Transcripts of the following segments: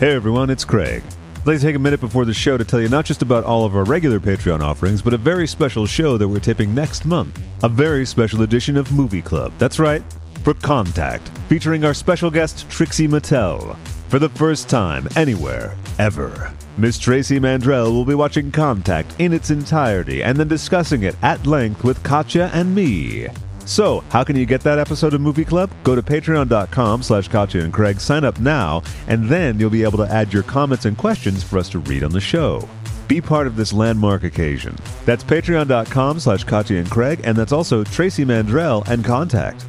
Hey everyone, it's Craig. I'd like to take a minute before the show to tell you not just about all of our regular Patreon offerings, but a very special show that we're taping next month. A very special edition of Movie Club. That's right, for Contact, featuring our special guest Trixie Mattel. For the first time, anywhere, ever. Miss Tracy Mandrell will be watching Contact in its entirety and then discussing it at length with Katya and me. So, how can you get that episode of Movie Club? Go to patreon.com slash Katya and Craig, sign up now, and then you'll be able to add your comments and questions for us to read on the show. Be part of this landmark occasion. That's patreon.com slash Katya and Craig, and that's also Tracy Mandrell and Contact.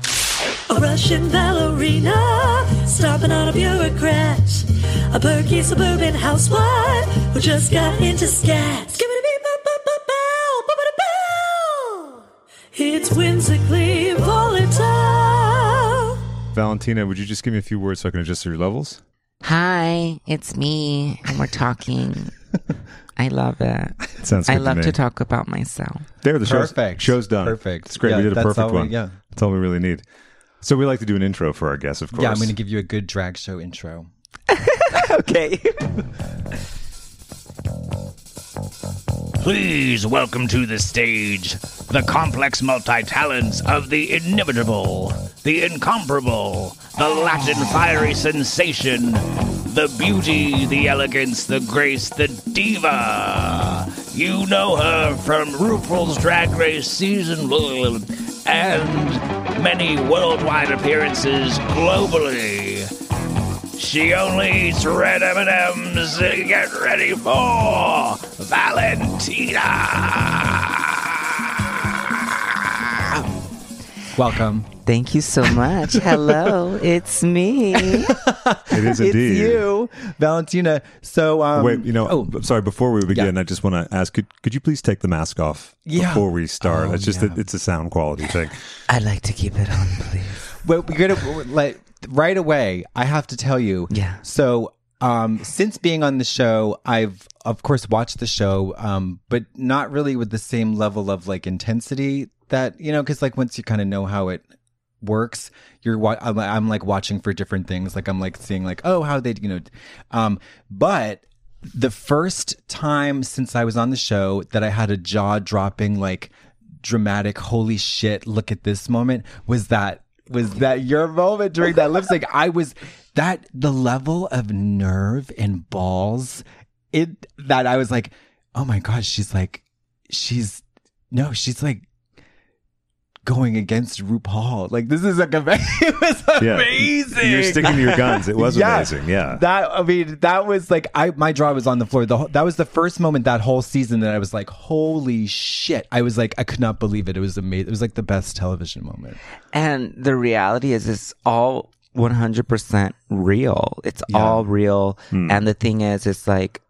A Russian ballerina, stomping on a bureaucrat. A perky suburban housewife who just got into scat. Skibbity-bee-bow-bow-bow-bow-bow. It's whimsically volatile. Valentina, would you just give me a few words so I can adjust your levels? Hi, it's me, and we're talking. I love it. It sounds good I to love me. to talk about myself. There, the show's, Perfect. show's done. Perfect. It's great. Yeah, we did a perfect all we- one. yeah. That's all we really need. So we like to do an intro for our guests, of course. Yeah, I'm going to give you a good drag show intro. Okay. Please welcome to the stage the complex multi talents of the inimitable, the incomparable, the Latin fiery sensation, the beauty, the elegance, the grace, the diva. You know her from RuPaul's Drag Race season and many worldwide appearances globally. She only eats red M&Ms. Get ready for Valentina. Welcome. Thank you so much. Hello, it's me. It is It's indeed. you, Valentina. So, um, Wait, you know, oh, sorry. Before we begin, Yeah. I just want to ask: could, could you please take the mask off Yeah. before we start? Oh, it's just yeah. that it's a sound quality thing. I'd like to keep it on, please. Well, we're gonna like right away. I have to tell you. Yeah. So, um, since being on the show, I've of course watched the show, um, but not really with the same level of like intensity that you know, because like once you kind of know how it works, you're wa- I'm, I'm like watching for different things. Like I'm like seeing like oh how they you know, um, but the first time since I was on the show that I had a jaw dropping like dramatic holy shit look at this moment was that was that your moment during that lip sync. I was that the level of nerve and balls it that I was like oh my gosh she's like she's no she's like going against RuPaul like this is like a it was Yeah, amazing You're sticking to your guns. It was Yeah. amazing. Yeah. that I mean, that was like I my jaw was on the floor. The that was the first moment that whole season that I was like, "Holy shit!" I was like, I could not believe it. It was amazing. It was like the best television moment. And the reality is, it's all 100% real. It's all real. Hmm. And the thing is, it's like,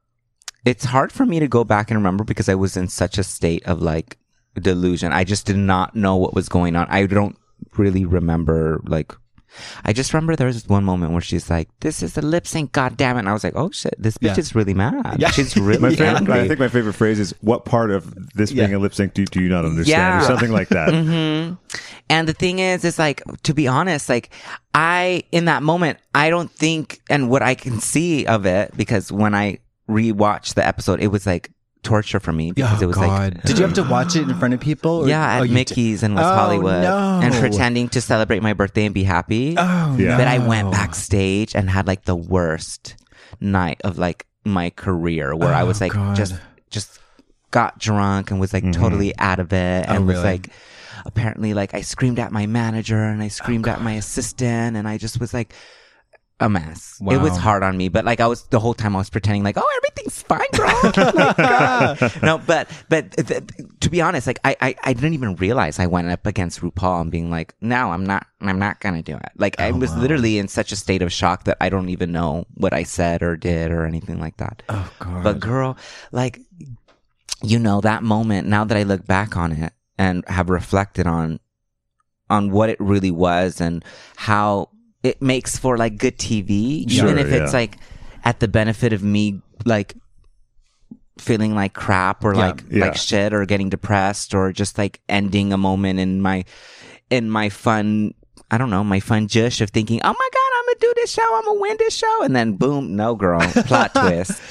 it's hard for me to go back and remember because I was in such a state of like delusion. I just did not know what was going on. I don't really remember like I just remember there was this one moment where she's like, "This is a lip sync, god damn it!" And I was like, "Oh shit, this bitch Yeah. is really mad. Yeah. She's really my favorite, angry." I think my favorite phrase is, "What part of this being a lip sync do, do you not understand?" Yeah. Or something like that. hmm And the thing is, is like, to be honest, like, I, in that moment, I don't think, and what I can see of it, because when I rewatched the episode, it was like torture for me because Oh, it was like, Did you have to watch it in front of people? or- yeah, oh, at you Mickey's in West Oh, Hollywood no. and pretending to celebrate my birthday and be happy. did. Oh Yeah. But I went backstage and had like the worst night of like my career where I Oh, was like God. just just got drunk and was like mm-hmm. totally out of it Oh, and was like apparently like I screamed at my manager and I screamed oh, at my assistant and I just was like a mess. It was hard on me, but like I was the whole time I was pretending like, oh, everything's fine, girl. Like, girl. no, but but th- to be honest, like I, I I didn't even realize I went up against RuPaul and being like, no, I'm not, I'm not gonna do it. Like I oh, was literally in such a state of shock that I don't even know what I said or did or anything like that. Oh god. But girl, like, you know, that moment, now that I look back on it and have reflected on, on what it really was and how it makes for like good TV, Sure, even if it's yeah. like at the benefit of me, like, feeling like crap or Yeah. like Yeah. like shit or getting depressed or just like ending a moment in my in my fun I don't know, my fun jush of thinking, oh my God, I'm gonna do this show, I'm gonna win this show. And then boom, no girl, plot twist.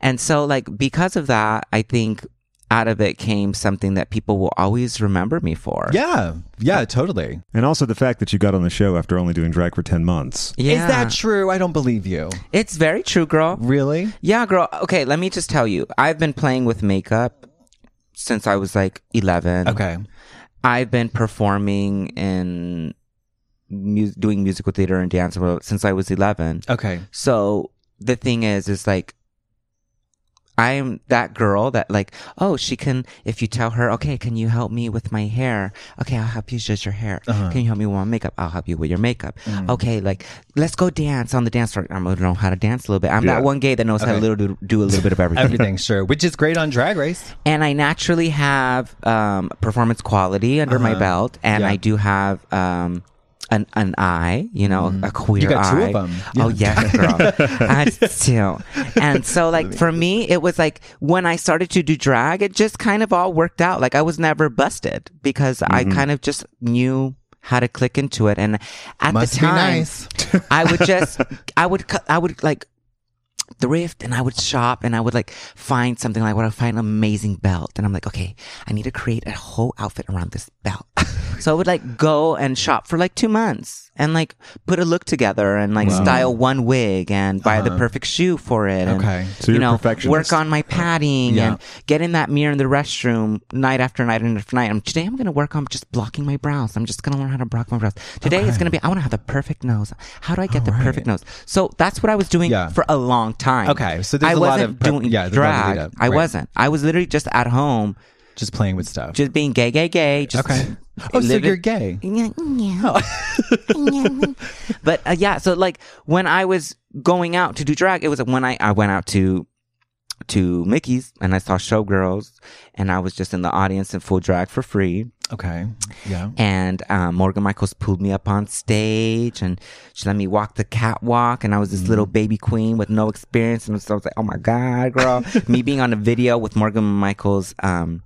And so like because of that, I think out of it came something that people will always remember me for. yeah. Yeah, totally. And also the fact that you got on the show after only doing drag for 10 months. Yeah. Is that true? I don't believe you. It's very true, girl. Really? Yeah, girl. Okay, let me just tell you. I've been playing with makeup since I was like 11. Okay. I've been performing in mu- doing musical theater and dance since I was 11. Okay. So the thing is, is like, I'm that girl that like, oh, she can, if you tell her, okay, can you help me with my hair? Okay, I'll help you judge your hair. Uh-huh. Can you help me with my makeup? I'll help you with your makeup. Mm. Okay, like, let's go dance on the dance floor. I'm gonna know how to dance a little bit. I'm Yeah. that one gay that knows how to little do, do a little bit of everything. Everything, sure. Which is great on Drag Race. and I naturally have um, performance quality under my Uh-huh. belt, and Yeah. I do have um, an an eye, you know, a queer You got two eye. of 'em. Oh yes, girl, I do. And so, like for me, it was like when I started to do drag, it just kind of all worked out. Like I was never busted because I Mm-hmm. kind of just knew how to click into it, and at Must the time, nice. I would just, I would, I would like thrift and I would shop and I would like find something like, what I find an amazing belt. And I'm like, okay, I need to create a whole outfit around this so I would like go and shop for like two months and like put a look together and like style one wig and buy the uh-huh. perfect shoe for it. And, Okay. So you know, work on my uh, padding Yeah. and get in that mirror in the restroom night after night and after night. And today I'm going to work on just blocking my brows. I'm just going to learn how to block my brows. Today it's going to be, I want to have the perfect nose. How do I get the perfect nose? So that's what I was doing Yeah. for a long time. Okay, so there's I a lot wasn't of doing yeah, there's lot of drag. lead I wasn't. I was literally just at home, Just playing with stuff. just being gay, gay, gay. Just okay. Oh, so you're gay. yeah, yeah. but uh, yeah, so like when I was going out to do drag, it was when I, I went out to to Mickey's and I saw Showgirls and I was just in the audience in full drag for free. Okay. Yeah. And um, Morgan McMichaels pulled me up on stage and she let me walk the catwalk. And I was this little baby queen with no experience. And so I was like, oh my God, girl. me being on a video with Morgan McMichaels um,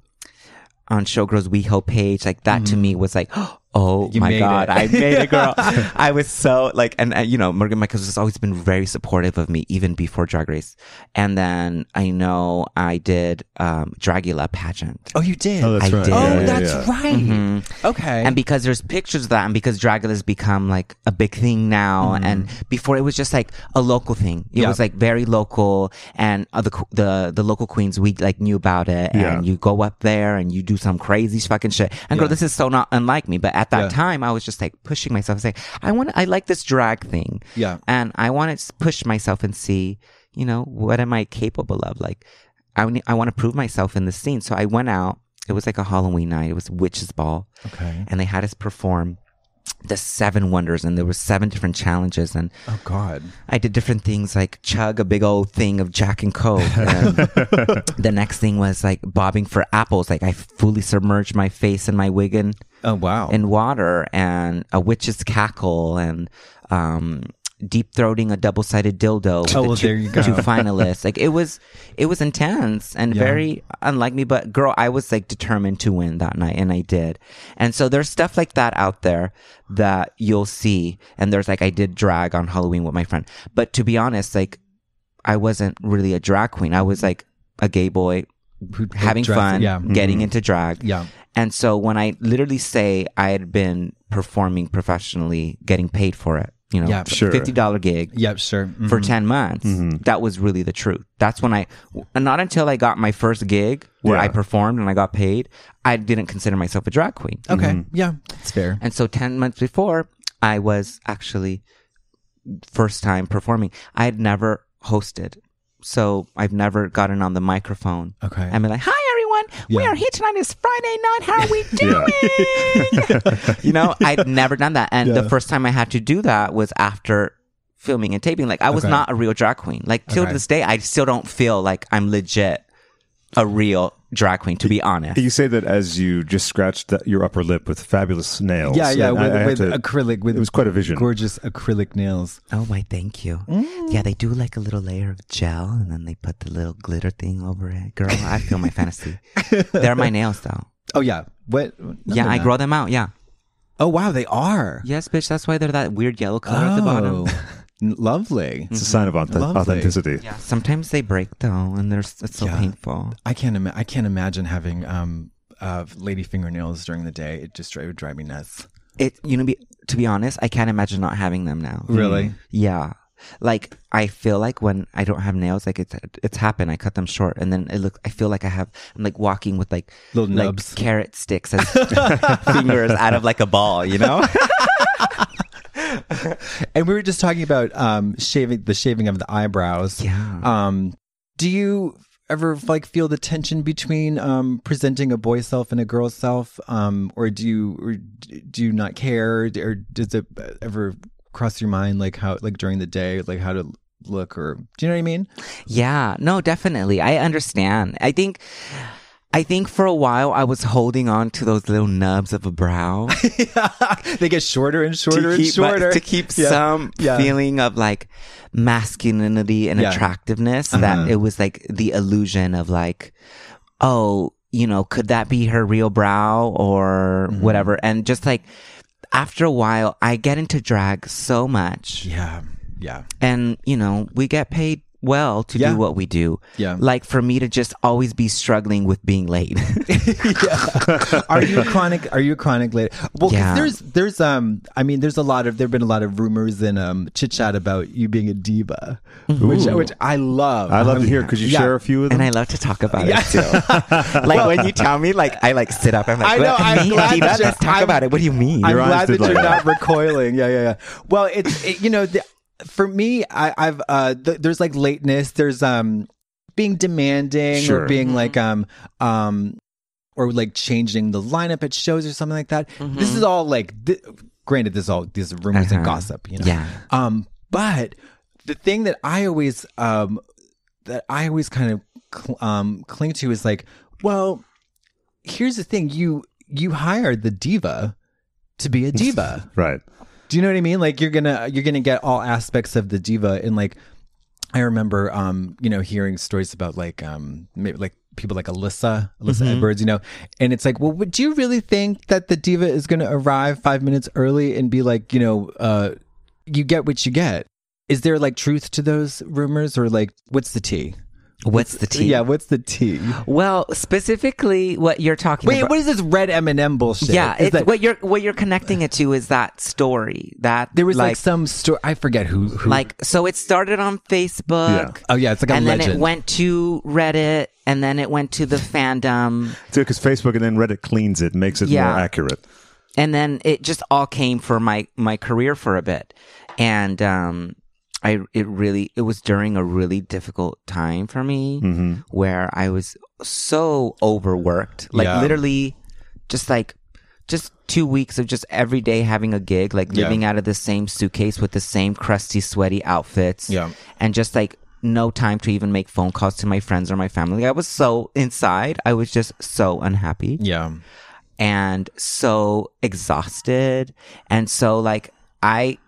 on Showgirls WeHo page, like that to me mm-hmm. was like, oh You my God, it. I made it, girl. I was so like, and uh, you know, Morgan McMichaels has always been very supportive of me, even before Drag Race. And then I know I did um, Dragula pageant. Oh, you did. Oh, that's I right. did. Oh, Yeah, yeah, that's yeah. right. Mm-hmm. Okay. And because there's pictures of that, and because Dragula's become like a big thing now, and before it was just like a local thing. It Yeah. was like very local, and uh, the the the local queens we like knew about it, Yeah. and you go up there and you do some crazy fucking shit. And girl, this is so not unlike me. But at that Yeah. time, I was just like pushing myself, saying, I want, I like this drag thing, Yeah. and I want to push myself and see, you know, what am I capable of? Like, I I want to prove myself in the scene. So I went out. It was like a Halloween night. It was witches ball okay. and they had us perform the seven wonders and there were seven different challenges and Oh God. i did different things like chug a big old thing of jack and coke and the next thing was like bobbing for apples like i fully submerged my face and my wig in, Oh wow. in water and a witch's cackle and um deep throating a double-sided dildo with Oh, the well, two, there you go. two finalists like it was it was intense and Yeah. very unlike me but girl i was like determined to win that night and i did and so there's stuff like that out there that you'll see and there's like i did drag on halloween with my friend but to be honest like i wasn't really a drag queen i was like a gay boy Who- having fun Yeah. Mm-hmm. getting into drag Yeah. and so when I literally say I had been performing professionally, getting paid for it, you know, Yeah, sure. fifty dollar gig Yep. Sure. Mhm. for ten months, that was really the truth. That's when I, not until I got my first gig where Yeah. I performed and I got paid, I didn't consider myself a drag queen. Okay. Yeah. It's fair. And so ten months before, I was actually first time performing, I had never hosted. So I've never gotten on the microphone. Okay. And be like, hi everyone. We are here tonight. It's Friday night. How are we doing? you know, I'd never done that. And the first time I had to do that was after filming and taping. Like I was Okay. not a real drag queen. Like till Okay. this day, I still don't feel like I'm legit a real drag queen, to be honest. You say that as you just scratched the, your upper lip with fabulous nails. Yeah, yeah, with, I- I with to- acrylic. With it was quite a vision. Gorgeous acrylic nails. Oh my, thank you. Mm. Yeah, they do like a little layer of gel and then they put the little glitter thing over it. Girl, I feel my fantasy. They're my nails though. Oh yeah. What? yeah, I grow them out. Yeah. Oh wow, they are. Yes, bitch. That's why they're that weird yellow color at the bottom. Oh. Lovely. It's a sign of auth- Lovely. authenticity. Yeah. Sometimes they break though, and there's it's so Yeah. painful. I can't. Ima- I can't imagine having um uh lady fingernails during the day. It just it would drive me nuts. It you know be to be honest, I can't imagine not having them now. Really? Yeah. Like I feel like when I don't have nails, like it's it's happened. I cut them short, and then it look. I feel like I have. I'm like walking with like Little like nubs. carrot sticks as fingers out of like a ball. You know? And we were just talking about um shaving the shaving of the eyebrows. Yeah. Um, do you ever like feel the tension between um presenting a boy self and a girl self? Um, or do you or do you not care? Or does it ever cross your mind like how like during the day like how to look or do you know what I mean? Yeah, no, definitely. I understand. I think, I think for a while I was holding on to those little nubs of a brow they get shorter and shorter and shorter to keep Yeah. some Yeah. feeling of like masculinity and Yeah. attractiveness. Uh-huh. That it was like the illusion of like, oh, you know, could that be her real brow or Mm-hmm. whatever? And just like after a while, I get into drag so much Yeah, yeah. and you know we get paid well to Yeah. do what we do Yeah. like for me to just always be struggling with being late yeah. are you a chronic? Are you a chronic lady? Well, 'cause Yeah. there's there's um I mean there's a lot of there've been a lot of rumors and um chit chat about you being a diva, which Ooh. which I love. I'd love Um, to hear. Could you yeah. share a few of them? and i love to talk about it too like when you tell me like i like sit up and like I know, "What? I'm Me? glad Diva? that you're- let's talk I'm- about it what do you mean I'm Your eyes glad that did you're light not recoiling. Yeah, yeah, yeah. Well, it's it, you know the, for me, I, I've uh th- there's like lateness. There's um being demanding Sure. or being like um um or like changing the lineup at shows or something like that. This is all like th- granted, this is all these rumors and Uh-huh. gossip. You know, Yeah. Um, but the thing that I always um that I always kind of cl- um cling to is like, well, here's the thing you you hired the diva to be a diva. right. Do you know what I mean? Like you're gonna you're gonna get all aspects of the diva and like I remember um, you know, hearing stories about like um maybe like people like Alyssa, Alyssa Edwards, you know, and it's like, well, would you really think that the diva is gonna arrive five minutes early and be like, you know, uh you get what you get? Is there like truth to those rumors or like what's the tea? What's the tea Yeah, what's the tea? well specifically what you're talking Wait, about what is this red M and M bullshit? yeah Is it's, that- what you're what you're connecting it to is that story that there was like, some story. I forget who. who like so it started on facebook Yeah. oh yeah, it's like a and legend. then it went to Reddit, and then it went to the fandom, Because Facebook and then Reddit cleans it, makes it Yeah. more accurate. and then it just all came for my my career for a bit, and um, I it really it was during a really difficult time for me Mm-hmm. where I was so overworked, like Yeah. literally, just like. Just two weeks of just every day having a gig, like Yeah. living out of the same suitcase with the same crusty, sweaty outfits. Yeah. and just like no time to even make phone calls to my friends or my family. I was so inside. I was just so unhappy yeah. and so exhausted. And so like I,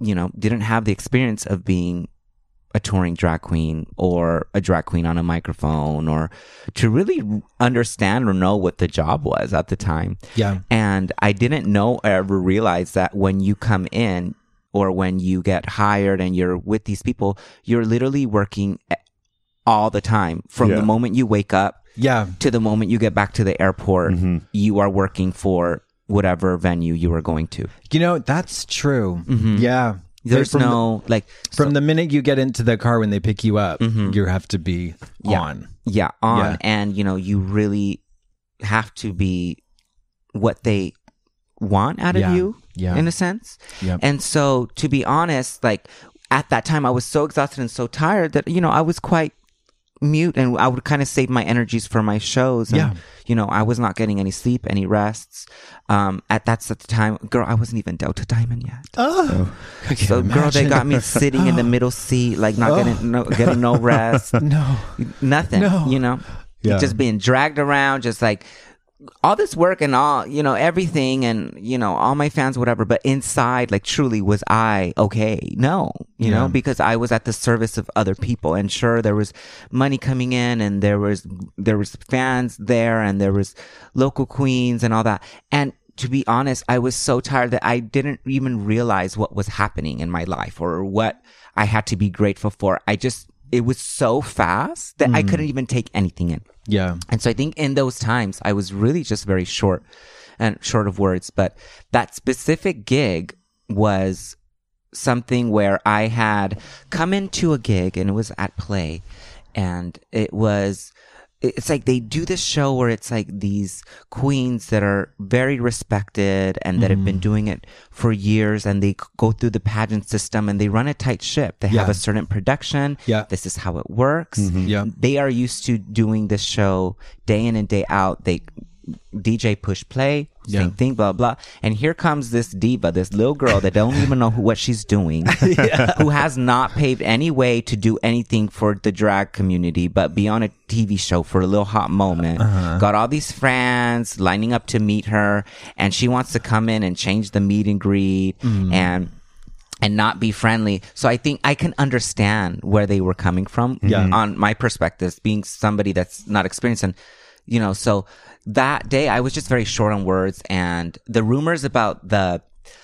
you know, didn't have the experience of being a touring drag queen or a drag queen on a microphone or to really understand or know what the job was at the time. Yeah. And I didn't know or ever realize that when you come in or when you get hired and you're with these people, you're literally working all the time from Yeah. the moment you wake up Yeah. to the moment you get back to the airport. Mm-hmm. You are working for whatever venue you are going to. You know, that's true. Mm-hmm. Yeah. There's no like the, from the minute you get into the car when they pick you up, mm-hmm. you have to be Yeah. on. yeah on Yeah. and you know you really have to be what they want out Yeah. of you Yeah. in a sense. Yep. And so to be honest, like at that time I was so exhausted and so tired that, you know, I was quite mute and I would kind of save my energies for my shows. And, Yeah. You know, I was not getting any sleep, any rests. Um, at that's at the time, girl, I wasn't even Delta Diamond yet. Oh, I can't So, girl, they got me sitting in the middle seat, like not getting no, getting no rest, No. nothing. No. You know, Yeah. just being dragged around, just like all this work and all, you know, everything, and you know, all my fans, whatever. But inside, like, truly, was I okay? No, you know, because I was at the service of other people, and sure, there was money coming in, and there was there was fans there, and there was local queens and all that, and. To be honest, I was so tired that I didn't even realize what was happening in my life or what I had to be grateful for. I just, it was so fast that I mm. couldn't even take anything in. Yeah. And so I think in those times, I was really just very short and short of words. But that specific gig was something where I had come into a gig and it was at play. And it was, it's like they do this show where it's like these queens that are very respected and that have been mm-hmm. doing it for years and they go through the pageant system and they run a tight ship. They have a certain production. Yeah. This is how it works mm-hmm. Yeah. they are used to doing this show day in and day out. They DJ push play, same Yeah. thing, blah blah. And here comes this diva, this little girl that don't even know who, what she's doing, who has not paved any way to do anything for the drag community, but be on a TV show for a little hot moment. Uh-huh. Got all these fans lining up to meet her, and she wants to come in and change the meet and greet mm. and and not be friendly. So I think I can understand where they were coming from Yeah. on my perspective, being somebody that's not experienced. And, you know, so that day I was just very short on words and the rumors about the,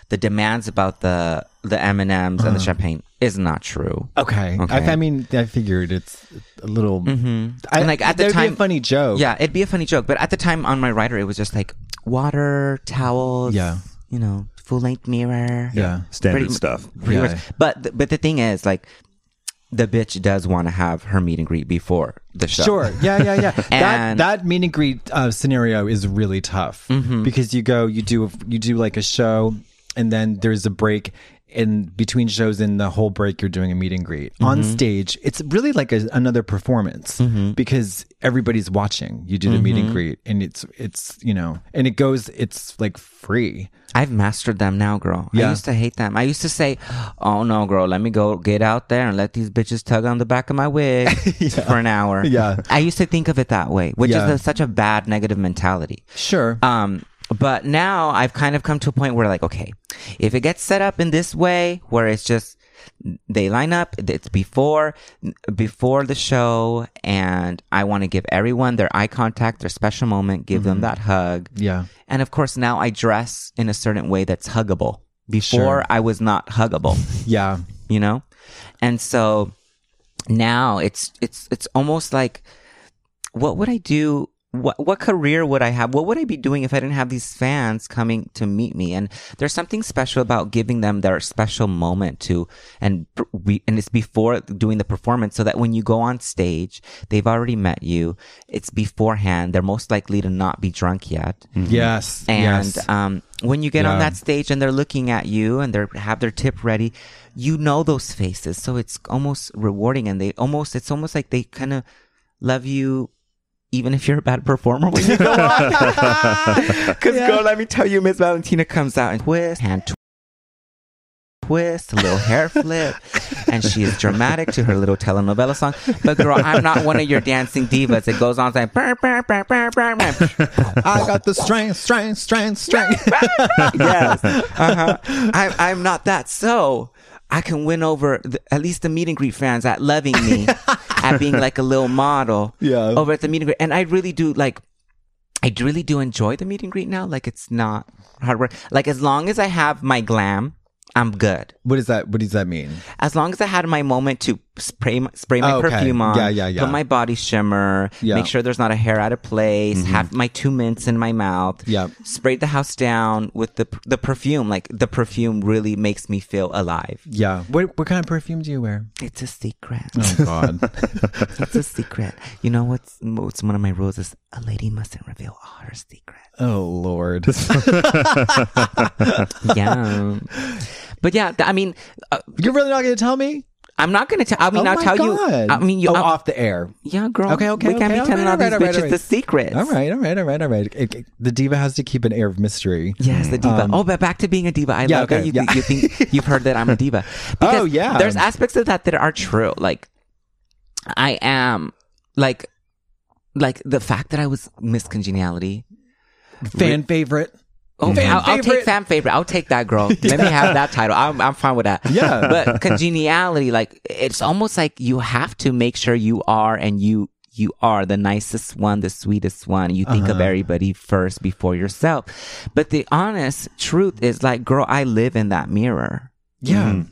the demands about the, the M&Ms and the champagne is not true. Okay. Okay. I, I mean, I figured it's a little. Mm-hmm. I, And, like, at the there'd be time- a funny joke. Yeah, it'd be a funny joke, but at the time on my writer, it was just like water, towels, Yeah. you know, full length mirror. Yeah. Standard Pretty stuff. pretty Yeah. much. But th- but the thing is, like, the bitch does want to have her meet and greet before the show. Sure. Yeah, yeah, yeah. that that meet and greet uh, scenario is really tough Mm-hmm. because you go, you do, you do like a show, and then there's a break. In between shows, in the whole break, you're doing a meet and greet Mm-hmm. on stage. It's really like a, another performance because everybody's watching. You do the meet Mm-hmm. and greet, and it's it's you know, and it goes. It's like free. I've mastered them now, girl. I used to hate them. I used to say, "Oh no, girl, let me go get out there and let these bitches tug on the back of my wig for an hour." Yeah. I used to think of it that way, which Yeah. is a, such a bad negative mentality. Sure. Um, but now I've kind of come to a point where like, okay, if it gets set up in this way, where it's just they line up, it's before before the show, and I want to give everyone their eye contact, their special moment, give them mm-hmm. that hug, yeah. and of course now I dress in a certain way that's huggable. Before Sure. I was not huggable Yeah. you know and so now it's it's it's almost like what would i do what what career would i have what would i be doing if i didn't have these fans coming to meet me and there's something special about giving them their special moment to and we and it's before doing the performance so that when you go on stage they've already met you it's beforehand they're most likely to not be drunk yet Yes. and yes. um, when you get on that stage and they're looking at you and they have their tip ready, you know those faces. So it's almost rewarding and they almost, it's almost like they kind of love you even if you're a bad performer when you go on. Because, girl, let me tell you, Miss Valentina comes out and twist, hand tw- twist, a little hair flip, and she is dramatic to her little telenovela song. But, girl, I'm not one of your dancing divas. It goes on saying, "Brr, brr, brr, brr, brr, brr." I got the strength, strength, strength, strength. yes. Uh-huh. I'm, I'm not that. So I can win over the, at least the meet and greet fans at loving me, at being like a little model Yeah. over at the meet and greet. And I really do like, I really do enjoy the meet and greet now. Like it's not hard work. Like as long as I have my glam, I'm good. what is that? What does that mean? As long as I had my moment to spray my, spray my Oh, okay. perfume on. Yeah, yeah, yeah. Put my body shimmer. Yeah. Make sure there's not a hair out of place. Have my two mints in my mouth. Yeah. Spray the house down with the the perfume. Like the perfume really makes me feel alive. Yeah. What what kind of perfume do you wear? It's a secret. Oh God. it's a secret. You know what's what's one of my rules is a lady mustn't reveal all her secrets. oh Lord. yeah. But yeah, th- I mean, uh, You're really not going to tell me? I'm not gonna tell. I mean, oh I'll tell God. you. I mean, you. oh, I'll- off the air. Yeah, girl. Okay, okay, We can't okay, be telling right, all these all right, all right, bitches all right. the secrets. All right, all right, all right, all right. It- it- the diva has to keep an air of mystery. Yes, the diva. Um, oh, but back to being a diva. I Yeah, love that okay, you, yeah. you think you've heard that I'm a diva. Oh, Because yeah. There's aspects of that that are true. Like, I am like, like the fact that I was Miss Congeniality. Fan favorite. Oh, Fan I'll, I'll take fan favorite. I'll take that girl. Let me have that title. I'm, I'm fine with that. Yeah. But congeniality, like it's almost like you have to make sure you are and you you are the nicest one, the sweetest one. You think Uh-huh. of everybody first before yourself. But the honest truth is like, girl, I live in that mirror. Yeah.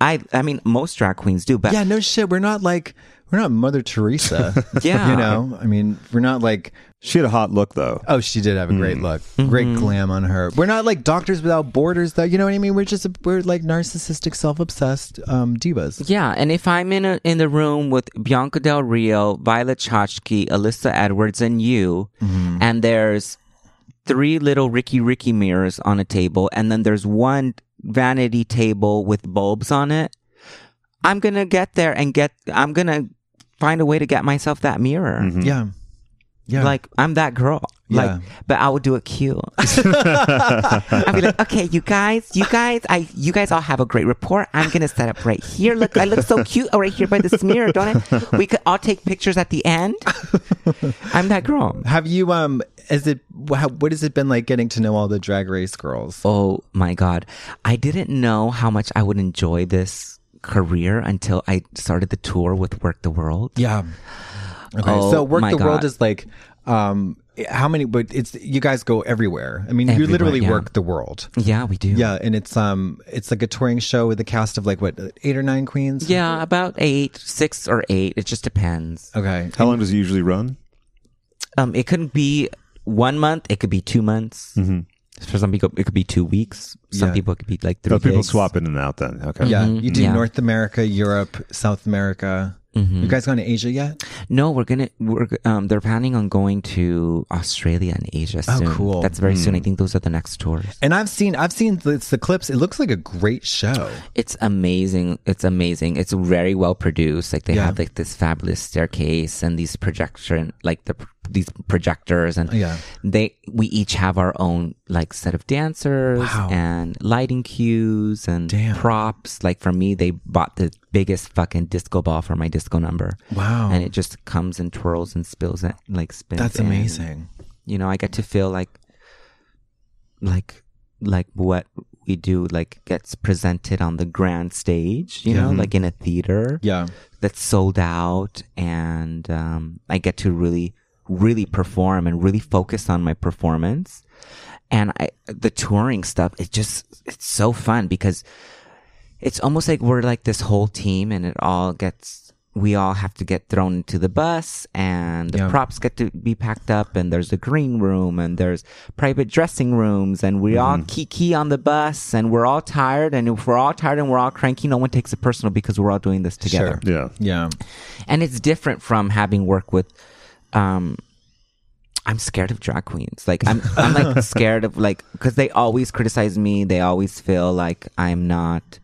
I I mean most drag queens do, but Yeah, no shit. We're not like we're not Mother Teresa. Yeah. You know? I mean, we're not like She had a hot look though. oh, she did have a great Mm. look. Mm-hmm. Great glam on her. We're not like doctors without borders though. You know what I mean? We're just we're like narcissistic, self-obsessed um divas. Yeah, and if I'm in a in the room with Bianca Del Rio, Violet Chachki, Alyssa Edwards, and you, Mm-hmm. and there's three little Ricky Ricky mirrors on a table, and then there's one vanity table with bulbs on it, I'm gonna get there and get. I'm gonna find a way to get myself that mirror. Yeah. Yeah. Like I'm that girl. Like, Yeah. but I would do it cute. I'd be like, okay, you guys, you guys, I, you guys all have a great rapport. I'm gonna set up right here. Look, I look so cute right here by this mirror, don't I? We could all take pictures at the end. I'm that girl. have you um is it how, what has it been like getting to know all the drag race girls? Oh my god, I didn't know how much I would enjoy this career until I started the tour with Werq the World. Yeah. Okay. Oh, so work my the world is like um how many but it's you guys go everywhere. I mean, you literally yeah. work the world. Yeah, we do. Yeah, and it's um it's like a touring show with a cast of like what, eight or nine queens? Yeah, about eight, six or eight. It just depends. Okay. How long does it usually run? Um, it could be one month. It could be two months. For some people, it could be two weeks. Some Yeah. people it could be like three. Oh, people gigs. swap in and out then. Okay. Yeah, Mhm, you do yeah. North America, Europe, South America. Mhm. You guys gone to Asia yet? No, we're gonna. We're um. They're planning on going to Australia and Asia Oh, soon. cool. That's very soon. I think those are the next tours. And I've seen I've seen the, it's the clips. It looks like a great show. It's amazing. It's amazing. It's very well produced. Like they Yeah. have like this fabulous staircase and these projection, like the these projectors, and Yeah. they we each have our own like set of dancers Wow. and lighting cues and Damn. props. Like for me, they bought the biggest fucking disco ball for my disco number. Wow. And it just comes and twirls and spills it like spins. That's in. amazing. You know, I get to feel like like like what we do like gets presented on the grand stage, you know, like in a theater Yeah. that's sold out and um, I get to really really perform and really focus on my performance. And I the touring stuff, it just it's so fun because it's almost like we're like this whole team and it all gets we all have to get thrown into the bus and the Yeah. props get to be packed up and there's a green room and there's private dressing rooms and we all mm-hmm. kiki on the bus and we're all tired and if we're all tired and we're all cranky no one takes it personal because we're all doing this together Sure. Yeah. Yeah. and it's different from having worked with um I'm scared of drag queens. Like I'm I'm like scared of like cuz they always criticize me. They always feel like I'm not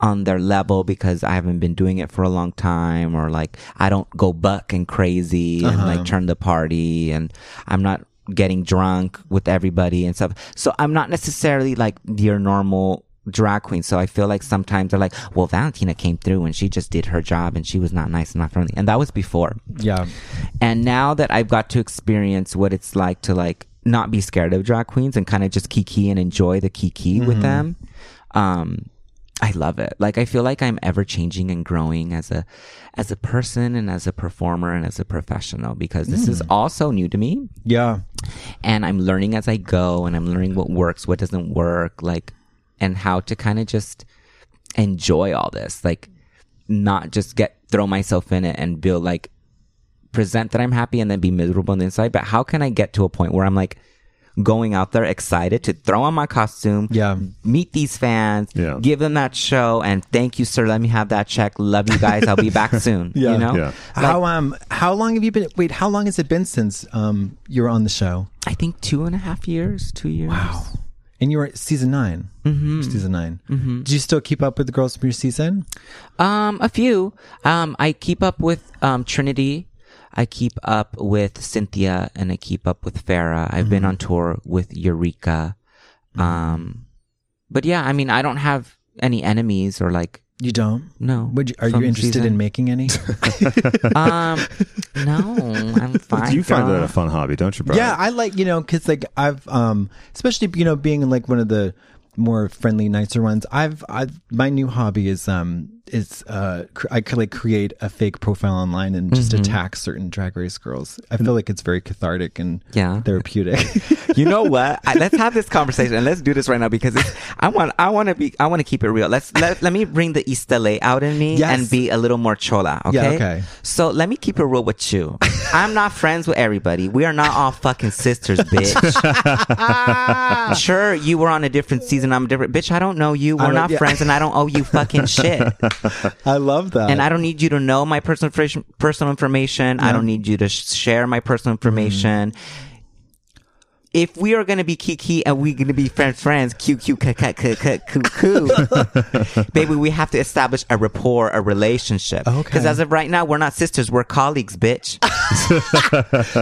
on their level because I haven't been doing it for a long time or like I don't go buck and crazy and like turn the party and I'm not getting drunk with everybody and stuff. So I'm not necessarily like your normal drag queen. So I feel like sometimes they're like, well, Valentina came through and she just did her job and she was not nice and not friendly. And that was before. Yeah. And now that I've got to experience what it's like to like not be scared of drag queens and kind of just kiki and enjoy the kiki with them, um, I love it. Like I feel like I'm ever changing and growing as a as a person and as a performer and as a professional because this is also new to me Yeah. and I'm learning as I go and I'm learning what works, what doesn't work, like and how to kind of just enjoy all this. Like not just get throw myself in it and build like present that I'm happy and then be miserable on the inside. But how can I get to a point where I'm like going out there excited to throw on my costume, Yeah. meet these fans, Yeah. give them that show, and thank you, sir. Let me have that check. Love you guys. I'll be back soon. Yeah. You know? Yeah. how um how long have you been? Wait, how long has it been since um you were on the show? I think two and a half years, two years. Wow. And you were at season 9 Mm-hmm. Season 9 Mm-hmm. Do you still keep up with the girls from your season? Um, a few. Um, I keep up with um Trinity. I keep up with Cynthia, and I keep up with Farah. I've been on tour with Eureka. Um, but yeah, I mean, I don't have any enemies or like You don't? no. Would you, are you interested season. in making any? Um, no, I'm fine. you find girl. that a fun hobby, don't you, Brian? Yeah, I like you know because like I've um especially you know being like one of the more friendly, nicer ones. I've I my new hobby is um is uh cr- I could like create a fake profile online and just attack certain drag race girls. I feel like it's very cathartic and Yeah. therapeutic. you know what? I, let's have this conversation and let's do this right now because it's, I want I want to be I want to keep it real. Let's let, let me bring the East LA out in me Yes. and be a little more chola. Okay. Yeah, okay. So let me keep it real with you. I'm not friends with everybody. We are not all fucking sisters, bitch. sure, you were on a different season. I'm a different, bitch. I don't know you. We're don't- yeah. friends, and I don't owe you fucking shit. I love that. and I don't need you to know my personal information. Personal information. I don't need you to sh- share my personal mm-hmm. information. If we are gonna be kiki and we're gonna be friends, friends, K Q Q, baby, we have to establish a rapport, a relationship. Okay. Because as of right now, we're not sisters, we're colleagues, bitch.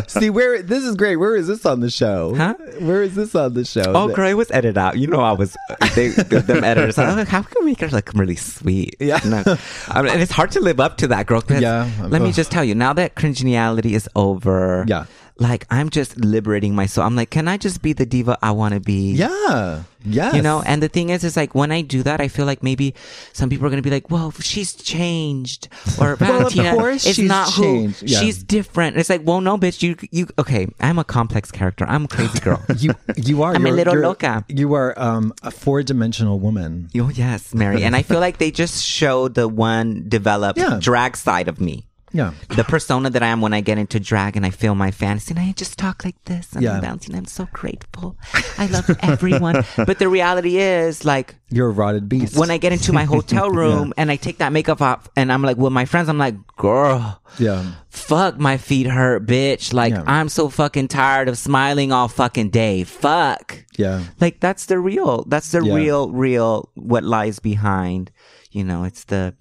see where this is great. Where is this on the show? Huh? Where is this on the show? Oh, girl, it was edited out. You know, I was they, them editors. Like, how can we make her look really sweet? Yeah. No. I mean, and it's hard to live up to that, girl. Yeah. Let me just tell you, now that cringeniality is over. Yeah. Like I'm just liberating myself. I'm like, can I just be the diva I want to be? Yeah. Yes. You know, and the thing is, is like when I do that, I feel like maybe some people are going to be like, well, she's changed. Or Well, of Valentina course is she's not changed. who. Yeah. She's different. It's like, well, no, bitch, you, you, okay, I'm a complex character. I'm a crazy girl. you you are I'm a little loca. You are um a four dimensional woman. Oh yes, Mary. And I feel like they just show the one developed Yeah. drag side of me. Yeah. The persona that I am when I get into drag and I feel my fantasy and I just talk like this and Yeah. I'm bouncing. I'm so grateful. I love everyone. but the reality is like You're a rotted beast. when I get into my hotel room and I take that makeup off and I'm like with my friends, I'm like, girl, yeah. fuck my feet hurt, bitch. Like Yeah. I'm so fucking tired of smiling all fucking day. Fuck. Yeah. Like that's the real, that's the Yeah. real, real what lies behind. You know, it's the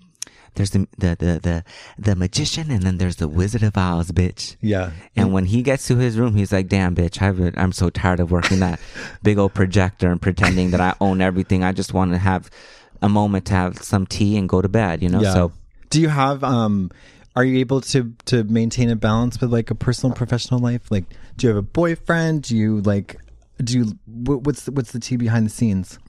there's the the the the, the magician and then there's the Wizard of Oz, bitch. Yeah. And when he gets to his room, he's like, "Damn, bitch, I've, I'm so tired of working that big old projector and pretending that I own everything. I just want to have a moment to have some tea and go to bed." You know, Yeah. so do you have um are you able to to maintain a balance with like a personal professional life? Like do you have a boyfriend? Do you like do you what's the, what's the tea behind the scenes?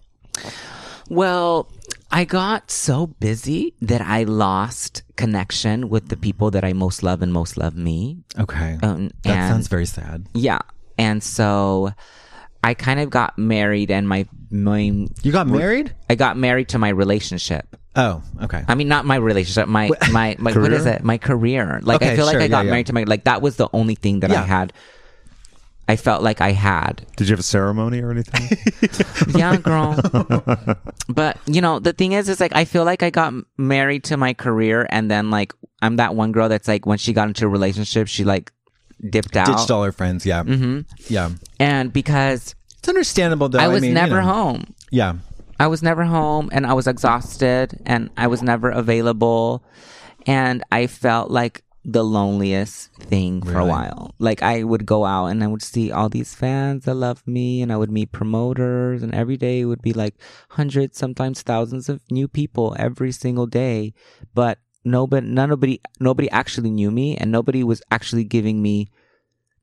Well, I got so busy that I lost connection with the people that I most love and most love me. Okay. Um, that and- sounds very sad. Yeah. And so I kind of got married and my, my, You got married? I got married to my relationship. Oh, okay. I mean, not my relationship, my, my, my, what is it? My career. Like, I Okay, feel like sure, I got yeah, yeah. married to my, like, that was the only thing that I had. I felt like I had. Did you have a ceremony or anything? Yeah, girl. but you know, the thing is, is like I feel like I got married to my career, and then like I'm that one girl that's like when she got into a relationship, she like dipped out. Ditched all her friends. Yeah. Mm-hmm. Yeah. and because It's understandable though. I was mean, you never know. home. Yeah. I was never home, and I was exhausted, and I was never available, and I felt like the loneliest thing for a while. Like I would go out and I would see all these fans that love me and I would meet promoters and every day it would be like hundreds, sometimes thousands of new people every single day. But nobody, nobody, nobody actually knew me and nobody was actually giving me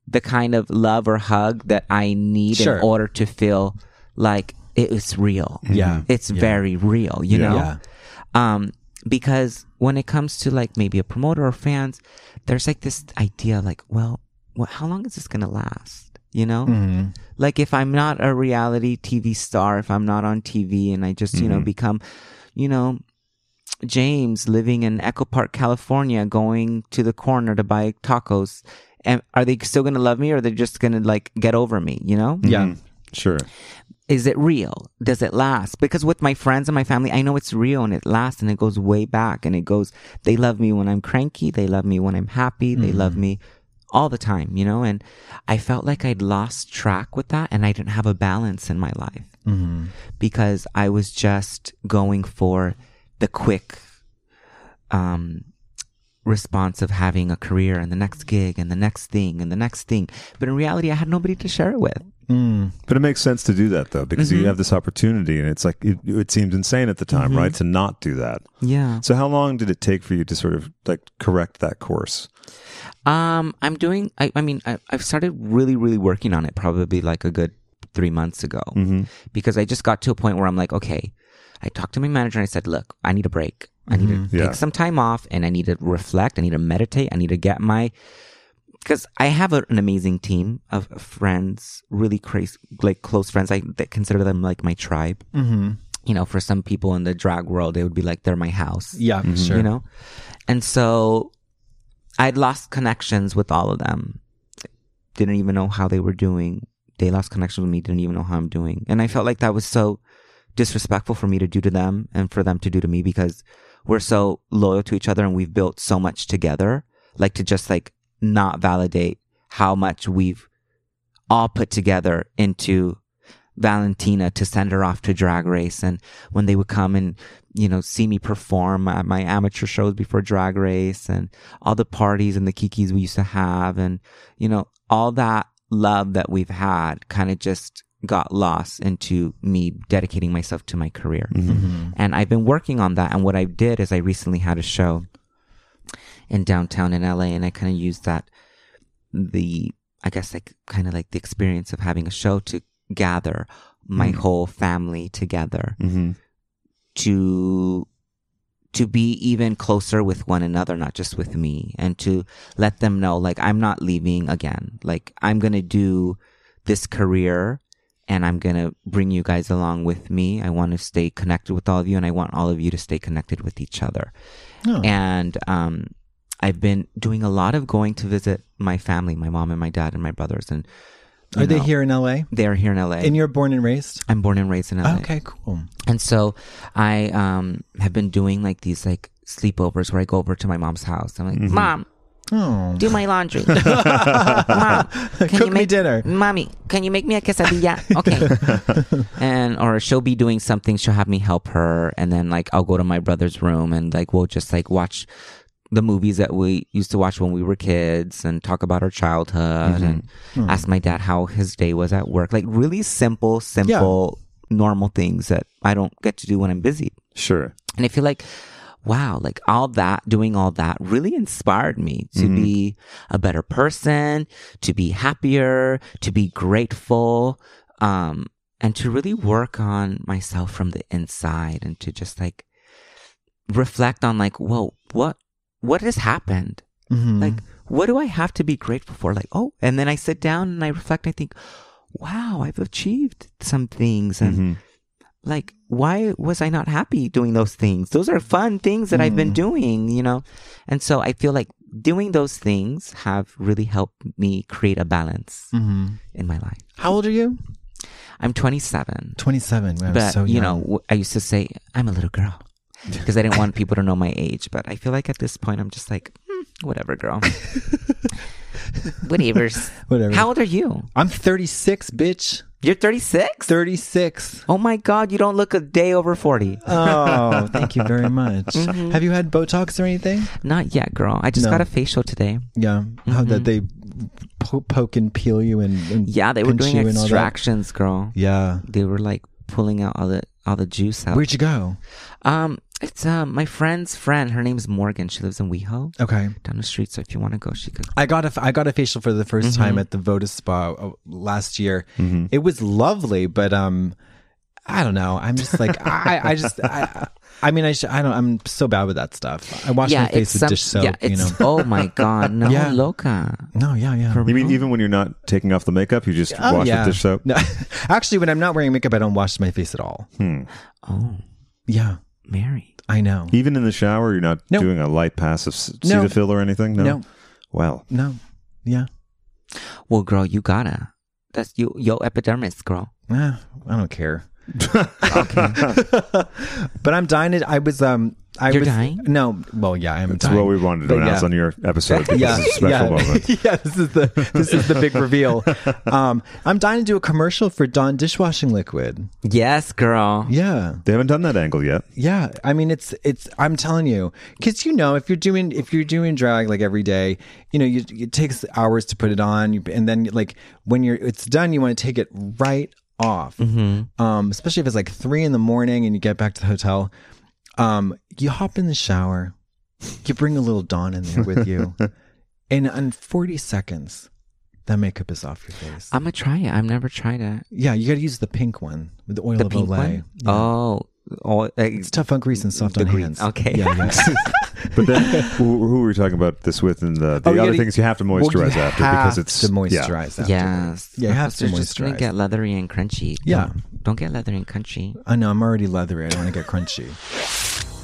the kind of love or hug that I need Sure. in order to feel like it is real. Yeah. It's very real, you Yeah. know? Yeah. Um, because when it comes to like maybe a promoter or fans, there's like this idea like, well, well how long is this going to last? You know? Mm-hmm. Like if I'm not a reality TV star, if I'm not on TV and I just, you know, become, you know, James living in Echo Park, California, going to the corner to buy tacos. And are they still going to love me or are they just going to like get over me, you know? Yeah. Sure. Is it real? Does it last? Because with my friends and my family, I know it's real and it lasts and it goes way back and it goes, they love me when I'm cranky. They love me when I'm happy. They love me all the time, you know? And I felt like I'd lost track with that and I didn't have a balance in my life because I was just going for the quick, um, response of having a career and the next gig and the next thing and the next thing. But in reality, I had nobody to share it with. But it makes sense to do that though, because Mm-hmm. you have this opportunity, and it's like it, it seemed insane at the time, right, to not do that. Yeah. So how long did it take for you to sort of like correct that course? Um, I'm doing. I, I mean, I, I've started really, really working on it. Probably like a good three months ago, because I just got to a point where I'm like, okay. I talked to my manager and I said, look, I need a break. I need to Yeah. take some time off, and I need to reflect. I need to meditate. I need to get my because I have a, an amazing team of friends, really crazy, like close friends. I consider them like my tribe. Mm-hmm. You know, for some people in the drag world, they would be like they're my house Yeah, sure. you know and so i'd lost connections with all of them didn't even know how they were doing they lost connections with me didn't even know how i'm doing and i felt like that was so disrespectful for me to do to them and for them to do to me because we're so loyal to each other and we've built so much together like to just like not validate how much we've all put together into Valentina to send her off to drag race. And when they would come and, you know, see me perform at my amateur shows before drag race and all the parties and the kikis we used to have and, you know, all that love that we've had kind of just got lost into me dedicating myself to my career. Mm-hmm. Mm-hmm. And I've been working on that. And what I did is I recently had a show in downtown in LA and I kind of used that, the, I guess like kind of like the experience of having a show to gather my whole family together Mm-hmm. to to be even closer with one another not just with me and to let them know like I'm not leaving again like I'm going to do this career and I'm going to bring you guys along with me I want to stay connected with all of you and I want all of you to stay connected with each other Oh. and um I've been doing a lot of going to visit my family my mom and my dad and my brothers and Are they here in LA? they're here in LA And you're born and raised? I'm born and raised in LA Okay, cool. and so I um have been doing like these like sleepovers where I go over to my mom's house. I'm like, Mom, Oh. do my laundry. Mom, can Cook you me make dinner. Mommy, can you make me a quesadilla? Okay. and or she'll be doing something, she'll have me help her, and then like I'll go to my brother's room and like we'll just like watch the movies that we used to watch when we were kids and talk about our childhood and ask my dad how his day was at work. Like really simple, simple, normal things that I don't get to do when I'm busy. Sure. And I feel like, wow, like all that, doing all that really inspired me to be a better person, to be happier, to be grateful, um, and to really work on myself from the inside and to just like reflect on like, whoa, what, what has happened? Mhm. Like, what do I have to be grateful for? Like, oh, and then I sit down and I reflect. And I think, wow, I've achieved some things, and Mm-hmm. like, why was I not happy doing those things? Those are fun things that I've been doing, you know. And so I feel like doing those things have really helped me create a balance Mhm. in my life. How old are you? I'm 27, 27. Wow, but so you know, I used to say I'm a little girl because I didn't want people to know my age. But I feel like at this point, I'm just like, hmm, whatever, girl. Whatever. Whatever. How old are you? I'm 36, bitch. You're 36? 36. Oh my God, you don't look a day over 40. Oh, thank you very much. Mm-hmm. Have you had Botox or anything? Not yet, girl. I just No. got a facial today. Yeah. How that they po- poke and peel you and, and Mm-hmm. Yeah, they were doing you and all that? extractions, girl. Yeah. They were like pulling out all the all the juice out. Where'd you go? Um, it's um my friend's friend. Her name's Morgan. She lives in WeHo Okay. down the street. So if you want to go, she could. I got a I got a facial for the 1st Mm-hmm. time at the Voda Spa uh, last year. It was lovely, but um, I don't know. I'm just like I I just I. I mean, I sh- I don't. I'm so bad with that stuff. I wash yeah, my face with some, dish soap. yeah, you know. oh my god, no Yeah. loca. No, yeah, yeah. You mean even when you're not taking off the makeup, you just Oh, wash yeah. with dish soap? No, actually, when I'm not wearing makeup, I don't wash my face at all. Hmm. Oh, Yeah, married. I know. Even in the shower, you're not No. doing a light pass of s- No. Cetaphil or anything. No. No. Well, No. Yeah. Well, girl, you gotta. That's you, yo epidermis, girl. Eh, I don't care. but I'm dying. To, I was um. I You're was, dying? No. Well, yeah, I am that's dying. what we wanted to But announce yeah. on your episode. Because yeah, it's a special yeah. moment. yeah, this is the this is the big reveal. Um, I'm dying to do a commercial for Dawn dishwashing liquid. Yes, girl. Yeah, They haven't done that angle yet. yeah. I mean, it's it's. I'm telling you, because you know, if you're doing if you're doing drag like every day, you know, you, it takes hours to put it on, you, and then like when you're it's done, you want to take it right off. Um, especially if it's like three in the morning and you get back to the hotel. Um, you hop in the shower, you bring a little Dawn in there with you, and in 40 seconds, that makeup is off your face. I'm gonna try it. I've never tried it. yeah, you got to use the pink one with the oil The of pink Olay. one. Yeah. Oh, oh, It's tough on grease and soft on grease. hands. Okay. Yeah, yeah. But then, who, who were we talking about this with? And the, the Oh, other gotta- things you have to Well, you moisturize after because it's to yeah. moisturize. afterwards. yes. Yeah, you have to moisturize. it's just gonna get leathery and crunchy. Yeah. Don't, don't get leathery and crunchy. I know. I'm already leathery. I don't want to get crunchy.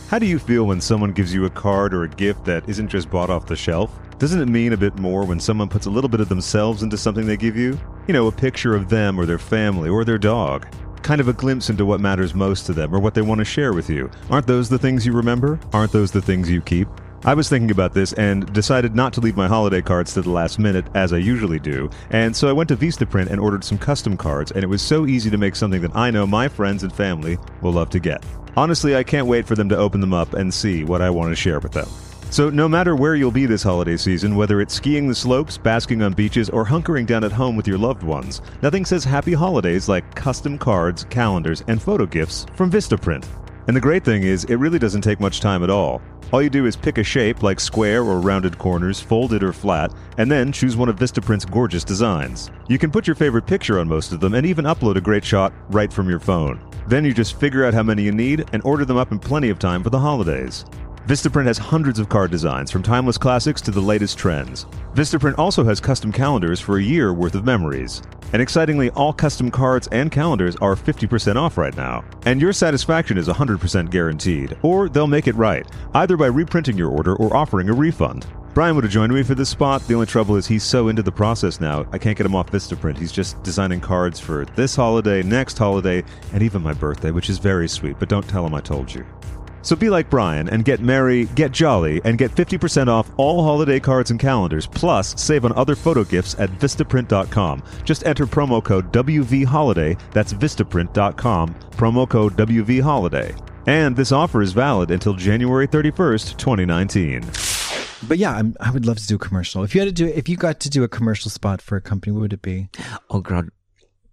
How do you feel when someone gives you a card or a gift that isn't just bought off the shelf? Doesn't it mean a bit more when someone puts a little bit of themselves into something they give you? You know, a picture of them or their family or their dog. Kind of a glimpse into what matters most to them or what they want to share with you. Aren't those the things you remember? Aren't those the things you keep? I was thinking about this and decided not to leave my holiday cards to the last minute, as I usually do, and so I went to Vistaprint and ordered some custom cards, and it was so easy to make something that I know my friends and family will love to get. Honestly, I can't wait for them to open them up and see what I want to share with them. So, no matter where you'll be this holiday season, whether it's skiing the slopes, basking on beaches, or hunkering down at home with your loved ones, nothing says happy holidays like custom cards, calendars, and photo gifts from Vistaprint. And the great thing is, it really doesn't take much time at all. All you do is pick a shape like square or rounded corners, folded or flat, and then choose one of Vistaprint's gorgeous designs. You can put your favorite picture on most of them and even upload a great shot right from your phone. Then you just figure out how many you need and order them up in plenty of time for the holidays. Vistaprint has hundreds of card designs, from timeless classics to the latest trends. Vistaprint also has custom calendars for a year worth of memories. And excitingly, all custom cards and calendars are 50% off right now. And your satisfaction is 100% guaranteed, or they'll make it right, either by reprinting your order or offering a refund. Brian would have joined me for this spot. The only trouble is he's so into the process now, I can't get him off Vistaprint. He's just designing cards for this holiday, next holiday, and even my birthday, which is very sweet, but don't tell him I told you. So be like Brian and get merry, get jolly, and get 50% off all holiday cards and calendars, plus save on other photo gifts at Vistaprint.com. Just enter promo code WVHoliday, that's Vistaprint.com, promo code WVHoliday. And this offer is valid until January 31st, 2019. But yeah, I'm, I would love to do a commercial. If you had to do, if you got to do a commercial spot for a company, what would it be? Oh, God,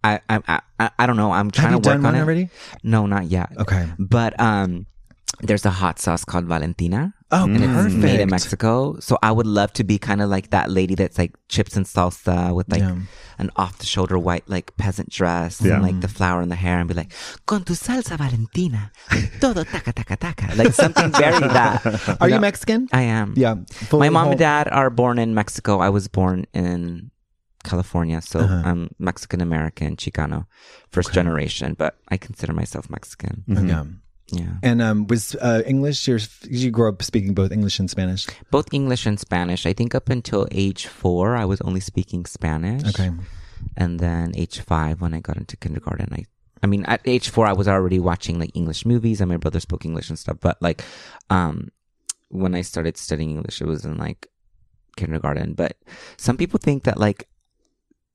I, I, I, I don't know. I'm trying Have you to work done on one it. already? No, not yet. Okay. But um, there's a hot sauce called Valentina. Oh, and it's perfect. made in Mexico. So I would love to be kind of like that lady that's like chips and salsa with like Yeah. an off the shoulder white like peasant dress Yeah. and like the flower in the hair and be like, con tu salsa Valentina, todo taca taca taca. Like something very that. Are you know? Mexican? I am. Yeah. My mom whole- and dad are born in Mexico. I was born in California, so Uh-huh. I'm Mexican American, Chicano, first generation, but I consider myself Mexican. Yeah. Yeah. And um, was uh, English? Your, you grew up speaking both English and Spanish. Both English and Spanish. I think up until age four, I was only speaking Spanish. Okay. And then age five, when I got into kindergarten, I, I mean, at age four, I was already watching like English movies, and my brother spoke English and stuff. But like, um, when I started studying English, it was in like kindergarten. But some people think that like,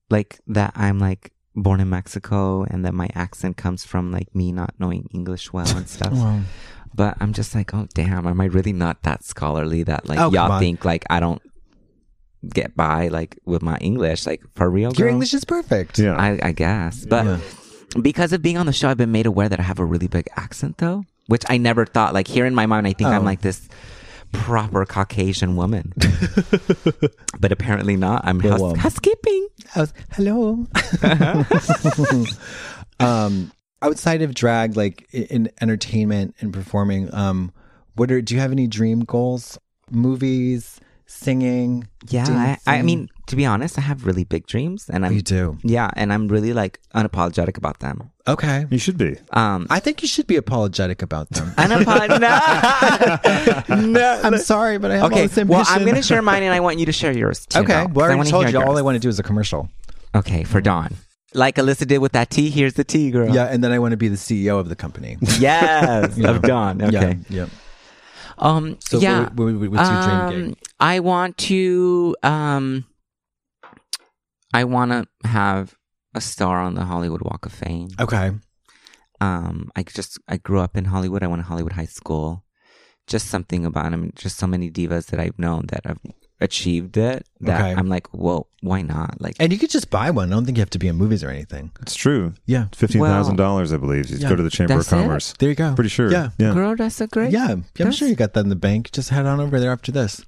like that I'm like born in Mexico and that my accent comes from like me not knowing English well and stuff. Wow. But I'm just like, oh damn, am I really not that scholarly that like Oh, y'all think like I don't get by like with my English, like for real? Your? English is perfect. Yeah. I, I guess. But Yeah. because of being on the show, I've been made aware that I have a really big accent though, which I never thought. Like here in my mind, I think I'm Oh. like this proper Caucasian woman, but apparently not. I'm Well, um, housekeeping. I was, hello. um, outside of drag, like in entertainment and performing, um, what are do you have any dream goals? Movies, singing. Yeah, I, I mean, to be honest, I have really big dreams, and I'm you do. yeah, and I'm really like unapologetic about them. Okay. You should be. Um, I think you should be apologetic about them. unapologetic. no, no. I'm sorry, but I have all Okay, this ambition. well, I'm going to share mine, and I want you to share yours too. Okay, though, 'cause well, I already told hear you. All I want to do is a commercial. Okay, for Dawn, like Alyssa did with that tea. Here's the tea, girl. Yeah, and then I want to be the CEO of the company. Yes, Yeah. of Dawn. Okay. Yeah. yeah. Um. So, yeah. what, what, what's your dream Um, gig? I want to. Um. I want to have a star on the Hollywood Walk of Fame. Okay. Um. I just I grew up in Hollywood. I went to Hollywood High School. Just something about them. Just so many divas that I've known that have achieved it. That Okay. I'm like, well, why not? Like, And you could just buy one. I don't think you have to be in movies or anything. It's true. Yeah. Fifteen thousand dollars, I believe. You Yeah. go to the Chamber of That's it? Commerce. There you go. Pretty sure. Yeah. Yeah. girl, that's a great. Yeah. I'm sure you got that in the bank. Just head on over there after this.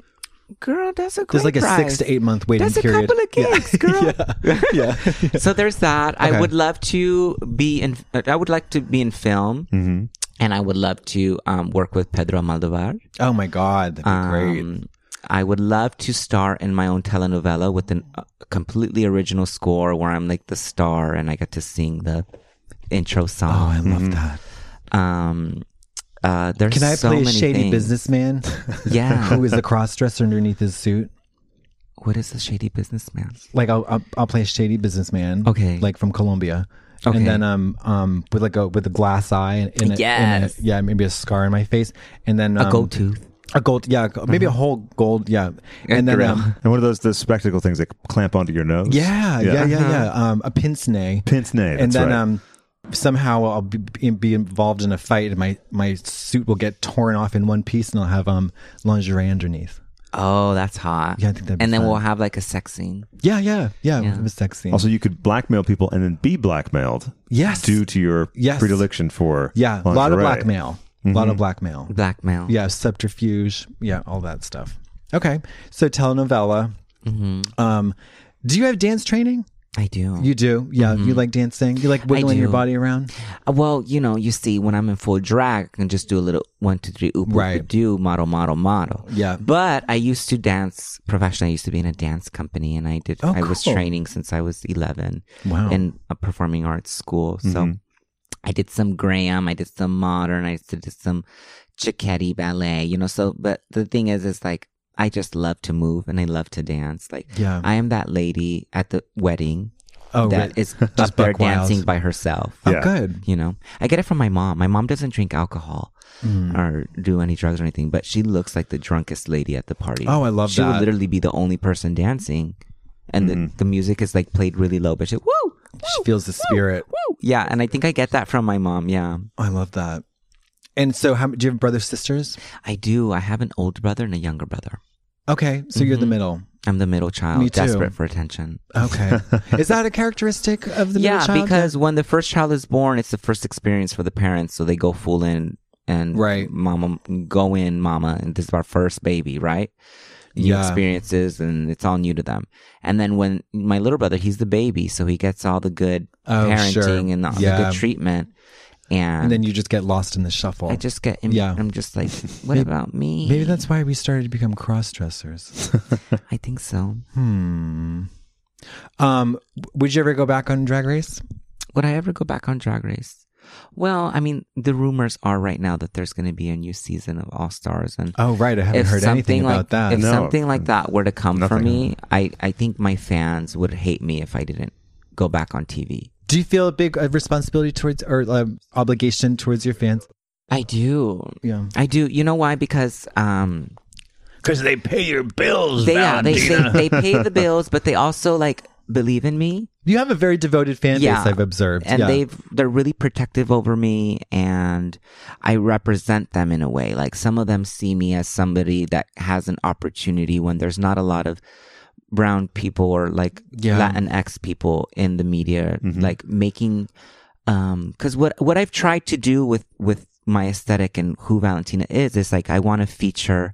girl, that's a great. There's like a price. six to eight month waiting That's a couple of gigs, girl. yeah. yeah. so there's that. Okay. I would love to be in. I would like to be in film, Mm-hmm. and I would love to um, work with Pedro Almodovar. Oh my God. That'd be great. I would love to star in my own telenovela with a uh, completely original score where I'm like the star and I get to sing the intro song. Oh, I love that. um, uh, there's Can I so play a shady things. businessman Yeah. who is a cross dresser underneath his suit? what is a shady businessman? Like I'll, I'll I'll play a shady businessman. Okay. Like from Colombia. Okay. And then um um with like a with a glass eye and, and, a, and Yes. a, yeah maybe a scar in my face and then um, a gold tooth. A gold yeah maybe a whole gold yeah and then um, And what are those those spectacle things that clamp onto your nose? yeah yeah yeah Uh-huh. yeah, um a pince nez Pince nez. and then right. um somehow I'll be, be be involved in a fight and my my suit will get torn off in one piece and I'll have um lingerie underneath. Oh, that's hot. Yeah, I think that'd be And then fun. we'll have like a sex scene. Yeah, yeah, yeah. Yeah. It was sexy. Also, you could blackmail people and then be blackmailed yes, due to your Yes. predilection for yeah, a lot of lingerie. Blackmail. A lot of blackmail. Blackmail. Yeah, subterfuge. Yeah, all that stuff. Okay, so telenovela. hmm Um, do you have dance training? I do. You do. Yeah, you like dancing. You like wiggling your body around. Uh, Well, you know, you see, when I'm in full drag, I can just do a little one, two, three, oop, Right. do, model, model, model. Yeah. But I used to dance professionally. I used to be in a dance company and I did, Oh, I was training since I was 11 Wow. in a performing arts school. So I did some Graham, I did some modern, I did some Cecchetti ballet, you know, so, but the thing is, is like, I just love to move and I love to dance. Like, Yeah. I am that lady at the wedding oh, that right. is Just up there buck wild. dancing by herself. Oh, Yeah. good. You know, I get it from my mom. My mom doesn't drink alcohol Mm. or do any drugs or anything, but she looks like the drunkest lady at the party. Oh, I love she that. would literally be the only person dancing, and the, the music is like played really low, but she woo, She feels the spirit. woo, yeah. And I think I get that from my mom. Yeah, I love that. And so, how do you have brothers, sisters? I do. I have an older brother and a younger brother. Okay, so you're the Mhm. middle. I'm the middle child, Me too. desperate for attention. Okay, is that a characteristic of the yeah, middle child? Yeah, because when the first child is born, it's the first experience for the parents, so they go full in and Right. mama go in, mama, and this is our first baby, right? New Yeah. experiences, and it's all new to them. And then when my little brother, he's the baby, so he gets all the good Oh, parenting sure. and all Yeah. the good treatment, and, and then you just get lost in the shuffle. I just get, Yeah. I'm just like, what Maybe- about me? Maybe that's why we started to become cross dressers. I think so. hmm. Um, would you ever go back on Drag Race? Would I ever go back on Drag Race? Well, I mean, the rumors are right now that there's going to be a new season of All Stars, and Oh, right. I haven't heard anything like about that. if No. something like that were to come for Nothing. me, I I think my fans would hate me if I didn't go back on TV. Do you feel a big uh, responsibility towards or uh, obligation towards your fans? I do. Yeah. I do. You know why? Because um, Because they pay your bills, they yeah they, they they pay the bills, but they also like believe in me. You have a very devoted fan Yeah. base, I've observed. and yeah. they've they're really protective over me and i represent them in a way like some of them see me as somebody that has an opportunity when there's not a lot of brown people or like Yeah. latinx people in the media like making um because what what i've tried to do with with my aesthetic and who valentina is is like i want to feature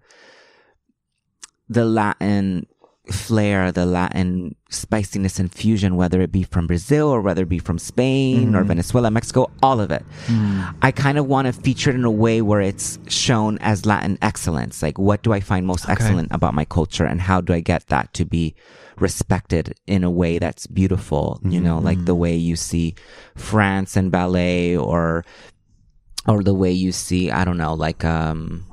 the latin flair, the Latin spiciness and fusion, whether it be from Brazil or whether it be from Spain or mm-hmm. Venezuela, Mexico, all of it. Mm. I kind of want to feature it in a way where it's shown as Latin excellence. Like, what do I find most excellent about my culture and how do I get that to be respected in a way that's beautiful? You know, like mm-hmm. the way you see France and ballet or, or the way you see, I don't know, like, um,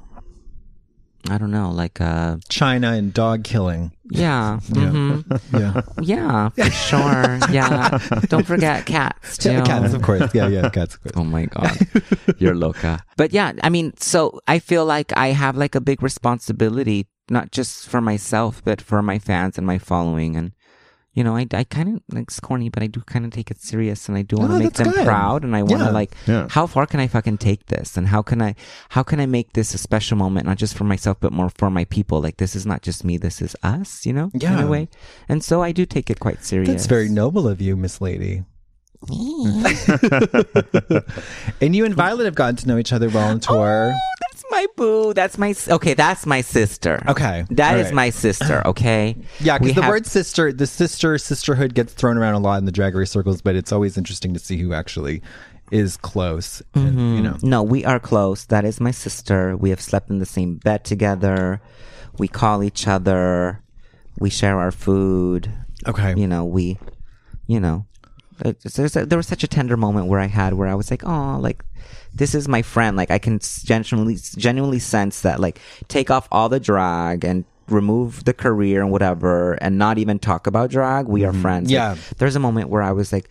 I don't know, like, uh, China and dog killing. yeah. mhm. Yeah. Yeah, for sure. Yeah. Don't forget cats too. Yeah, cats, of course. Yeah, yeah, cats, of course. Oh my God. You're loca. But yeah, I mean, so I feel like I have like a big responsibility, not just for myself, but for my fans and my following. And, you know, I, I kind of, like, it's corny, but I do kind of take it serious and I do want to make that's them good. proud. And I want to Yeah. like, Yeah. how far can I fucking take this? And how can I, how can I make this a special moment, not just for myself, but more for my people? Like, this is not just me, this is us, you know? yeah, In Yeah. a way. And so I do take it quite serious. That's very noble of you, Miss Lady. Mm. and you and Violet have gotten to know each other well on tour. Oh, that's my boo. That's my okay. That's my sister. Okay. that All is my sister. Okay. Yeah, because the have- word sister, the sister, sisterhood gets thrown around a lot in the drag race circles, but it's always interesting to see who actually is close. And, you mm-hmm. know, No, we are close. That is my sister. We have slept in the same bed together. We call each other. We share our food. okay. You know, we, you know, it's- there's a, there was such a tender moment where I had where I was like, oh, like this is my friend. Like I can genuinely, genuinely sense that. Like take off all the drag and remove the career and whatever, and not even talk about drag. We are mm-hmm. friends. Like, Yeah. there's a moment where I was like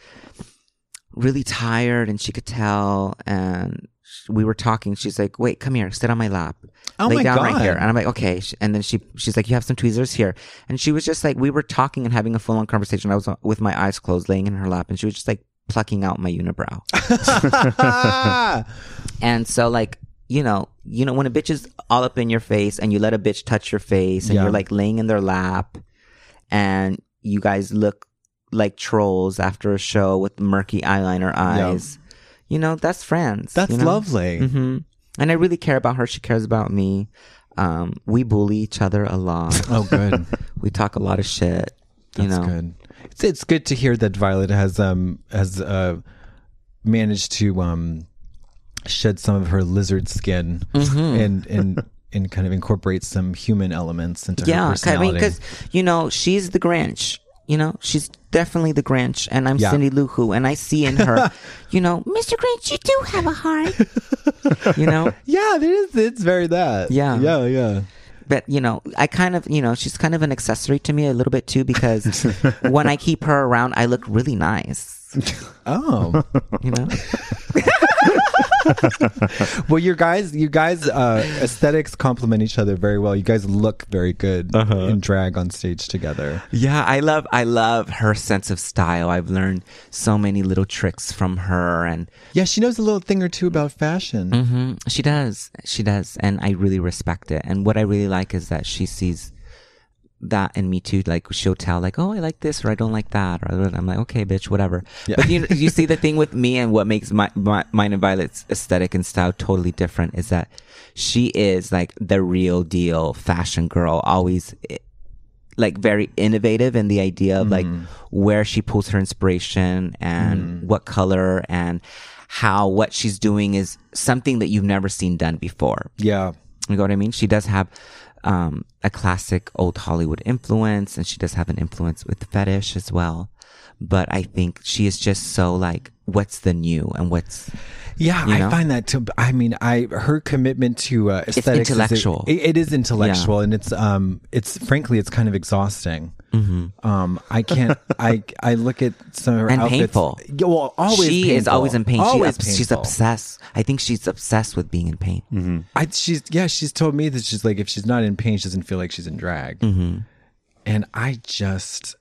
really tired, and she could tell, and we were talking. She's like, "Wait, come here, sit on my lap." Oh Lay my down right here, and I'm like, okay. And then she, she's like, you have some tweezers here, and she was just like, we were talking and having a full on conversation. I was uh, with my eyes closed, laying in her lap, and she was just like plucking out my unibrow. and so, like, you know, you know, when a bitch is all up in your face, and you let a bitch touch your face, and Yeah. you're like laying in their lap, and you guys look like trolls after a show with murky eyeliner eyes. You know, that's friends. That's you know? lovely. hmm And I really care about her. She cares about me. Um, we bully each other a lot. Oh, good. we talk a lot of shit. That's you know, good. It's, it's good to hear that Violet has um has uh managed to um shed some of her lizard skin Mm-hmm. and and and kind of incorporate some human elements into her yeah. 'cause I mean, because you know, she's the Grinch. You know, she's definitely the Grinch, and I'm Yeah. Cindy Lou Who, and I see in her, you know, Mr. Grinch, you do have a heart. you know, yeah, there is. It's very that. Yeah. yeah, yeah. but you know, I kind of, you know, she's kind of an accessory to me a little bit too because when I keep her around, I look really nice. Oh, You know, well, you guys, you guys, uh, aesthetics complement each other very well. You guys look very good in drag on stage together. Yeah, I love I love her sense of style. I've learned so many little tricks from her and Yeah, she knows a little thing or two about fashion. hmm she does. She does and I really respect it. And what I really like is that she sees that and me too. Like she'll tell like, "Oh, I like this or I don't like that." Or I'm like, "Okay, bitch, whatever." But you you see the thing with me and what makes my, my mine and Violet's aesthetic and style totally different is that she is like the real deal fashion girl, always eh, like very innovative in the idea of like where she pulls her inspiration and what color and how what she's doing is something that you've never seen done before. Yeah. You know what I mean? She does have um, a classic old Hollywood influence, and she does have an influence with the fetish as well. But I think she is just so like, what's the new and what's Yeah, You I find that too. I mean, I her commitment to uh, aesthetics is- intellectual. it- it is intellectual, and it's um, it's frankly, it's kind of exhausting. Um, I can't. I I look at some of her Mm-hmm. and outfits. painful. Yeah, well, always she is always in pain. She Always she's obsessed. I think she's obsessed with being in pain. I, she's yeah. She's told me that she's like if she's not in pain, she doesn't feel like she's in drag. Mm-hmm. And I just,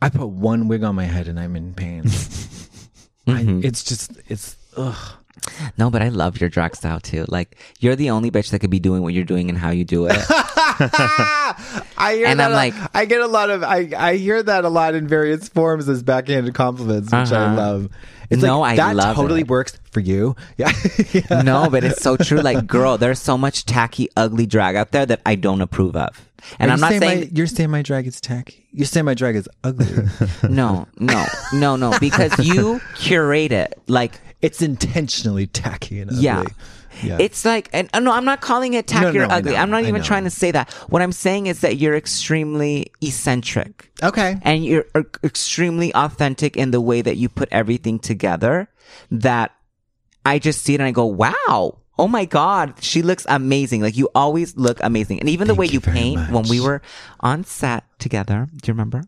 I put one wig on my head and I'm in pain. Mm-hmm. I, it's just it's ugh. No, but I love your drag style too. Like you're the only bitch that could be doing what you're doing and how you do it. I hear And that I'm a- like- I get a lot of I I hear that a lot in various forms as backhanded compliments, which I Uh-huh. love. It's No, like, I that love totally it. works for you. Yeah. yeah. no, but it's so true. Like, girl, there's so much tacky, ugly drag out there that I don't approve of. And Are I'm not saying saying my, you're saying my drag is tacky. You're saying my drag is ugly. no, no, no, no, because you curate it. Like, it's intentionally tacky and ugly. yeah. Yeah. It's like, and uh, no, I'm not calling it tacky No, or no, I ugly. I'm not even trying to say that. What I'm saying is that you're extremely eccentric. okay. and you're e- extremely authentic in the way that you put everything together that I just see it and I go, wow. Oh my God, she looks amazing. Like you always look amazing. And even the way you you, paint when we were on set together. Do you remember?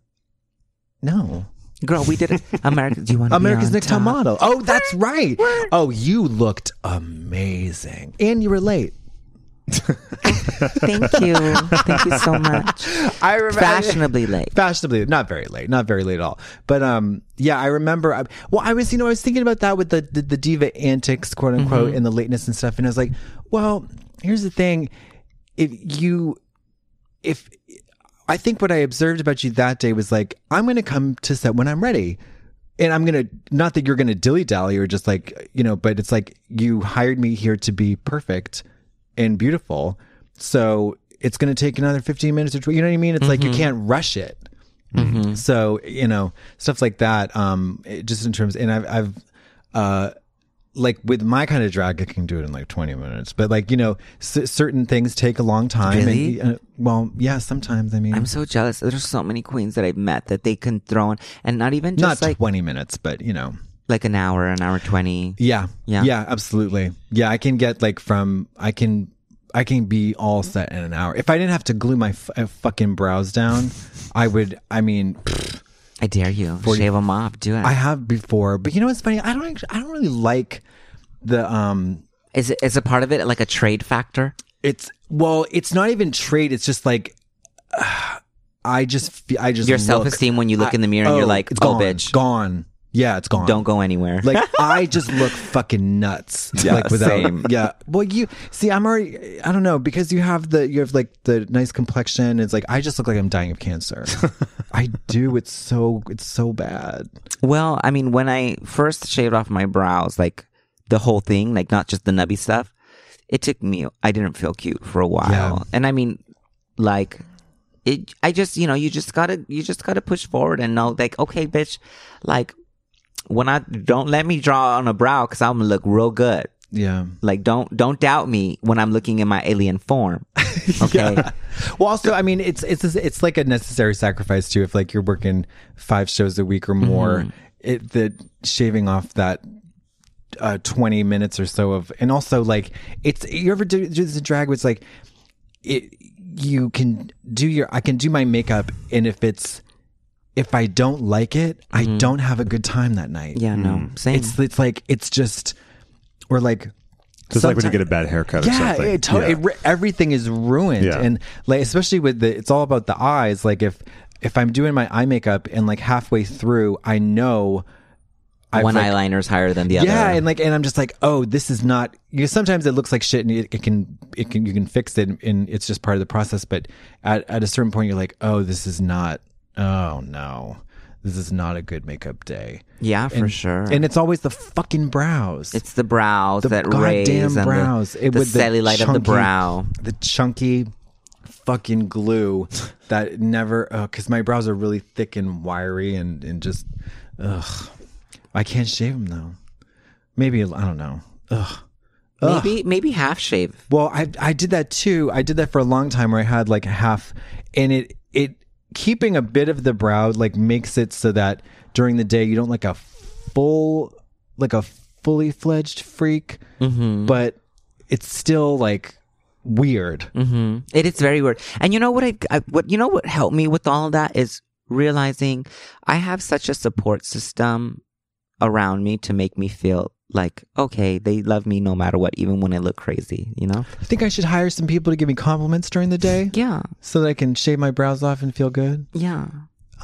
No. Girl, we did America. Do you want to America's Next Top? Model. Oh, that's right. Oh, you looked amazing. And you were late. Thank you. Thank you so much. I remember Fashionably late. fashionably not very late not very late at all but um yeah i remember I, well i was you know i was thinking about that with the the, the diva antics quote unquote and the lateness and stuff and i was like well here's the thing if you if i think what i observed about you that day was like i'm gonna come to set when i'm ready. And i'm gonna not that you're gonna dilly dally or just like you know but it's like you hired me here to be perfect and beautiful. So it's gonna take another 15 minutes or 20 you know what i mean? It's like you can't rush it. So you know stuff like that um just in terms and i've i've uh like with my kind of drag i can do it in like 20 minutes but like you know c- certain things take a long time Really? and, uh, well yeah sometimes i mean I'm so jealous. There's so many queens that I've met that they can throw in, and not even not just like 20 minutes but you know like an hour, an hour twenty. yeah Yeah. yeah absolutely yeah i can get like from i can i can be all set in an hour if i didn't have to glue my f- uh, fucking brows down i would i mean I dare you. Shave them off. Do it. i have before but you know what's funny i don't actually, i don't really like the um Is it is a part of it like a trade factor? It's well, it's not even trade. It's just like I just I just Your self esteem when you look in the mirror and you're Oh, like, it's oh gone, bitch, gone. Yeah, it's gone. don't go anywhere. Like I just look fucking nuts. Yeah, like without same. yeah. Well, you see, I'm already. I don't know because you have the you have like the nice complexion. It's like I just look like I'm dying of cancer. I do. It's so it's so bad. well, I mean, when I first shaved off my brows, like the whole thing, like not just the nubby stuff, it took me. I didn't feel cute for a while, Yeah. and I mean, like. It, I just, you know, you just gotta, you just gotta push forward and know, like, okay, bitch, like, when I don't let me draw on a brow because I'm gonna look real good. Yeah. Like, don't, don't doubt me when I'm looking in my alien form. Okay. Well, also, I mean, it's it's it's like a necessary sacrifice too. If like you're working five shows a week or more, Mm-hmm. it the shaving off that uh, twenty minutes or so of, and also like it's you ever do, do this in drag? Where it's like it you can do your I can do my makeup, and if it's if I don't like it, I don't have a good time that night. Mm-hmm. Yeah, no, same. It's it's like it's just or like. Just like when you get a bad haircut or yeah, something. It, to- Yeah. it everything is ruined, Yeah. and like especially with the, it's all about the eyes. Like if if I'm doing my eye makeup and like halfway through, I know I've, One like, eyeliner's higher than the other. yeah, and like, and I'm just like, oh, this is not. You know, sometimes it looks like shit, and it, it can, it can, you can fix it, and it's just part of the process. But at at a certain point, you're like, oh, this is not. Oh no, this is not a good makeup day. Yeah, for And- sure. And it's always the fucking brows. it's the brows the that raise goddamn brows. the, It- the with the cellulite of the brow. the chunky fucking glue that never uh, because my brows are really thick and wiry and and just ugh i can't shave them though maybe i don't know ugh Maybe maybe half shave. well i i did that too i did that for a long time where i had like half and it it keeping a bit of the brow like makes it so that during the day you don't like a full like a fully fledged freak but it's still like weird hmm It is very weird. And you know what? I, I what you know what helped me with all that is realizing I have such a support system around me to make me feel like okay, they love me no matter what, even when I look crazy. You know? You think I should hire some people to give me compliments during the day Yeah, so that I can shave my brows off and feel good? yeah.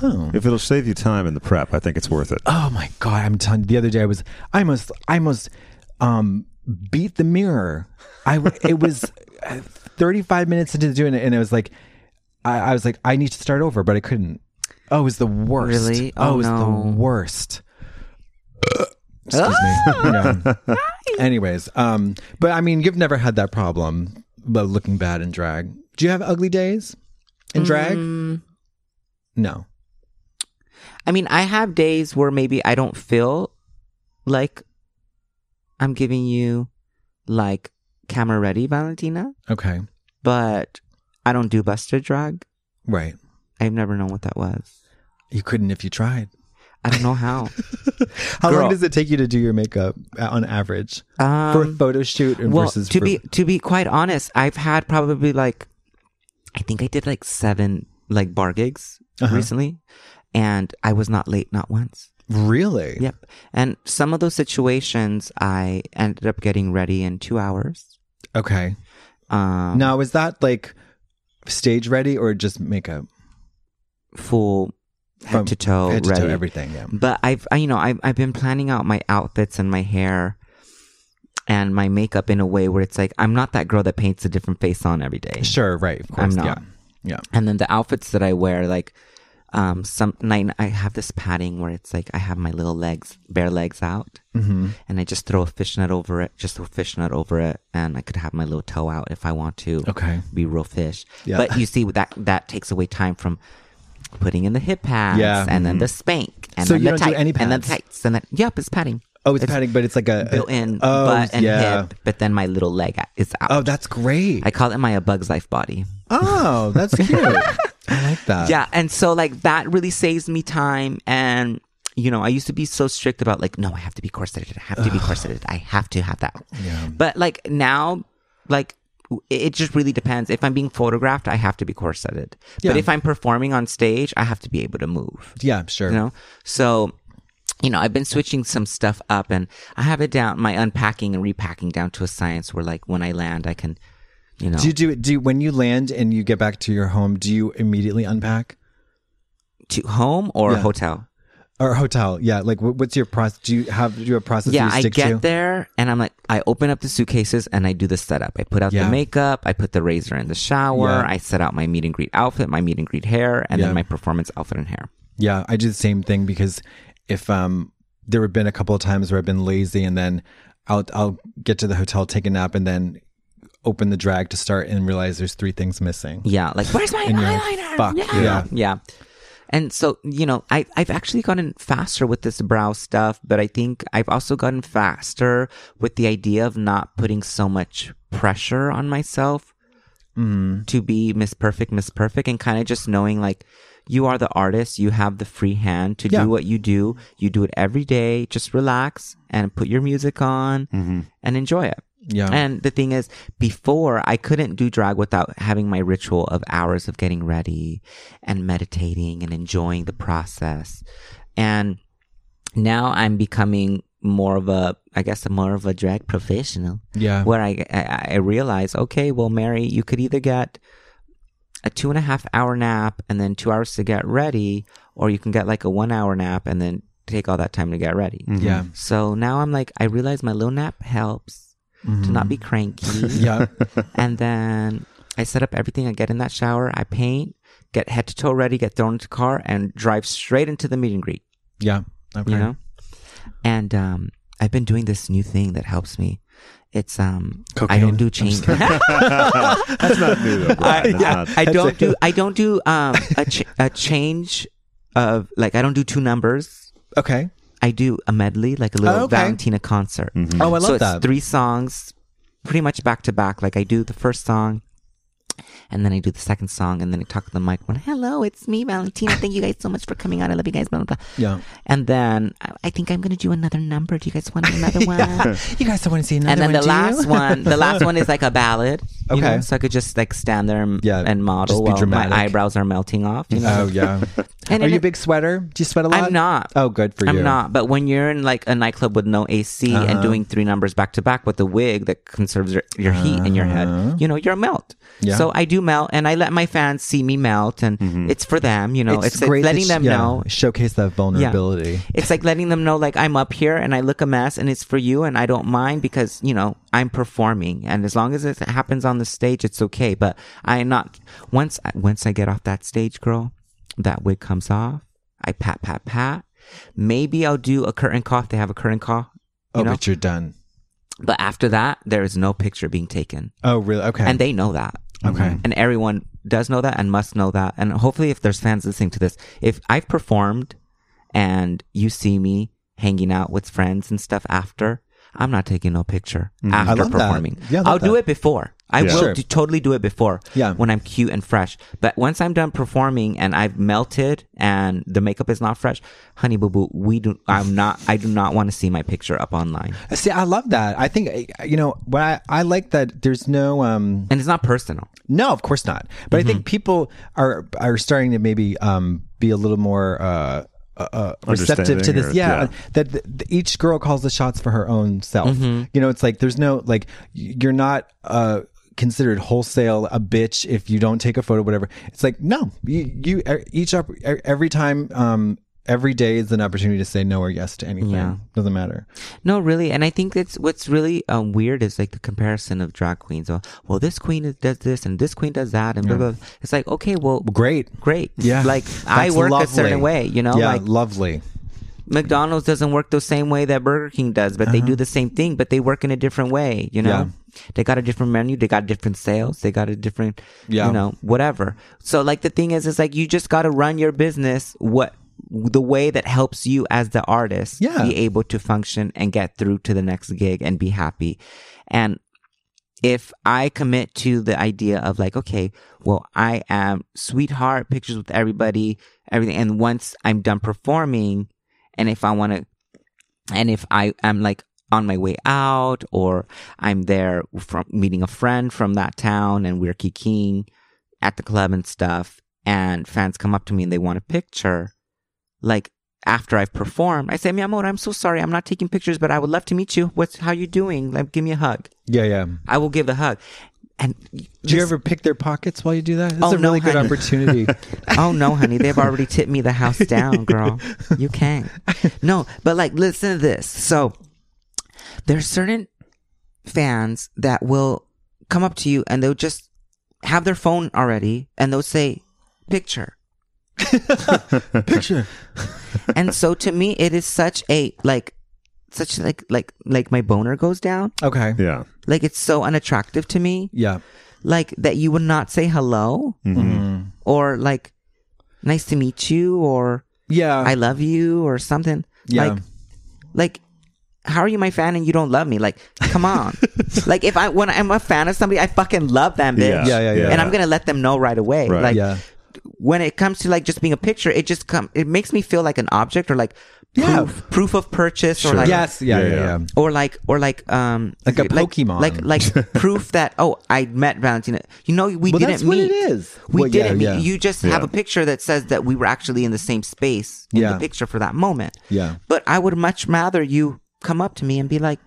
Oh. If it'll save you time in the prep, I think it's worth it. Oh my god, I'm telling you the other day I was I almost I almost um beat the mirror. I w- it was 35 minutes into doing it, and it was like, I, I was like, I need to start over, but I couldn't. Oh, it was the worst. Really? Oh, Oh, it was no. the worst. Excuse me. Yeah. Anyways, um, but I mean, you've never had that problem, but looking bad in drag. Do you have ugly days in drag? Mm, No. I mean, I have days where maybe I don't feel like I'm giving you like camera ready, Valentina, Okay. but I don't do busted drag. Right. I've never known what that was. You couldn't if you tried. I don't know how. How long does it take you to do your makeup uh, on average for a Um, photo shoot and well, versus to for- be to be quite honest, I've had probably like, I think I did like seven like bar gigs Uh-huh. recently, and I was not late not once. really? Yep. And some of those situations, I ended up getting ready in two hours. Okay. Um, Now, is that like stage ready or just makeup? full head From to toe head to ready. toe, everything. Yeah. But I've, I, you know, I've, I've been planning out my outfits and my hair and my makeup in a way where it's like, I'm not that girl that paints a different face on every day. Sure. Right. Of course, I'm not. Yeah. Yeah. And then the outfits that I wear, like, um, some night I have this padding where it's like I have my little legs, bare legs out, Mm-hmm. and I just throw a fishnet over it, just a fishnet over it, and I could have my little toe out if I want to. Okay. be real fish. Yeah. But you see that that takes away time from putting in the hip pads, Yeah. and then the mm-hmm. spank, and So then you the don't do tight, any and then pads? tights, and then yep, it's padding. Oh, it's, padding, but it's like a built in Oh, butt and yeah. hip, but then my little leg is out. Oh, that's great. I call it my A Bug's Life body. oh, that's cute. I like that. yeah, and so like that really saves me time and. You know, I used to be so strict about like, no, I have to be corseted. I have to be corseted. I have to have that. Yeah. But like now, like it just really depends. If I'm being photographed, I have to be corseted. Yeah. But if I'm performing on stage, I have to be able to move. Yeah. Sure. You know, so you know, I've been switching some stuff up, and I have it down. My unpacking and repacking down to a science where, like, when I land, I can, you know, Do you do it? Do you, when you land and you get back to your home? Do you immediately unpack to home or Yeah. hotel. Or hotel? Yeah. Like, what's your process? Do you have do you have process? Yeah, I get to? there and I'm like, I open up the suitcases and I do the setup. I put out Yeah. the makeup, I put the razor in the shower, Yeah. I set out my meet and greet outfit, my meet and greet hair, and Yeah. then my performance outfit and hair. Yeah, I do the same thing because if um there have been a couple of times where I've been lazy and then I'll I'll get to the hotel, take a nap, and then open the drag to start and realize there's three things missing. Yeah, like where's my And you're like, eyeliner? "Fuck, yeah. yeah." yeah. And so, you know, I, I've actually gotten faster with this brow stuff, but I think I've also gotten faster with the idea of not putting so much pressure on myself mm. to be Miss Perfect, Miss Perfect, and kind of just knowing like you are the artist, you have the free hand to Yeah. do what you do. You do it every day. Just relax and put your music on mm-hmm. and enjoy it. Yeah. And the thing is, before I couldn't do drag without having my ritual of hours of getting ready and meditating and enjoying the process. And now I'm becoming more of a, I guess, more of a drag professional Yeah. where I, I, I realize, okay, well, Mary, you could either get a two and a half hour nap and then two hours to get ready, or you can get like a one hour nap and then take all that time to get ready. Yeah. So now I'm like, I realize my little nap helps to not be cranky. Yeah. And then I set up everything. I get in that shower, I paint, get head to toe ready, get thrown into the car, and drive straight into the meet and greet. Yeah. Okay. You know? And um, I've been doing this new thing that helps me. It's um, I don't do change. That's not new though. Brian. That's not- I don't do I don't do um a, ch- a change of like I don't do two numbers. Okay. I do a medley, like a little Oh, okay. Valentina concert. Mm-hmm. Oh, I love so it's that. three songs, pretty much back to back. Like I do the first song, and then I do the second song, and then I talk to the mic. When hello, it's me, Valentina. Thank you guys so much for coming out. I love you guys. Blah, blah, blah. Yeah. And then I, I think I'm gonna do another number. Do you guys want another one? You guys don't want to see another one. and then one, the do you? last one, the last one is like a ballad. you Okay. know, so I could just like stand there and, Yeah, and model while dramatic. my eyebrows are melting off. You know? Oh yeah. And Are you a big sweater? Do you sweat a lot? I'm not. Oh, good for you. I'm not. But when you're in like a nightclub with no AC Uh-huh. and doing three numbers back to back with a wig that conserves your, your heat in your head, you know, you're a melt. Uh-huh. Yeah. So I do melt and I let my fans see me melt and mm-hmm. it's for them, you know, It's, it's, great letting that them yeah, know. Showcase that vulnerability. It's like letting them know, like, I'm up here and I look a mess and it's for you and I don't mind because, you know, I'm performing. And as long as it happens on the stage, it's okay. But I'm not, once, I- once I get off that stage, girl, that wig comes off. I pat, pat, pat. Maybe I'll do a curtain call if they have a curtain call. Oh, know? but you're done. But after that, there is no picture being taken. Oh, really? Okay. And they know that. Okay. And everyone does know that and must know that. And hopefully, if there's fans listening to this, if I've performed and you see me hanging out with friends and stuff after, I'm not taking no picture. Mm-hmm. I after love that. performing. Yeah, I love I'll do that. it before. I Yeah. will Sure. do, totally do it before. Yeah. When I'm cute and fresh. But once I'm done performing and I've melted and the makeup is not fresh, honey boo boo, we do. I'm not. I do not want to see my picture up online. See, I love that. I think uh, you know what I, I like that. There's no um. And it's not personal. No, of course not. But I Mm-hmm. think people are are starting to maybe um be a little more uh. Uh, uh, receptive to this, or- yeah. yeah. That th- th- each girl calls the shots for her own self. Mm-hmm. You know, it's like there's no like you're not uh considered wholesale a bitch if you don't take a photo, whatever. It's like no, you, you each up every time um every day is an opportunity to say no or yes to anything. Yeah. Doesn't matter. No, really, and I think that's what's really um, weird is like the comparison of drag queens. Well, well, this queen does this and this queen does that, and blah, blah, blah. It's like okay, well, Great. great, Yeah. Like I work a certain way, you know, Yeah, like lovely. McDonald's doesn't work the same way that Burger King does, but they do the same thing, but they work in a different way, you know? Uh-huh. Yeah. They got a different menu, they got different sales, they got a different, Yeah. you know, whatever. So like the thing is, it's like you just got to run your business what the way that helps you as the artist Yeah. be able to function and get through to the next gig and be happy. And if I commit to the idea of like, okay, well, I am sweetheart, pictures with everybody, everything. And once I'm done performing, and if I want to, and if I am like on my way out or I'm there from meeting a friend from that town and we're kikiing at the club and stuff, and fans come up to me and they want a picture, like after I've performed, I say, mi amor, I'm so sorry. I'm not taking pictures, but I would love to meet you. What's, how you doing? Like, give me a hug. Yeah, yeah. I will give the hug. And Do you ever pick their pockets while you do that? It's Oh, a really no, good honey. opportunity. oh no, honey, they've already tipped me the house down, girl. You can't. No, but like, listen to this. So there's certain fans that will come up to you and they'll just have their phone already and they'll say picture. Picture. And so to me, it is such a like, such like like like my boner goes down. Okay. Yeah. Like it's so unattractive to me. Yeah. Like that you would not say hello Mm-hmm. or like nice to meet you or Yeah. I love you or something. Yeah. Like, like, how are you my fan and you don't love me? Like, come on. like, if I when I'm a fan of somebody, I fucking love them, bitch. Yeah. Yeah, yeah, yeah. And I'm gonna let them know right away. Right. Like, yeah. when it comes to like just being a picture, it just come. It makes me feel like an object or like Yeah. proof, proof of purchase or like yes. Yeah. Yeah, Yeah. yeah. yeah. or like or like um Like a Pokemon. like like proof that oh I met Valentina. You know we Well, didn't that's what meet. it is. We Well, didn't yeah. meet. You just have a picture that says that we were actually in the same space in Yeah. the picture for that moment. Yeah. But I would much rather you come up to me and be like,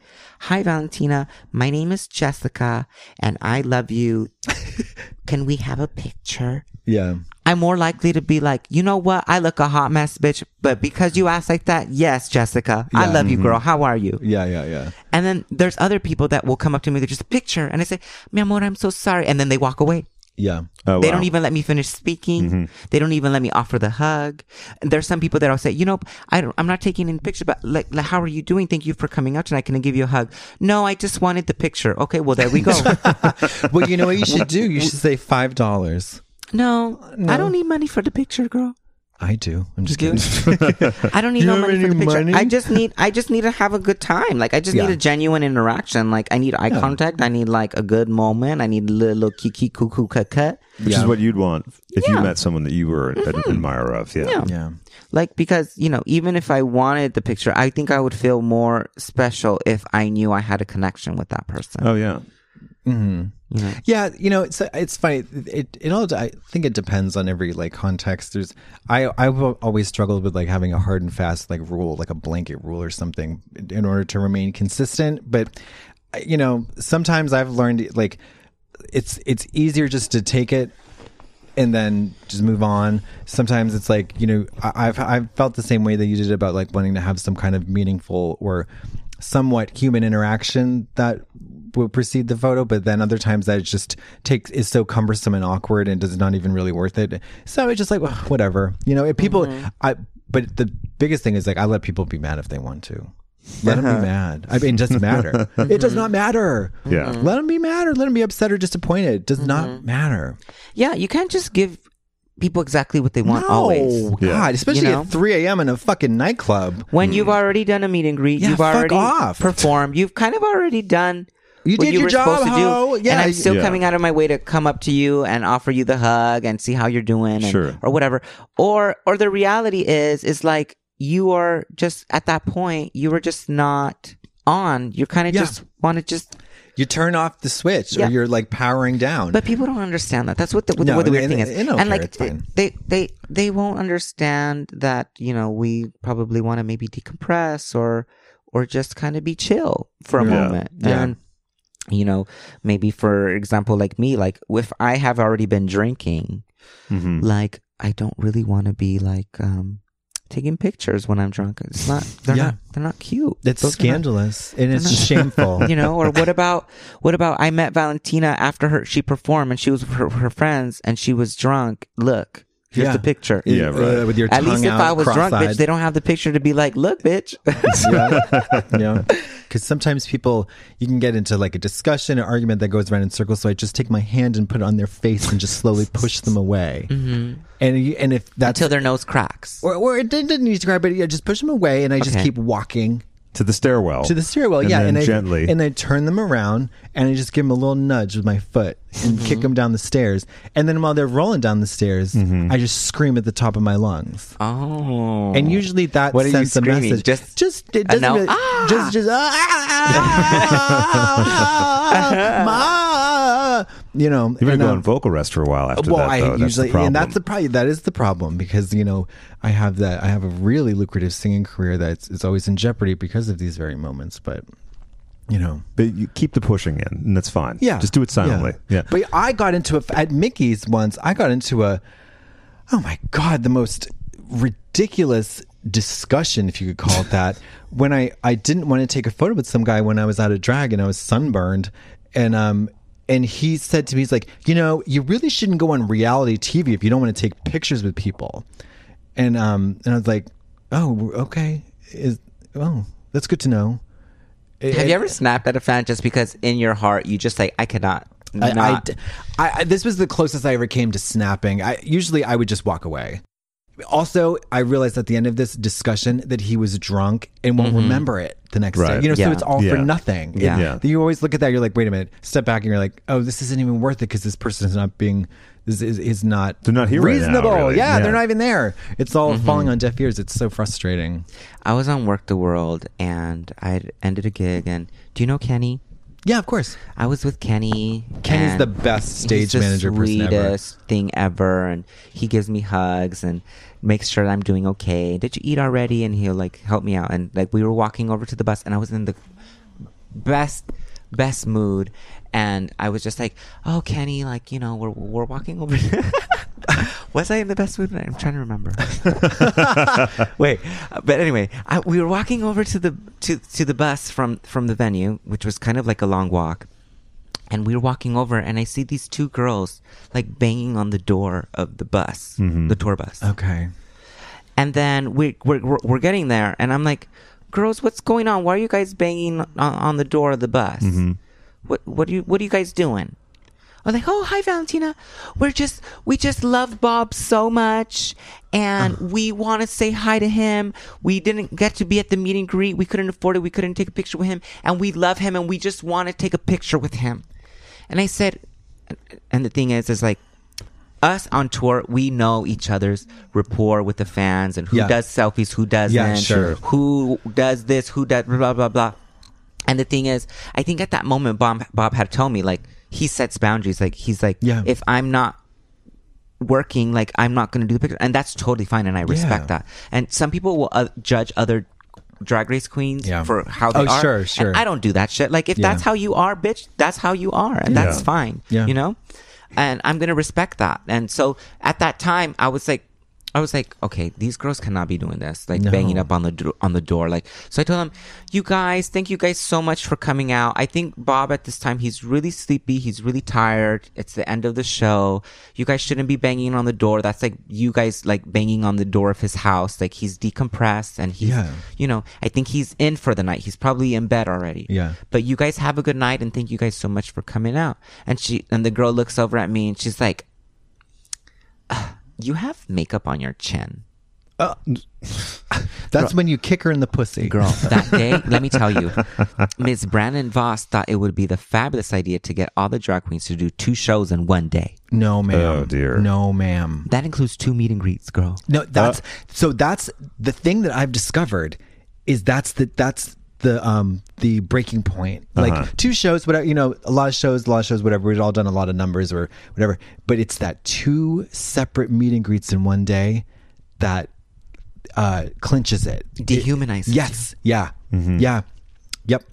"Hi Valentina, my name is Jessica and I love you. Can we have a picture?" Yeah. I'm more likely to be like, you know what? I look a hot mess, bitch. But because you ask like that, yes, Jessica, yeah, I love mm-hmm. you, girl. How are you? Yeah, yeah, yeah. And then there's other people that will come up to me, they just picture, and I say, mi amor, I'm so sorry. And then they walk away. Yeah. Oh, they wow. don't even let me finish speaking. Mm-hmm. They don't even let me offer the hug. There's some people that I'll say, you know, I don't, I'm not taking in picture, but like, like, how are you doing? Thank you for coming out tonight. Can I give you a hug? No, I just wanted the picture. Okay. Well, there we go. well, you know what you should do? You should say $5. No, no, I don't need money for the picture, girl. I do. I'm just kidding. I don't need Do no money for the picture. money? I just need I just need to have a good time. Like I just Yeah. need a genuine interaction. Like I need eye Yeah. contact. I need like a good moment. I need little kiki cuckoo cut. Which is what you'd want if you met someone that you were an mm-hmm. admirer of. Yeah. Yeah. Yeah. Like because, you know, even if I wanted the picture, I think I would feel more special if I knew I had a connection with that person. Oh yeah. Mm-hmm. You know? Yeah, you know, it's it's funny. It it all I think it depends on every like context. There's I I've always struggled with like having a hard and fast like rule, like a blanket rule or something, in order to remain consistent. But you know, sometimes I've learned like it's it's easier just to take it and then just move on. Sometimes it's like you know I- I've I've felt the same way that you did about like wanting to have some kind of meaningful or somewhat human interaction that will precede the photo, but then other times that it just takes is so cumbersome and awkward and is not even really worth it. So it's just like well, whatever, you know. If people, mm-hmm. I but the biggest thing is like I let people be mad if they want to. Let them be uh-huh. mad. I mean, it doesn't matter. it does not matter. Yeah. Let them be mad or let them be upset or disappointed. It does not mm-hmm. matter. Yeah, you can't just give people exactly what they want no, always. God, Yeah. especially You know? at 3 a.m. in a fucking nightclub. When you've mm. already done a meet and greet, Yeah, you've fuck already off. performed, you've kind of already done You what did you your were job, supposed to do. ho. Yeah, and I'm still Yeah. coming out of my way to come up to you and offer you the hug and see how you're doing and, Sure. or whatever. Or or the reality is is like you are just at that point you were just not on. You kind of Yeah. just want to just You turn off the switch Yeah. or you're like powering down. But people don't understand that. That's what the, what, the- what the weird and- thing is. and- and I don't and care. like It's fine. they they they won't understand that you know we probably want to maybe decompress or or just kind of be chill for a Yeah. moment. Yeah. And you know, maybe for example, like me, like if I have already been drinking, Mhm. like I don't really want to be like um taking pictures when I'm drunk. It's not. They're Yeah. not. They're not cute. it's Those are not- scandalous and it's shameful. you know or what about what about i met valentina after her she performed and she was with her, her friends and she was drunk look here's Yeah. the picture Yeah, right. Uh, with your at tongue least if out, i was drunk bitch they don't have the picture to be like look bitch yeah. Because sometimes people, you can get into like a discussion, an argument that goes around in circles. So I just take my hand and put it on their face and just slowly push them away. Mm-hmm. And you, and if that's until their nose cracks or, or it didn't need to grab it, yeah, just push them away, and I just Okay. keep walking To the stairwell. to the stairwell. And yeah, then and I gently. and I turn them around, and I just give them a little nudge with my foot and Mm-hmm. kick them down the stairs. And then while they're rolling down the stairs, Mm-hmm. I just scream at the top of my lungs. oh And usually that What are you sends a message. Just just it a doesn't really, Ah! just just ah, ma, you know. You're and, going um, on vocal rest for a while after well, that, I though. That's usually, the and that's the problem. That is the problem because you know I have that. I have a really lucrative singing career that's is always in jeopardy because of these very moments. But you know, But you keep the pushing in, and that's fine. yeah, Just do it silently. Yeah. But I got into a at Mickey's once. I got into a oh my god, the most ridiculous discussion, if you could call it that. when I I didn't want to take a photo with some guy when I was out of drag and I was sunburned, and um. And he said to me, he's like, you know, you really shouldn't go on reality TV if you don't want to take pictures with people. And um, and I was like, oh, okay, is oh, that's good to know. have you ever snapped at a fan just because in your heart you just like i cannot I, I not d- I- I- this was the closest I ever came to snapping. I usually I would just walk away. Also, I realized at the end of this discussion that he was drunk and won't mm-hmm. remember it the next Right. day. You know, so it's all Yeah. for nothing. Yeah. Yeah. You always look at that. You're like, wait a minute. Step back, and you're like, oh, this isn't even worth it because this person is not being. This is, is not. They're not here right now, reasonable. really. Yeah, Yeah. they're not even there. It's all mm-hmm. falling on deaf ears. It's so frustrating. i was on Werq the World and i ended a gig and do you know kenny Yeah, of course. I was with Kenny. Kenny's and the best stage he's the manager person ever. sweetest thing ever, and he gives me hugs and makes sure that I'm doing okay. Did you eat already? And he'll like help me out. And like we were walking over to the bus, and I was in the best best mood, and I was just like, "Oh, Kenny, like you know, we're we're walking over." was I in the best mood? I'm trying to remember. Wait, but anyway, I, we were walking over to the to to the bus from from the venue, which was kind of like a long walk. And we were walking over, and I see these two girls like banging on the door of the bus, mm-hmm. the tour bus. Okay. And then we, we're, we're we're getting there, and I'm like, "Girls, what's going on? Why are you guys banging on, on the door of the bus? Mm-hmm. What what do you what are you guys doing?" I was like, "Oh, hi, Valentina. We're just we just love Bob so much, and we want to say hi to him. We didn't get to be at the meet and greet. We couldn't afford it. We couldn't take a picture with him, and we love him, and we just want to take a picture with him." And I said, and the thing is, is like us on tour, we know each other's rapport with the fans and who Yeah. does selfies, who doesn't, Yeah, sure. who does this, who does blah blah blah. And the thing is, I think at that moment, Bob Bob had told me like, he sets boundaries. Like he's like, Yeah. if I'm not working, like I'm not going to do the picture, and that's totally fine, and I respect Yeah. that. And some people will uh, judge other drag race queens Yeah. for how they Oh, are. sure, and sure. I don't do that shit. Like if Yeah. that's how you are, bitch, that's how you are, and that's fine. Yeah. You know, and I'm gonna respect that. And so at that time, I was like. I was like, okay, these girls cannot be doing this, like No. banging up on the do- on the door. Like, so I told them, you guys, thank you guys so much for coming out. I think Bob at this time he's really sleepy, he's really tired. It's the end of the show. You guys shouldn't be banging on the door. That's like you guys like banging on the door of his house. Like he's decompressed and he's, Yeah. you know, I think he's in for the night. He's probably in bed already. Yeah. But you guys have a good night and thank you guys so much for coming out. And she and the girl looks over at me and she's like, "Ugh, you have makeup on your chin. That's when you kick her in the pussy. Girl, that day, let me tell you, Ms. Brandon Voss thought it would be the fabulous idea to get all the drag queens to do two shows in one day. No, ma'am. Oh, dear. No, ma'am. That includes two meet and greets, girl. No, that's Uh, so that's the thing that I've discovered is that's the that's the um the breaking point. Like Uh-huh. two shows, whatever you know, a lot of shows, a lot of shows, whatever. We've all done a lot of numbers or whatever. But it's that two separate meet and greets in one day that uh clinches it. Dehumanizes you. Yes. Yeah. Yeah. Yep.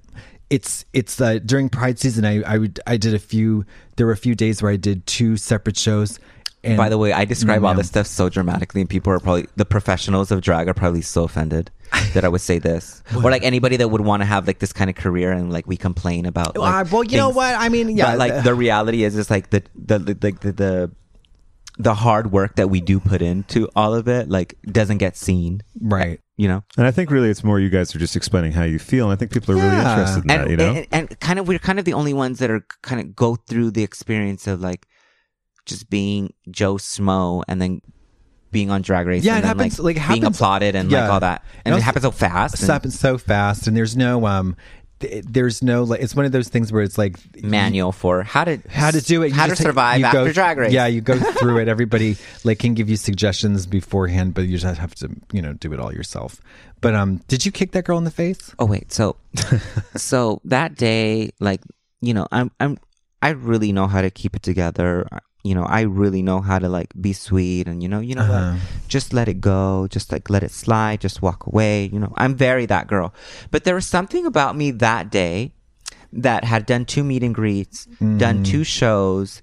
It's it's uh, during Pride season. I I would I did a few. There were a few days where I did two separate shows. And By the way, I describe all this stuff so dramatically, and people are probably the professionals of drag are probably so offended that I would say this, or like anybody that would want to have like this kind of career, and like we complain about. Like, Uh, well, you know what? I mean, yeah, but like the reality is, is like the the the the, the, the the hard work that we do put into all of it, like doesn't get seen, right. you know. And I think really it's more you guys are just explaining how you feel. And I think people are really interested in and, that, you know? and, and kind of we're kind of the only ones that are kind of go through the experience of like just being Joe Smo and then being on Drag Race. Yeah, and it then, happens, like, being happens- applauded and yeah. like all that, and And it also- happens so fast. It and happens so fast, and there's no um, th- there's no like it's one of those things where it's like manual for how to how to do it, you how to take- survive you after go, Drag Race. Yeah, you go through it. Everybody like can give you suggestions beforehand, but you just have to you know do it all yourself. But um, did you kick that girl in the face? Oh wait, so so that day, like you know, I'm I'm I really know how to keep it together. You know, I really know how to like be sweet and you know, you know Uh-huh. what? Just let it go. Just like let it slide. Just walk away. You know, I'm very that girl. But there was something about me that day that had done two meet and greets, Mm. done two shows,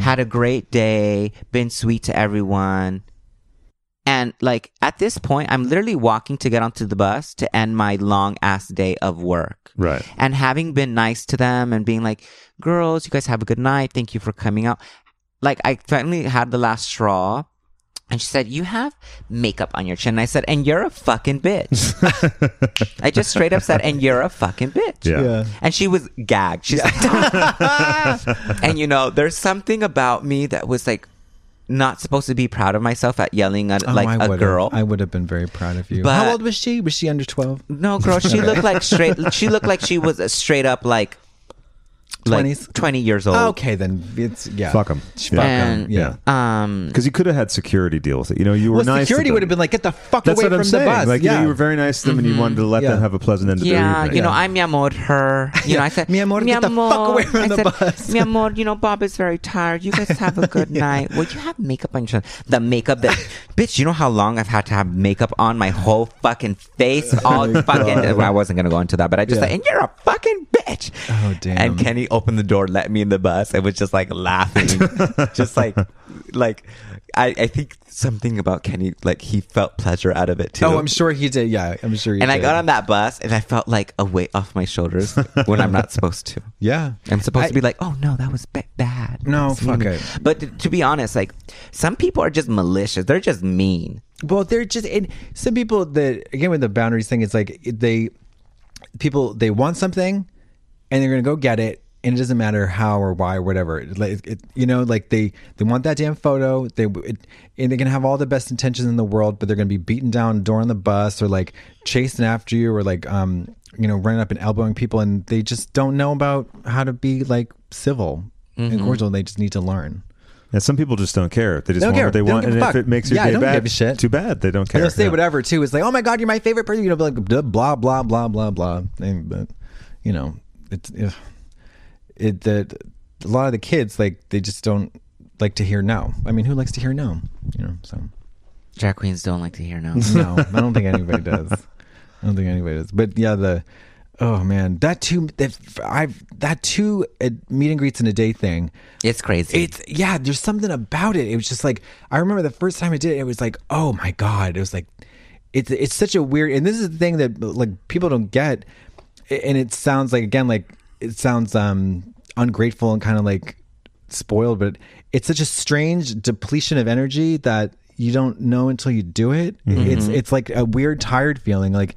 had a great day, been sweet to everyone. And like at this point, I'm literally walking to get onto the bus to end my long ass day of work. Right. And having been nice to them and being like, girls, you guys have a good night. Thank you for coming out. Like I finally had the last straw. And she said, You have makeup on your chin. And I said, And you're a fucking bitch. I just straight up said, And you're a fucking bitch. Yeah. Yeah. And she was gagged. She's like, and you know, there's something about me that was like not supposed to be proud of myself at yelling at Oh, like I a would've- girl. I would have been very proud of you. But- How old was she? Was she under twelve? no, girl, she looked like straight. She looked like she was a straight up like. Like 20s? 20 years old. Okay, then it's yeah. Fuck 'em. Fuck Yeah. 'em, And, Yeah. Um, Because you could have had security deal with it. You know, you were Well, nice. to security them. would have been like, get the fuck That's away what from I'm saying. the bus. Like, you, yeah. know, you were very nice to them and you wanted to let Yeah. them have a pleasant end of their yeah, evening. you know, Yeah. I'm mi amor her. You know, I said, Mi amor, get the fuck away from I the said, bus. Mi amor, you know, Bob is very tired. You guys have a good night. Well, you have makeup on your. The makeup that, bitch, you know how long I've had to have makeup on my whole fucking face? All fucking, well, I wasn't going to go into that, but I just Yeah. said, and you're a fucking bitch. Oh, damn. And Kenny opened the door, let me in the bus, and was just like laughing. just like, like, I, I think something about Kenny, like, he felt pleasure out of it too. Oh, I'm sure he did. Yeah, I'm sure he And did. I got on that bus and I felt like a weight off my shoulders when I'm not supposed to. Yeah, I'm supposed I- to be like, oh no, that was ba- bad. No, fuck it. But to, to be honest, like some people are just malicious. They're just mean. Well, they're just and some people that again with the boundaries thing. It's like they people they want something and they're gonna go get it, and it doesn't matter how or why or whatever. It, like, it, you know, like they they want that damn photo. They it, and they can have all the best intentions in the world, but they're gonna be beaten down door on the bus or like chasing after you or like um you know running up and elbowing people, and they just don't know about how to be like civil and cordial. They just need to learn. And some people just don't care. They just Don't want care. what they They don't want. give And a if fuck. it makes your Yeah, day don't bad, give a shit. too bad. They don't care. And they'll say Yeah. whatever too. It's like, oh my god, you're my favorite person. You know, be like blah blah blah blah blah blah. And, but you know, it's it, it the a lot of the kids like they just don't like to hear no. I mean, who likes to hear no? You know, so Drag queens don't like to hear no. no, I don't think anybody does. I don't think anybody does. But yeah, the oh man, that two that I've that two uh, meet and greets in a day thing. It's crazy. It's yeah, there's something about it. It was just like I remember the first time I did it, it was like, oh my god, it was like it's it's such a weird and this is the thing that like people don't get and it sounds like again like it sounds um ungrateful and kind of like spoiled, but it's such a strange depletion of energy that you don't know until you do it. It's it's like a weird tired feeling. Like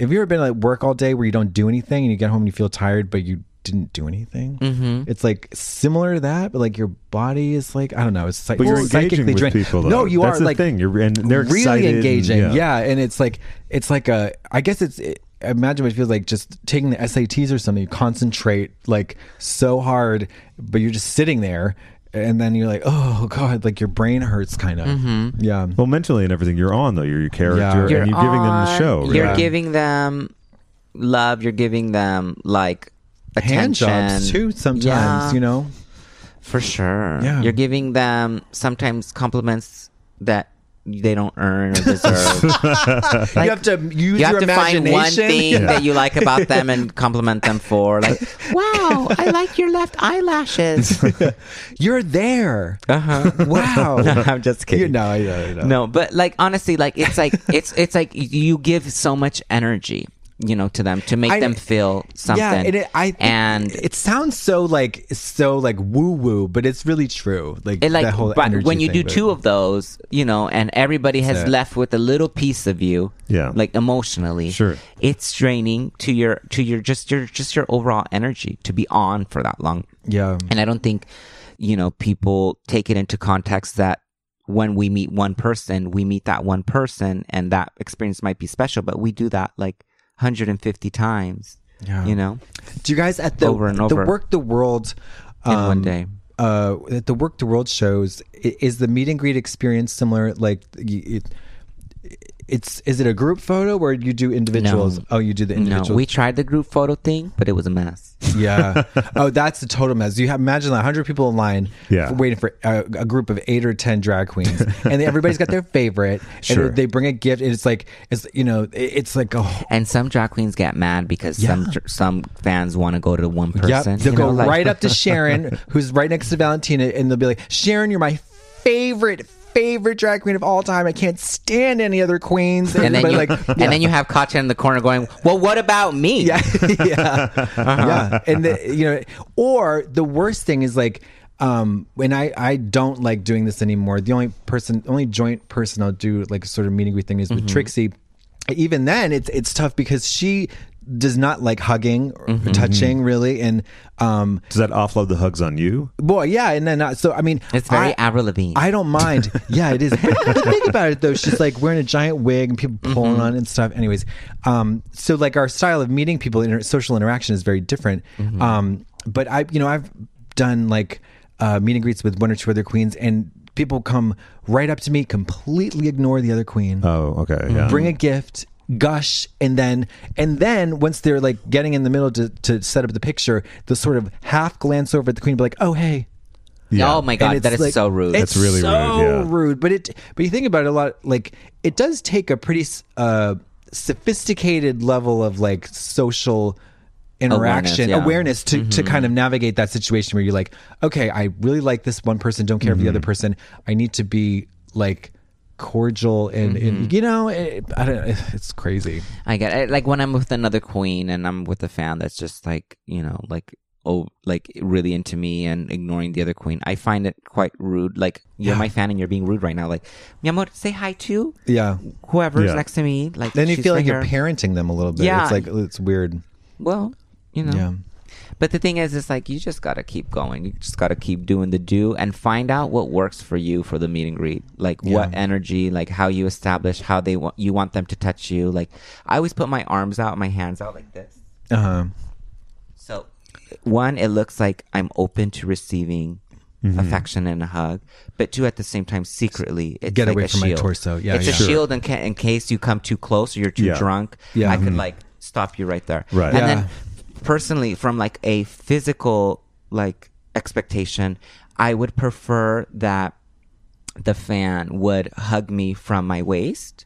have you ever been at work all day where you don't do anything and you get home and you feel tired, but you didn't do anything? Mm-hmm. It's like similar to that, but like your body is like I don't know. It's like But you're engaging psychically with draining. people. Though. No, you That's are the like thing. You're and they're really excited engaging. yeah. and it's like it's like a. I guess it's. It, imagine what it feels like just taking the SATs or something. You concentrate like so hard, but you're just sitting there, and then you're like, oh god, like your brain hurts, kind of. Mm-hmm. Yeah. Well, mentally and everything, you're on though. You're your character, Yeah. and you're giving them the on, show. You're right? giving them love. You're giving them like Hand attention jobs too. Sometimes Yeah, you know. for sure. Yeah. You're giving them sometimes compliments that they don't earn or deserve. you have to use you have your to find one thing Yeah. that you like about them and compliment them for. Like, wow, I like your left eyelashes. You're there. Uh-huh. Wow. I'm just kidding. You know, I know, I know. No, but like honestly, like it's like it's it's like you give so much energy, you know, to them to make I- them feel something. Yeah, and it, I and it sounds so like so like woo woo, but it's really true. Like it like that whole but when you thing, do but- two of those, you know, and everybody has it. left with a little piece of you, Yeah. like emotionally, Sure. it's draining to your to your just your just your overall energy to be on for that long. yeah, And I don't think, you know, people take it into context that when we meet one person, we meet that one person and that experience might be special, but we do that like 150 times, Yeah. you know, Do you guys at the Over and the over. Werq the World in one um, day. Uh, at the Werq the World shows is the meet and greet experience similar? Like it, it's is it a group photo where you do individuals? No. Oh, you do the individuals. No, we tried the group photo thing, but it was a mess. yeah. Oh, that's the total mess. You have, imagine like hundred people in line, Yeah. for- waiting for a, a group of eight or ten drag queens, and everybody's got their favorite, Sure. and they bring a gift, and it's like it's you know it- it's like a whole- And some drag queens get mad because some Yeah. some fans want to go to one person. Yep. They'll you go know, like- right up to Sharon, who's right next to Valentina, and they'll be like, Sharon, you're my favorite, favorite drag queen of all time. I can't stand any other queens. And then, you, like, and then you have Katya in the corner going, "Well, what about me?" yeah, yeah, yeah. And the, you know, or the worst thing is like, um, when I I don't like doing this anymore. The only person, only joint person I'll do like a sort of meeting greet thing is with Trixie. Even then, it's it's tough because she does not like hugging or touching really, and um, Does that offload the hugs on you? boy, yeah, and then uh, so I mean, It's very I, Avril Lavigne. I don't mind. Yeah, it is. But, but think about it though. She's like wearing a giant wig and people pulling Mm-hmm. on it and stuff. Anyways, um, so like our style of meeting people, in inter- social interaction is very different. Mm-hmm. Um, but I, you know, I've done like uh, meet and greets with one or two other queens, and people come right up to me, completely ignore the other queen, Oh, okay. Yeah. bring a gift gush and then and then once they're like getting in the middle to, to set up the picture they'll sort of half glance over at the queen be like oh hey Yeah. Oh my god, that is like- so rude. It's really so rude, yeah. rude. But it, but you think about it a lot. Like it does take a pretty uh, sophisticated level of like social interaction Awareness, awareness, yeah. to, to kind of navigate that situation where you're like, okay, I really like this one person, don't care for the other person. I need to be like cordial and, and mm-hmm. you know, it, I don't. It's crazy. I get it. Like when I'm with another queen and I'm with a fan that's just like, you know, like oh like really into me and ignoring the other queen. I find it quite rude. Like you're Yeah. my fan and you're being rude right now. Like, mi amor, say hi to Yeah. whoever's Yeah. next to me. Like Then you feel right like you're here. parenting them a little bit. Yeah. It's like it's weird. Well, you know. Yeah. But the thing is, it's like you just gotta keep going. You just gotta keep doing the do and find out what works for you for the meet and greet. Like what energy, like how you establish how they want you want them to touch you. Like I always put my arms out, my hands out like this. Uh huh. So, one, it looks like I'm open to receiving affection and a hug, but two, at the same time, secretly, it's Get like away a from my torso. Yeah, it's a. Sure. shield in, ca- in case you come too close or you're too Yeah. drunk. Yeah. I could Mhm. like stop you right there. Right. And Yeah. then, personally, from like a physical like expectation. I would prefer that the fan would hug me from my waist,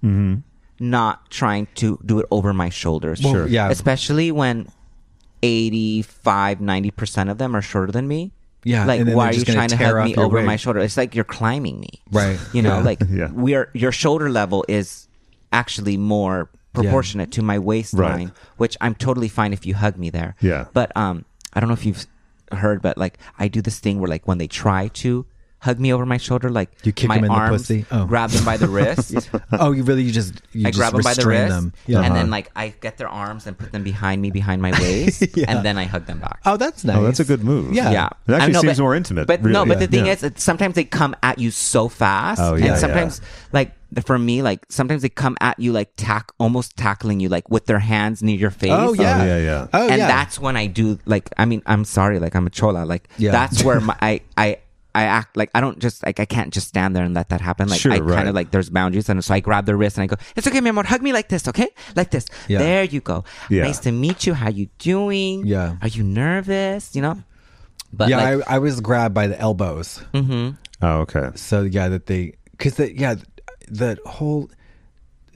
not trying to do it over my shoulders. Mm-hmm. Well, Sure. yeah. Especially when 85, 90% of them are shorter than me. Yeah, Like, why they're you trying to hug me over wig. my shoulder? It's like you're climbing me. Right. You know, Yeah. like Yeah. we're, your shoulder level is actually more proportionate to my waistline, which I'm totally fine if you hug me there. Yeah. But um, I don't know if you've heard, but like I do this thing where like when they try to hug me over my shoulder, like You kick my them in the pussy? Oh. grab them by the wrist. Oh, you really you just you I just grab them by the wrist, them. Yeah. and then Uh-huh. like I get their arms and put them behind me, behind my waist, Yeah. and then I hug them back. Oh, that's nice. Oh, that's a good move. Yeah. Yeah, It actually I know, seems but- more intimate. But really. no, but the thing Yeah. is, that sometimes they come at you so fast, Oh, yeah, and sometimes yeah. like for me, like sometimes they come at you like tack, almost tackling you, like with their hands near your face. Oh yeah. Oh, yeah, yeah. Oh and yeah. that's when I do like I mean I'm sorry like I'm a chola like Yeah. that's where my, I I I act like I don't just like I can't just stand there and let that happen like Sure, I kind right. of like there's boundaries and so I grab their wrist and I go it's okay mi amor hug me like this okay like this Yeah. there you go Yeah. nice to meet you how you doing Yeah. are you nervous you know but yeah, like, I, I was grabbed by the elbows. mhm. Oh, okay. So yeah, that they because the yeah the whole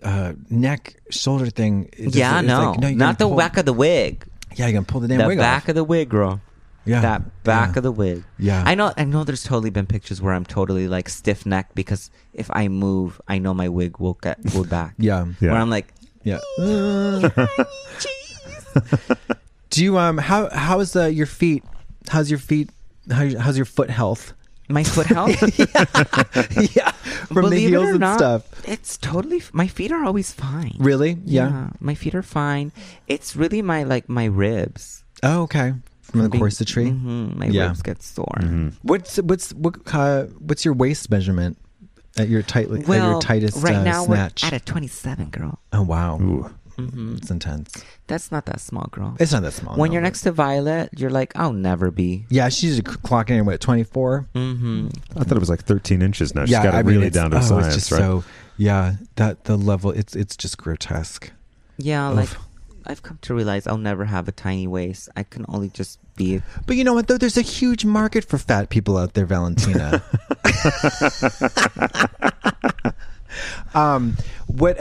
uh, neck shoulder thing. Is yeah it's no like, no, not the pull, back of the wig Yeah, you're gonna pull the damn the wig back off. of the wig girl Yeah, that back yeah. of the wig. Yeah. I know. I know. There's totally been pictures where I'm totally like stiff neck because if I move, I know my wig will get pulled back. Yeah, Yeah. Where I'm like, yeah. Do you um how how's uh, your feet? How's your feet? How, how's your foot health? My foot health. yeah, from the Believe it heels or and not, stuff. It's totally. f- My feet are always fine. Really? Yeah. my feet are fine. It's really my like my ribs. Oh, okay. From the Being- corsetry. Mhm, my Yeah. ribs get sore. What's what's what uh, what's your waist measurement at your tight at your tightest right uh, now snatch? we're at a 27, girl. oh wow, Ooh. It's intense. That's not that small, girl. It's not that small. when no, you're but- next to Violet, you're like, I'll never be. yeah, she's clocking in at twenty four. Mm-hmm. I thought it was like 13 inches now. She's yeah, got it I mean, really it's- down to oh, science, it's just right? So yeah, that the level it's it's just grotesque. Yeah, like I've come to realize I'll never have a tiny waist. I can only just be. But you know what though? There's a huge market for fat people out there, Valentina. um, what?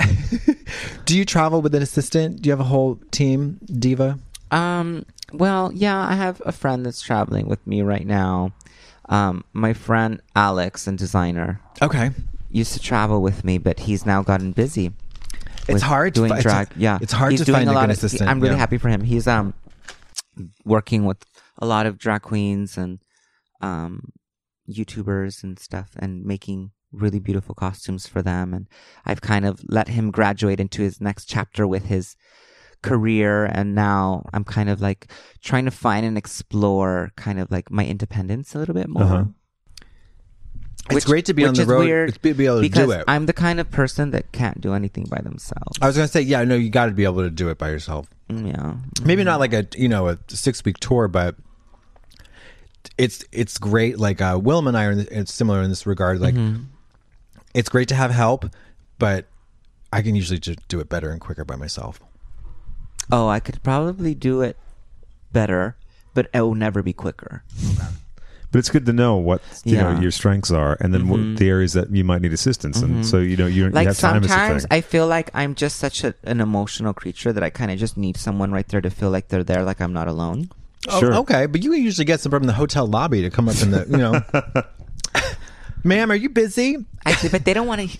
do you travel with an assistant? Do you have a whole team, diva? Um. Well, yeah, I have a friend that's traveling with me right now. Um, my friend Alex, and designer, Okay, used to travel with me, but he's now gotten busy. It's hard to doing fi- it's- drag. yeah, it's hard He's to doing find a lot of- assistant, I'm really yeah. happy for him. He's um working with a lot of drag queens and um YouTubers and stuff, and making really beautiful costumes for them. And I've kind of let him graduate into his next chapter with his career and now I'm kind of like trying to find and explore kind of like my independence a little bit more. Uh-huh. It's great to be on the road- Weird it's be- able to do it. I'm the kind of person that can't do anything by themselves. I was gonna say yeah. No, you got to be able to do it by yourself. Mm, yeah. Maybe not like a you know a six week tour, but it's it's great. Like uh, Willem and I are in it's similar in this regard. Like it's great to have help, but I can usually just do it better and quicker by myself. Oh, I could probably do it better, but it will never be quicker. But it's good to know what you know your strengths are, and then Mhm. what the areas that you might need assistance, and so you know you, you Like have time sometimes thing. I feel like I'm just such a, an emotional creature that I kind of just need someone right there to feel like they're there, like I'm not alone. Sure. Oh, okay, but you can usually get someone from the hotel lobby to come up in the you know. Ma'am, are you busy? Actually, but they don't want to.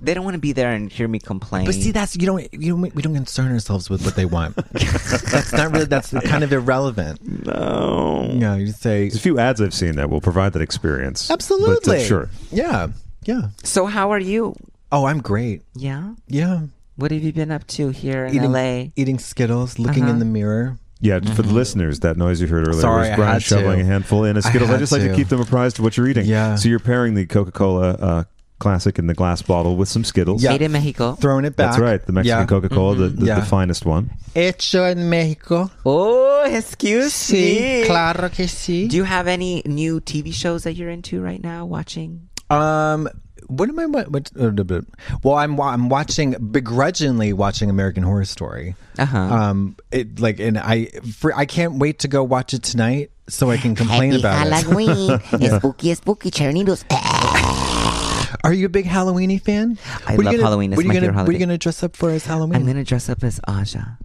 They don't want to be there and hear me complain. But see, that's you don't you don't we don't concern ourselves with what they want. that's not really that's kind of irrelevant. no. Yeah, you say There's a few ads I've seen that will provide that experience. absolutely But, uh, sure. Yeah, yeah. So how are you? Oh, I'm great. Yeah. Yeah, What have you been up to here in eating LA? eating Skittles, looking Uh-huh. in the mirror. Yeah, for the listeners, that noise you heard earlier Sorry, was I Brian had to. shoveling a handful in a I Skittles. I, had just like to to. keep them apprised of what you're eating. Yeah. So you're pairing the Coca-Cola uh, Classic in the glass bottle with some Skittles. Yeah. Made in Mexico. Throwing it back. That's right. The Mexican Yeah. Coca-Cola, the, the, Yeah. the finest one. Hecho en México. Oh, excuse Sí, me. claro que sí. Do you have any new TV shows that you're into right now watching? Um, what am I? What, what, uh, well, I'm I'm watching begrudgingly watching American Horror Story. Uh-huh. Um, it like, and I for, I can't wait to go watch it tonight so I can complain Happy about it. Halloween. Spooky, spooky chernitos. Are you a big Halloweeny fan? I What love gonna- Halloween. It's what are you my gonna, favorite What are you gonna dress up for as Halloween? I'm gonna dress up as Aja.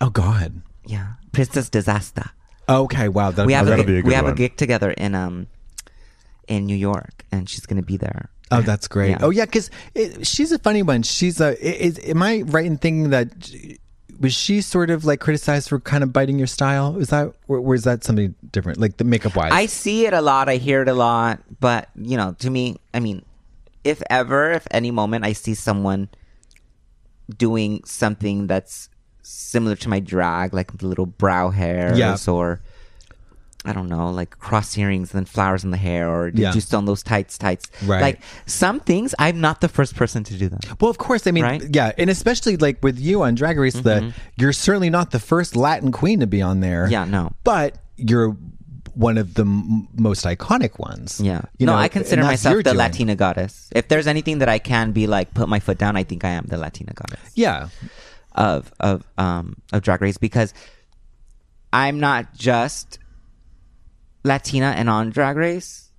oh God. Yeah, Princess Disaster. Okay. Wow. That, we have a, be a we have a gig together in um in New York, and she's gonna be there. Oh, that's great. Yeah. Oh, yeah, because she's a funny one. She's a. Is, am I right in thinking that was she sort of like criticized for kind of biting your style? Is that or, is that something different? Like the makeup wise? I see it a lot. I hear it a lot. But, you know, to me, I mean, if ever, if any moment I see someone doing something that's similar to my drag, like the little brow hairs Yeah. or I don't know, like cross earrings and then flowers in the hair or Yeah. still on those tights tights? Right. Like some things I'm not the first person to do them. well, of course. I mean, Right? Yeah, and especially like with you on Drag Race, that you're certainly not the first Latin queen to be on there. Yeah, no. but you're one of the m- most iconic ones. Yeah. you no, know, I consider myself the doing. Latina goddess. If there's anything that I can be like put my foot down, I think I am the Latina goddess. Yeah, of of um of drag race because I'm not just Latina and on drag race.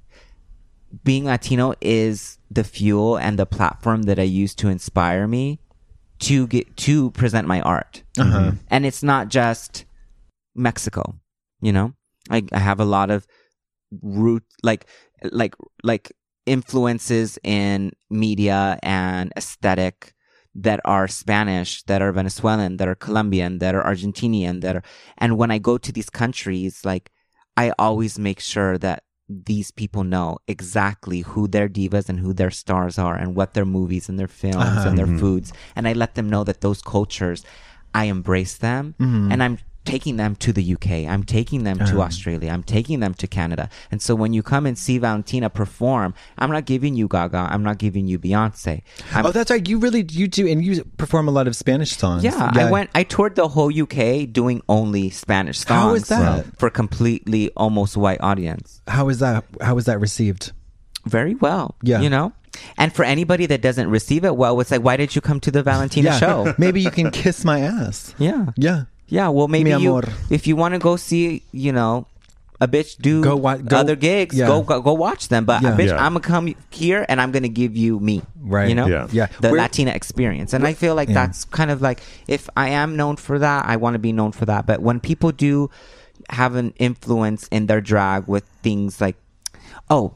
Being Latino is the fuel and the platform that I use to inspire me to get to present my art. Uh-huh. Mm-hmm. And it's not just Mexico, you know? I, I have a lot of root like like like influences in media and aesthetic that are Spanish, that are Venezuelan, that are Colombian, that are Argentinian, that are and when I go to these countries, like I always make sure that these people know exactly who their divas and who their stars are and what their movies and their films and their uh-huh. foods. And I let them know that those cultures, I embrace them mm-hmm. and I'm taking them to the UK. I'm taking them to uh-huh. Australia. I'm taking them to Canada. And so when you come and see Valentina perform, I'm not giving you Gaga. I'm not giving you Beyonce. I'm, oh, that's right. You really you do, and you perform a lot of Spanish songs. yeah, I went. I toured the whole UK doing only Spanish songs. How is that? for completely almost white audience? How is that? How was that received? Very well. Yeah. you know. And for anybody that doesn't receive it well, it's like, why did you come to the Valentina show? Maybe you can kiss my ass. yeah, Yeah. Yeah. Well, maybe Mi you, if you want to go see, you know. A bitch do Go wa- go- other gigs. yeah. Go, go go watch them. But Yeah. a bitch, Yeah. I'm gonna come here and I'm gonna give you me. Right. You know. Yeah. Yeah. The Where- Latina experience, and I feel like Yeah. that's kind of like if I am known for that, I want to be known for that. But when people do have an influence in their drag with things like, oh,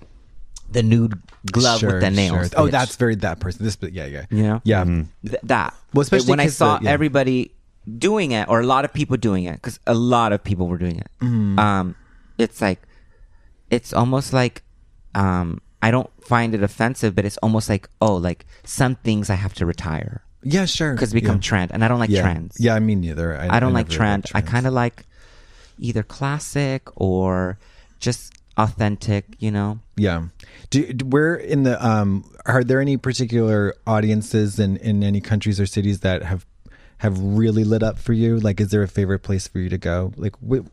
the nude glove Sure, with the nails. sure. Oh, that's very that person. This, but yeah, yeah, You know? yeah. Mm-hmm. Th- that. Well, especially when I saw the- yeah. everybody doing it, or a lot of people doing it, because a lot of people were doing it. Mm-hmm. Um, it's like, it's almost like, um, I don't find it offensive, but it's almost like, oh, like some things I have to retire Yeah, sure. because become yeah. trend, and I don't like yeah. trends. Yeah, I mean neither. I don't like never trend. I kind of like either classic or just authentic. You know. Yeah. Do, do where in the um are there any particular audiences in in any countries or cities that have have really lit up for you? Like, is there a favorite place for you to go? Like, what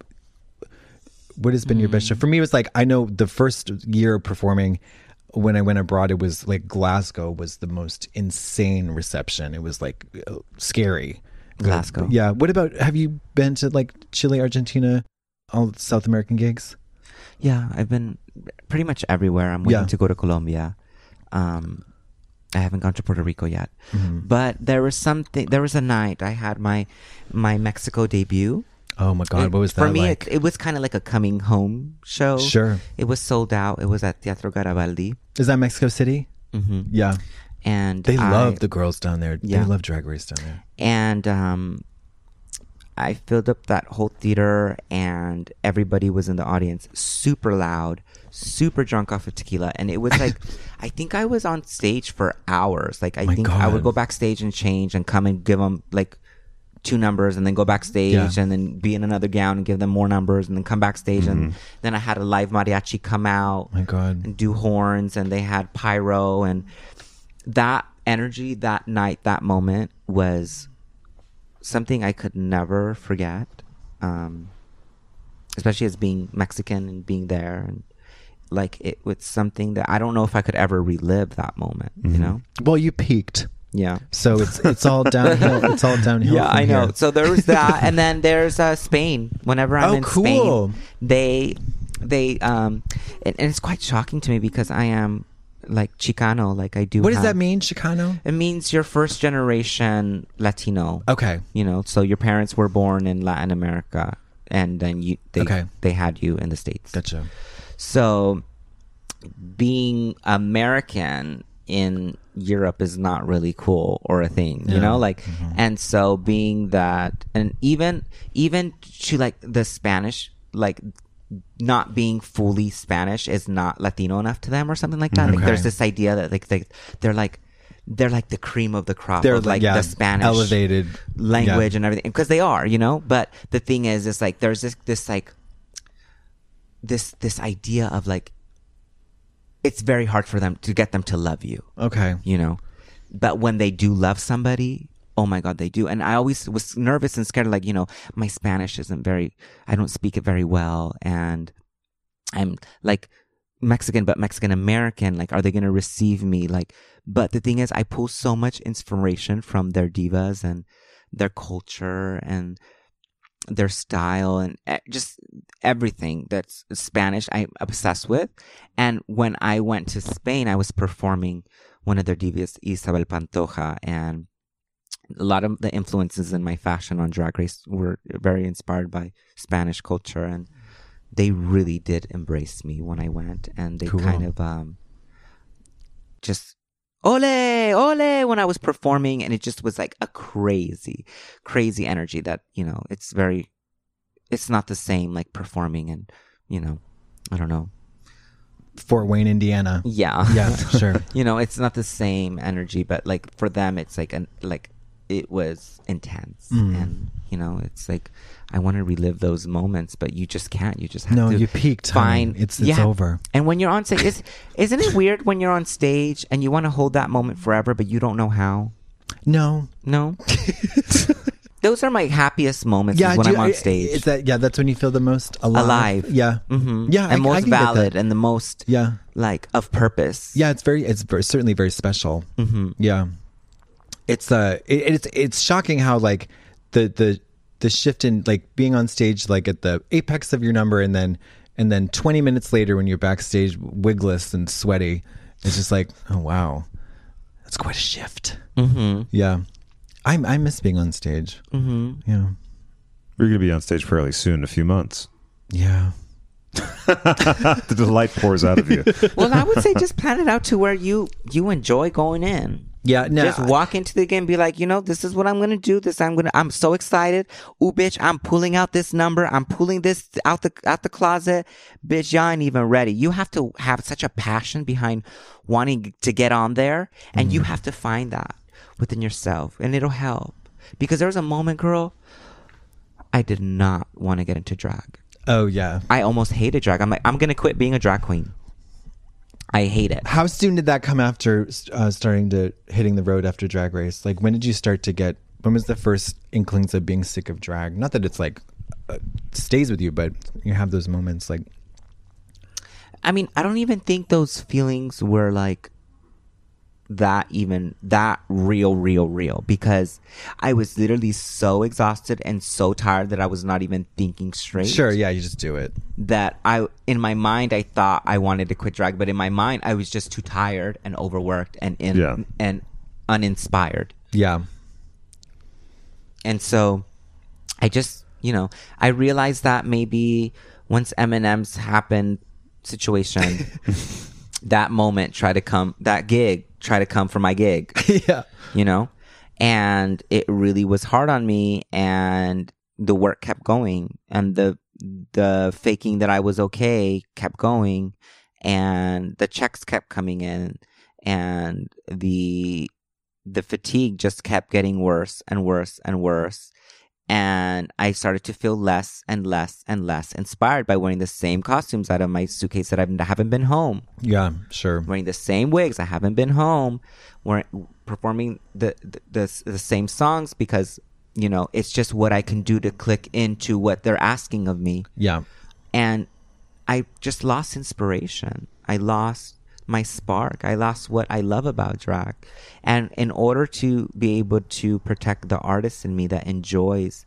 what has been your best show? For me, it was like I know the first year of performing when I went abroad, it was like Glasgow was the most insane reception. It was like uh, scary. Glasgow. Yeah. What about have you been to like Chile, Argentina, all South American gigs? Yeah, I've been pretty much everywhere. I'm waiting Yeah. to go to Colombia. Um, I haven't gone to Puerto Rico yet, Mm-hmm. but there was something. There was a night I had my my Mexico debut. Oh my god, It- what was that for me? like? It, it was kind of like a coming home show. Sure. it was sold out. It was at Teatro Garibaldi, Is that Mexico City? hmm Yeah. and They I- love the girls down there. Yeah. They love Drag Race down there. and um, I filled up that whole theater, and everybody was in the audience, super loud, super drunk off of tequila, and it was like, I think I was on stage for hours. Like I My think I would go backstage and change, and come and give them like two numbers, and then go backstage, Yeah. and then be in another gown and give them more numbers, and then come backstage, and then I had a live mariachi come out Mm-hmm. My God. and do horns and they had pyro and that energy that night that moment was something i could never forget um especially as being mexican and being there and like it was something that I don't know if I could ever relive that moment. You Mm-hmm. know? Well, you peaked, Yeah. so it's it's all downhill. It's all downhill. Yeah, I know. here. So there was that, and then there's uh, Spain. Whenever I'm Oh, in cool. Spain, they they um, and, and it's quite shocking to me because I am like Chicano, like I do. What does that mean, Chicano? It means you're first generation Latino. Okay. You know, so your parents were born in Latin America, and then you they Okay. they had you in the states. Gotcha. So being American in Europe is not really cool or a thing, you know, like mm-hmm. and so being that and even even to like the Spanish like not being fully Spanish is not Latino enough to them or something like that. Like mm, there's this idea that like they they're like they're like the cream of the crop They're of like yeah, the Spanish elevated language yeah. and everything because they are you know? But the thing is it's like there's this this like this this idea of like it's very hard for them to get them to love you. Okay. you know? But when they do love somebody oh my god they do. And i always was nervous and scared like you know my spanish isn't very i don't speak it very well. And i'm like mexican but mexican american like are they going to receive me? Like but the thing is i pull so much inspiration from their divas and their culture and their style and e- just everything that's Spanish I'm obsessed with. And when I went to Spain, I was performing one of their divas, Isabel Pantoja, and a lot of the influences in my fashion on Drag Race were very inspired by Spanish culture, and they really did embrace me when I went, and they Cool. kind of um just ole ole when I was performing, and it just was like a crazy, crazy energy that you know it's very, it's not the same like performing and you know, I don't know, Fort Wayne, Indiana. yeah, Yeah, sure. you know, it's not the same energy, but like for them, it's like an like it was intense, Mm. and you know, it's like I want to relive those moments, but you just can't. You just have No, to you peaked. Find It's it's yeah. over. And when you're on stage, is, isn't it weird when you're on stage and you want to hold that moment forever, but you don't know how? No. No. Those are my happiest moments is when do I'm on stage. Is that yeah? That's when you feel the most alive. Alive. Yeah. hmm Yeah. And I most that. valid and the most Yeah. like of purpose. Yeah. It's very. It's very, certainly very special. hmm Yeah. It's uh. It, it's it's shocking how like the the the shift in like being on stage like at the apex of your number and then and then 20 minutes later when you're backstage wigless and sweaty it's just like oh wow that's quite a shift mm-hmm. yeah i i miss being on stage hmm yeah We're going to be on stage fairly soon, in a few months. yeah the delight pours out of you. Well, I would say just plan it out to where you you enjoy going in. yeah no just walk into the game, be like, you know, this is what I'm gonna do. This I'm gonna. I'm so excited. Ooh, bitch, I'm pulling out this number. I'm pulling this out the out the closet. Bitch, y'all ain't even ready. You have to have such a passion behind wanting to get on there, and you have to find that within yourself, and it'll help. Because there was a moment, girl, I did not want to get into drag. oh yeah I almost hated drag. I'm like, I'm gonna quit being a drag queen. I hate it. how soon did that come after uh, starting to hitting the road after drag race like when did you start to get when was the first inklings of being sick of drag not that it's like uh, stays with you but you have those moments like I mean, I don't even think those feelings were like that even that real, real, real because I was literally so exhausted and so tired that I was not even thinking straight. sure yeah you just do it That I, in my mind, I thought I wanted to quit drag, but in my mind, I was just too tired and overworked and in, Yeah. and uninspired. yeah And so I just, you know, I realized that maybe once Eminem's happened situation, that moment try to come, that gig try to come for my gig, yeah. You know? And it really was hard on me and the work kept going and the the faking that I was okay kept going and the checks kept coming in and the the fatigue just kept getting worse and worse and worse and I started to feel less and less and less inspired by wearing the same costumes out of my suitcase that I haven't been home yeah sure wearing the same wigs. I haven't been home. We're performing the, the the the same songs because you know it's just what I can do to click into what they're asking of me. yeah And I just lost inspiration. I lost my spark. I lost what I love about drag. And in order to be able to protect the artist in me that enjoys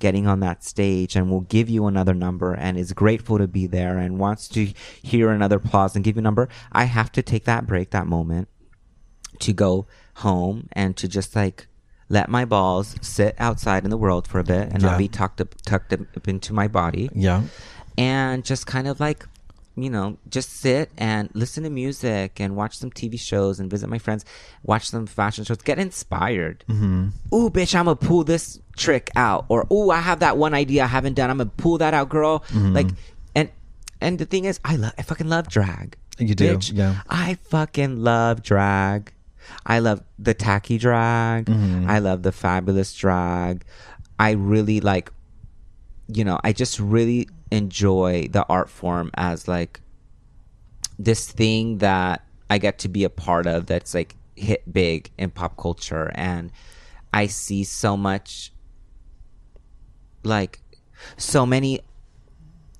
getting on that stage and will give you another number and is grateful to be there and wants to hear another applause and give you a number, I have to take that break, that moment to go home and to just like let my balls sit outside in the world for a bit and Yeah. not be tucked up, tucked up into my body Yeah. and just kind of like you know just sit and listen to music and watch some tv shows and visit my friends watch some fashion shows get inspired mm-hmm. ooh bitch i'm gonna pull this trick out or ooh i have that one idea i haven't done i'm gonna pull that out girl Mm-hmm. like and and the thing is i love i fucking love drag You do, bitch. yeah. i fucking love drag i love the tacky drag Mm-hmm. i love the fabulous drag i really like you know, I just really enjoy the art form as like this thing that I get to be a part of that's like hit big in pop culture and I see so much like so many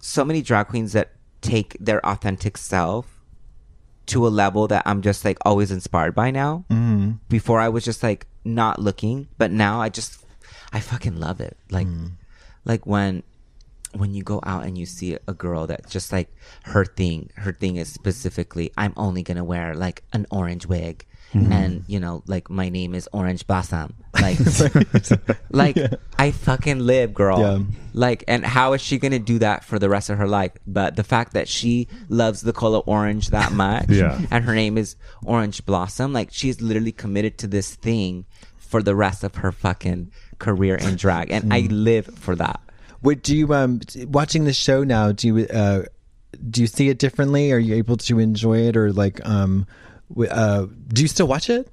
so many drag queens that take their authentic self to a level that I'm just like always inspired by now. Mm-hmm. Before I was just like not looking, but now I just I fucking love it. Like like when when you go out and you see a girl that just like her thing her thing is specifically i'm only gonna wear like an orange wig mm-hmm. and you know like my name is orange blossom like like i fucking live girl. Yeah. like and how is she gonna do that for the rest of her life? But the fact that she loves the color orange that much Yeah. and her name is orange blossom like she's literally committed to this thing for the rest of her fucking career in drag. And i mm-hmm. live for that What do you um watching the show now? Do you uh do you see it differently? Are you able to enjoy it, or like um uh do you still watch it?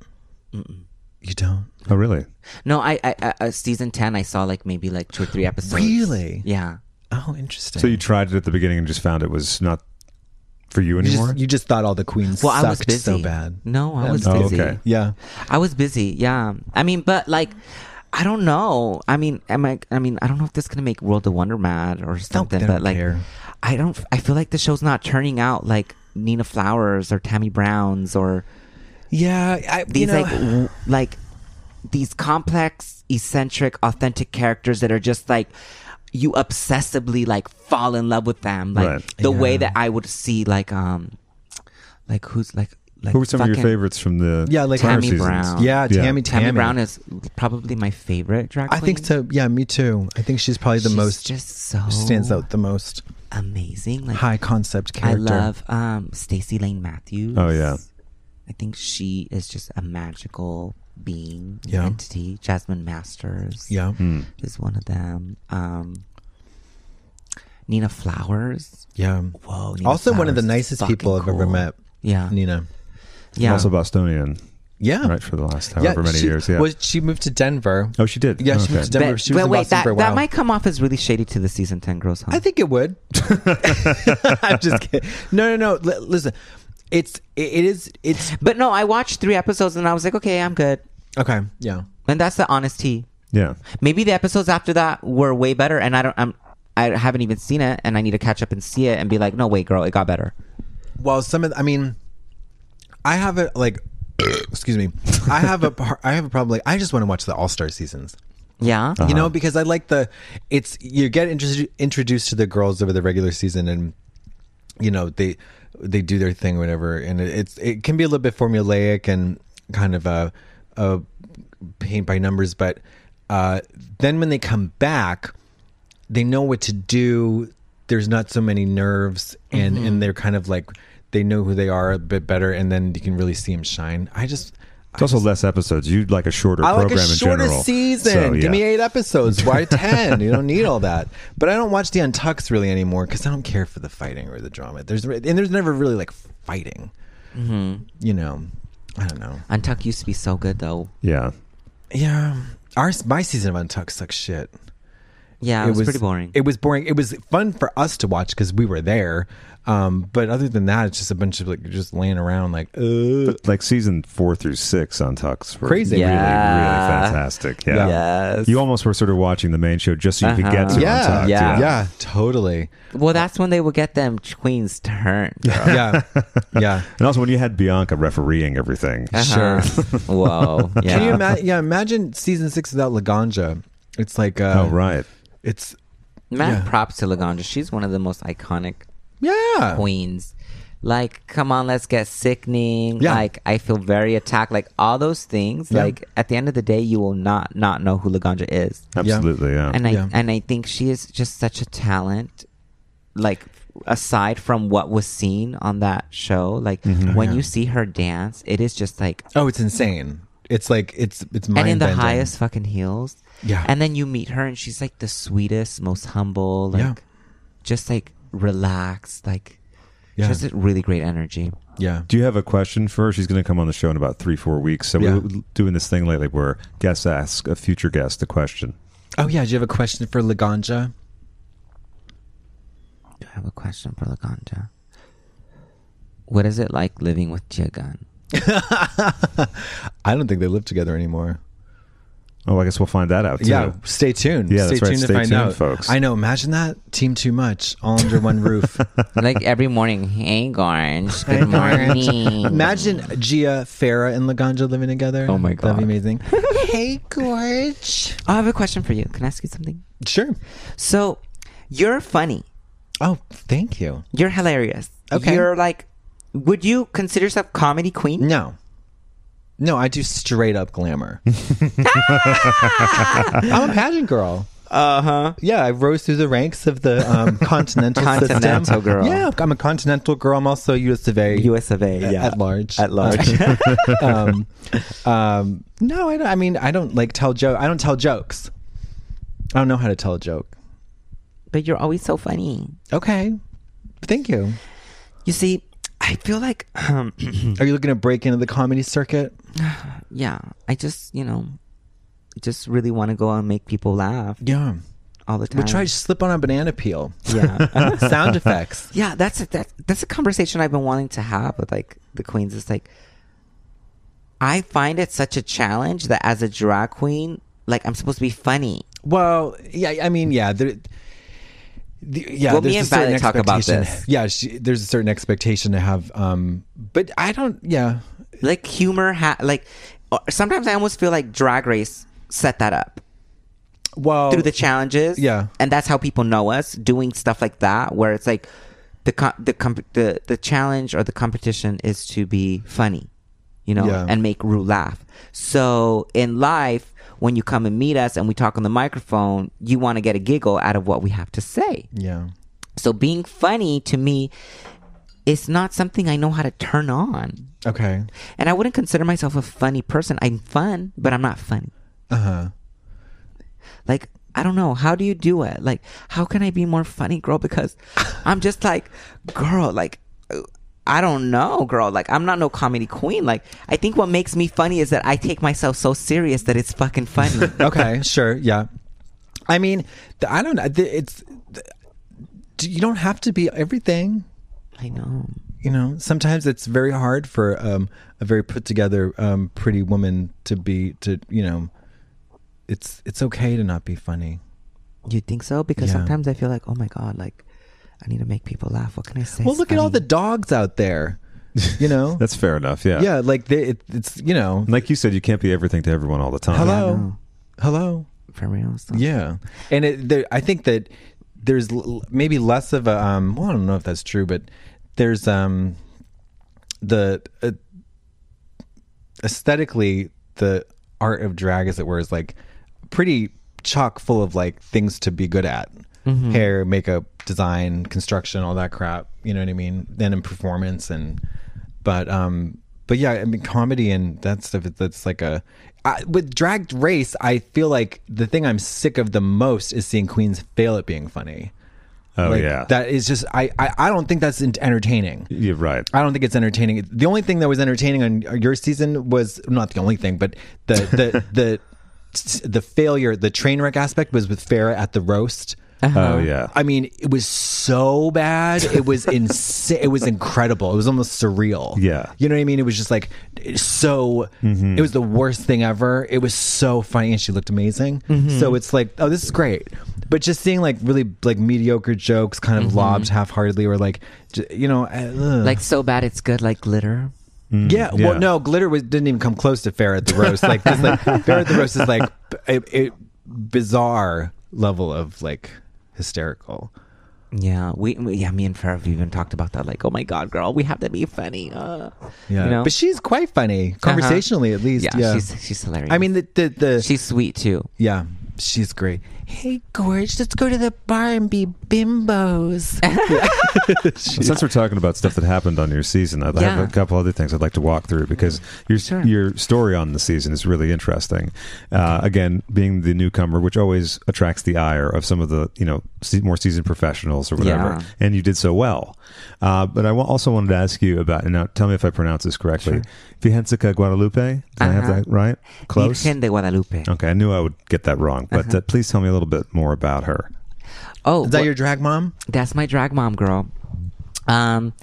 You don't Oh, really? No, I, I, I uh, season ten. I saw like maybe like two or three episodes. Really? Yeah. Oh, interesting. So you tried it at the beginning and just found it was not for you you anymore? just, you just thought all the queens Well, I was sucked busy. so bad. No, I was Oh, busy. okay. Yeah. I was busy. Yeah. I mean, but like, I don't know. I mean, am I? I mean, I don't know if this is gonna make World of Wonder mad or something. they but don't like, care. I don't. I feel like the show's not turning out like Nina Flowers or Tammy Brown's or Yeah, I, these know, like w- like these complex, eccentric, authentic characters that are just like you obsessively like fall in love with them, like Right. the way that I would see like um like who's like like Who were some of your favorites from the Yeah, like prior Tammy seasons? Brown. yeah, Tammy, Tammy, Tammy Brown is probably my favorite drag I think so. Yeah, me too. I think she's probably the She's most just so stands out the most amazing. Like high concept character. I love um Stacy Layne Matthews. Oh, yeah. I think she is just a magical being, Yeah. entity. Jasmine Masters. Yeah. Hmm. is one of them. Um, Nina Flowers. Yeah. Whoa. Nina Also, one of the nicest people I've ever met. Yeah. Nina. Yeah. Also Bostonian, Yeah. right, for the last however many she, years. Yeah. Well, she moved to Denver. oh, she did? Yeah, she Okay. moved to Denver. But- she was but in wait, Boston that, for a that might come off as really shady to the season 10 girls, huh? I think it would. I'm just kidding. No, no, no. L- listen, it's it, it is it's But no, I watched three episodes and I was like, okay, I'm good. okay. Yeah. And that's the honest tea. Yeah. Maybe the episodes after that were way better, and I don't. I'm. I haven't even seen it, and I need to catch up and see it and be like, no, wait, girl, it got better. Well, some of the- I mean, I have a like. excuse me. I have a par- I have a problem. Like, I just want to watch the All Star seasons. Yeah. You know, because I like the it's you get introdu- introduced to the girls over the regular season, and you know they they do their thing, whatever, and it, it's it can be a little bit formulaic and kind of a, a paint by numbers, but uh, then when they come back, they know what to do. There's not so many nerves, and and they're kind of like they know who they are a bit better, and then you can really see them shine. I just. It's also less episodes. You'd like a shorter I like program a in shorter general. season. So, yeah. Give me eight episodes. Why ten? you don't need all that. But I don't watch the Untucks really anymore because I don't care for the fighting or the drama. There's and there's never really like fighting. Mm-hmm. You know, I don't know. Untuck used to be so good, though. Yeah. Yeah, our my season of Untucked sucks shit. Yeah, it was pretty boring. It was boring. It was fun for us to watch because we were there. Um, but other than that, it's just a bunch of like just laying around like, uh, But like season four through six Untucks were Crazy. really, Yeah. really fantastic. Yeah. Yes. You almost were sort of watching the main show just so you could get to yeah, Untucks. Yeah. yeah, totally, Well, that's when they would get them queens turn. yeah, yeah. And also when you had Bianca refereeing everything. Sure. Whoa. Yeah. Can you imagine? Yeah, imagine season six without Laganja. It's like, uh, Oh, right. It's Mad Yeah. props to Laganja. She's one of the most iconic yeah, queens. Like, come on, let's get sickening. Yeah. Like, I feel very attacked. Like all those things. Yeah. Like at the end of the day, you will not not know who Laganja is. Absolutely, yeah. And I Yeah. and I think she is just such a talent. Like aside from what was seen on that show, like Mm-hmm. when you see her dance, it is just like Oh, it's insane. It's like it's it's mind and in the bending. highest fucking heels. Yeah. And then you meet her and she's like the sweetest, most humble, like Yeah. just like relaxed, like Yeah. just a really great energy. Yeah. Do you have a question for her? She's going to come on the show in about three, four weeks. So Yeah. we're doing this thing lately where guests ask a future guest a question. Oh yeah. Do you have a question for Laganja? Do I have a question for Laganja? What is it like living with Gia Gunn? I don't think they live together anymore. Oh, I guess we'll find that out too. Yeah, stay tuned. Yeah, stay that's right. tuned Stay to find tuned, out, folks. I know. Imagine that team too much all under one roof. like every morning, hey Gorge, good morning. Imagine Gia, Farrah, and Laganja living together. Oh my god, that'd be amazing. hey, Gorge. Oh, I have a question for you. Can I ask you something? Sure. So, you're funny. Oh, thank you. You're hilarious. Okay. You're like, would you consider yourself comedy queen? No. No, I do straight up glamour. I'm a pageant girl. Uh huh. Yeah, I rose through the ranks of the um, continental Continental system. girl. Yeah, I'm a continental girl. I'm also U.S. of A. US of A. Yeah. at large. At large. um, um, no, I, don't, I mean I don't like tell joke. I don't tell jokes. I don't know how to tell a joke. but you're always so funny. Okay, thank you. You see, I feel like, um, Are you looking to break into the comedy circuit? yeah, I just, you know, just really want to go out and make people laugh Yeah, all the time. we try to slip on a banana peel. Yeah. Sound effects. yeah, that's a, that, that's a conversation I've been wanting to have with like the queens. It's like I find it such a challenge that as a drag queen, like I'm supposed to be funny. Well, yeah, I mean, yeah, there, the, yeah. Well, there's me a and certain Violet talk about this. Yeah, she, there's a certain expectation to have, um, but I don't. Yeah, Like humor, ha- like sometimes I almost feel like Drag Race set that up. well, through the challenges. Yeah. and that's how people know us doing stuff like that, where it's like the co- the comp- the the challenge or the competition is to be funny, you know, Yeah. and make Rue laugh. So in life, when you come and meet us and we talk on the microphone, you want to get a giggle out of what we have to say. yeah, So being funny to me is not something I know how to turn on. okay, And I wouldn't consider myself a funny person. I'm fun, but I'm not funny. uh huh. Like, I don't know. How do you do it? Like, how can I be more funny, girl? Because I'm just like, girl, like, I don't know, girl. Like, I'm not no comedy queen. Like, I think what makes me funny is that I take myself so serious that it's fucking funny. okay, sure, yeah. I mean, the, I don't know. It's the, you don't have to be everything. I know. You know, sometimes it's very hard for um, a very put together, um, pretty woman to be to you know. It's it's okay to not be funny. You think so? Because Yeah. sometimes I feel like, oh my God, like, I need to make people laugh. What can I say? Well, look at all the dogs out there. You know, That's fair enough. Yeah. yeah, like they, it, it's you know, Like you said, you can't be everything to everyone all the time. hello, know. hello. For real. So. Yeah, and it, there, I think that there's l- maybe less of a. Um, well, I don't know if that's true, but there's um, the uh, aesthetically the art of drag, as it were, is like pretty chock full of like things to be good at. Hair, makeup, design, construction, all that crap. You know what I mean? Then in performance and, but um, but yeah, I mean comedy and that stuff. That's like a I, with drag race. I feel like the thing I'm sick of the most is seeing queens fail at being funny. Oh Like, yeah. that is just I, I I don't think that's entertaining. You're right. I don't think it's entertaining. The only thing that was entertaining on your season was not the only thing, but the the the the failure, the train wreck aspect was with Farrah at the roast. Uh-huh. Oh yeah. I mean, it was so bad. It was insane. It was incredible. It was almost surreal. Yeah. You know what I mean? It was just like so. Mm-hmm. It was the worst thing ever. It was so funny, and she looked amazing. Mm-hmm. So it's like, oh, this is great. But just seeing like really like mediocre jokes, kind of mm-hmm. lobbed half-heartedly, or like, j- you know, uh, ugh. Like so bad it's good, like glitter. yeah, yeah. Well, no, glitter was didn't even come close to Farrah at the roast. Like, this, like Farrah at the roast is like a, a bizarre level of like hysterical. Yeah, we, we yeah, me and Farrah have even talked about that. Like, oh my god, girl, we have to be funny. Uh, Yeah, you know? but she's quite funny, conversationally at least. yeah, Yeah, she's she's hilarious. I mean the the, the she's sweet too. yeah, she's great. Hey, Gorge, let's go to the bar and be bimbos. Since we're talking about stuff that happened on your season, I have Yeah. a couple other things I'd like to walk through because your Sure. your story on the season is really interesting. Uh, again, being the newcomer, which always attracts the ire of some of the you know more seasoned professionals or whatever, Yeah. and you did so well. Uh, but I also wanted to ask you about, and now tell me if I pronounce this correctly, Vigencica Guadalupe. Did I have Uh-huh. that right? Close. Virgen de Guadalupe. Okay, I knew I would get that wrong, but Uh-huh. uh, please tell me a little bit more about her. Oh, Is that wha- your drag mom? That's my drag mom, girl. Um,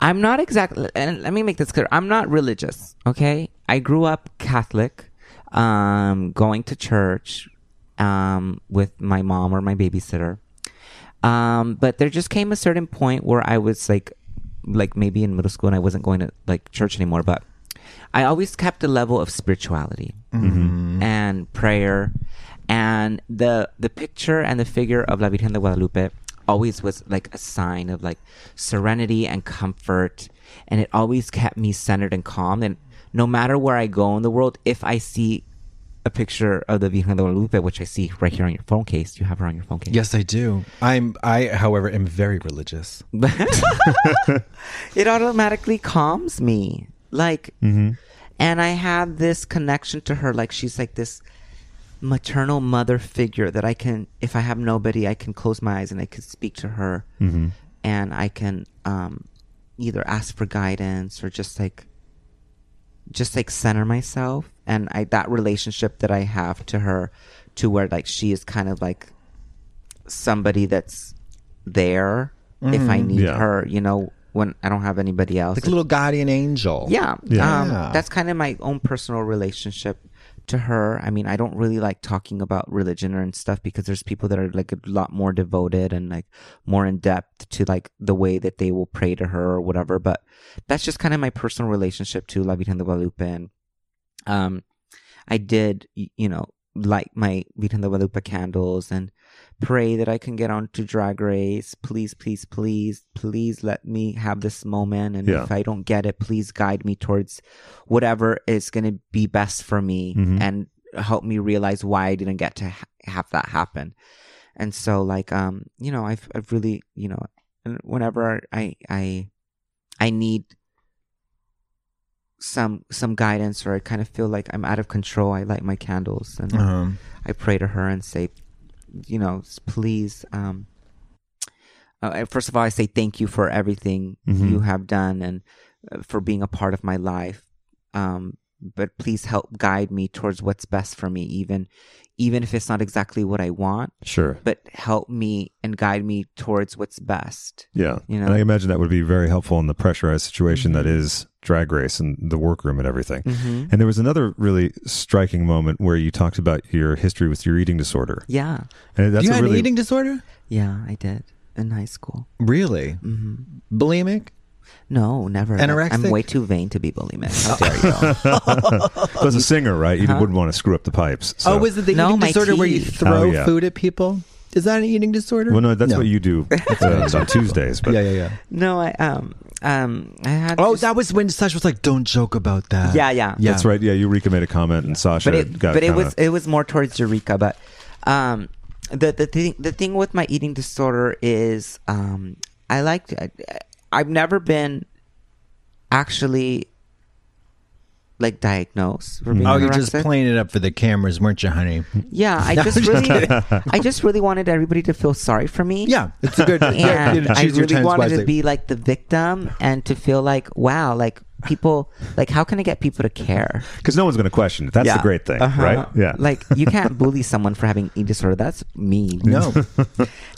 I'm not exactly, and let me make this clear. I'm not religious. Okay, I grew up Catholic, um, going to church, um, with my mom or my babysitter. Um, but there just came a certain point where I was like, like maybe in middle school, and I wasn't going to like church anymore. But I always kept a level of spirituality and prayer, and the the picture and the figure of La Virgen de Guadalupe always was like a sign of like serenity and comfort, and it always kept me centered and calm. And no matter where I go in the world, if I see a picture of the Virgen de Guadalupe, which I see right here on your phone case, you have her on your phone case. Yes, I do. I'm. I, however, am very religious. it automatically calms me. Like, mm-hmm. and I have this connection to her. Like, she's like this maternal mother figure that I can, if I have nobody, I can close my eyes and I can speak to her, and I can um, either ask for guidance or just like, just like center myself. And I that relationship that I have to her, to where like she is kind of like somebody that's there if I need Yeah. her, you know, when I don't have anybody else. Like a little guardian angel. yeah. Yeah. Um, Yeah. that's kind of my own personal relationship to her. I mean, I don't really like talking about religion or and stuff because there's people that are like a lot more devoted and like more in depth to like the way that they will pray to her or whatever. But that's just kind of my personal relationship to La Virgen de Guadalupe. And, um, I did, you know, light my Virgen de Guadalupe candles and pray that I can get on to Drag Race. Please, please, please, please let me have this moment. And Yeah. if I don't get it, please guide me towards whatever is going to be best for me Mhm. and help me realize why I didn't get to ha- have that happen. And so, like, um, you know, I've, I've really, you know, and whenever I, I, I need some, some guidance or I kind of feel like I'm out of control, I light my candles and Um, I pray to her and say, you know, please. Um, uh, first of all, I say thank you for everything Mhm. you have done and uh, for being a part of my life. Um, but please help guide me towards what's best for me, even even if it's not exactly what I want. Sure. But help me and guide me towards what's best. Yeah. You know? And I imagine that would be very helpful in the pressurized situation that is drag race and the workroom and everything. Mm-hmm. And there was another really striking moment where you talked about your history with your eating disorder. Yeah, And that's you had really an eating disorder? yeah, I did in high school. Really? hmm Bulimic? No, never. Anorexic? I'm way too vain to be bulimic. How dare you? as a singer, right? You Huh? wouldn't want to screw up the pipes. So. Oh, was it the No, eating my disorder where you teeth. throw Oh, yeah. food at people? Is that an eating disorder? Well, no, that's what you do uh, on Tuesdays. But yeah, yeah, yeah. No, I um um I had. Oh, just- that was when Sasha was like, "Don't joke about that." Yeah, yeah. yeah. that's right. Yeah, Eureka made a comment, and Sasha but it got but it kinda- was it was more towards Eureka. But um the the thing the thing with my eating disorder is um I like I, I've never been actually like diagnosed for being Oh, anorexic. you're just playing it up for the cameras, weren't you, honey? Yeah, I just really, I just really wanted everybody to feel sorry for me. Yeah, it's a good. yeah, you and know, I really wanted wisely. to be like the victim and to feel like, wow, like people, like how can I get people to care? Because no one's going to question it. That's Yeah. the great thing, Uh-huh. right? Yeah. Like you can't bully someone for having eating disorder. That's mean. No,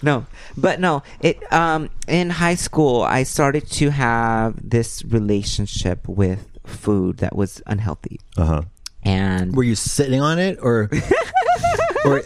no, but no. It um in high school I started to have this relationship with food that was unhealthy, uh huh. and were you sitting on it or? or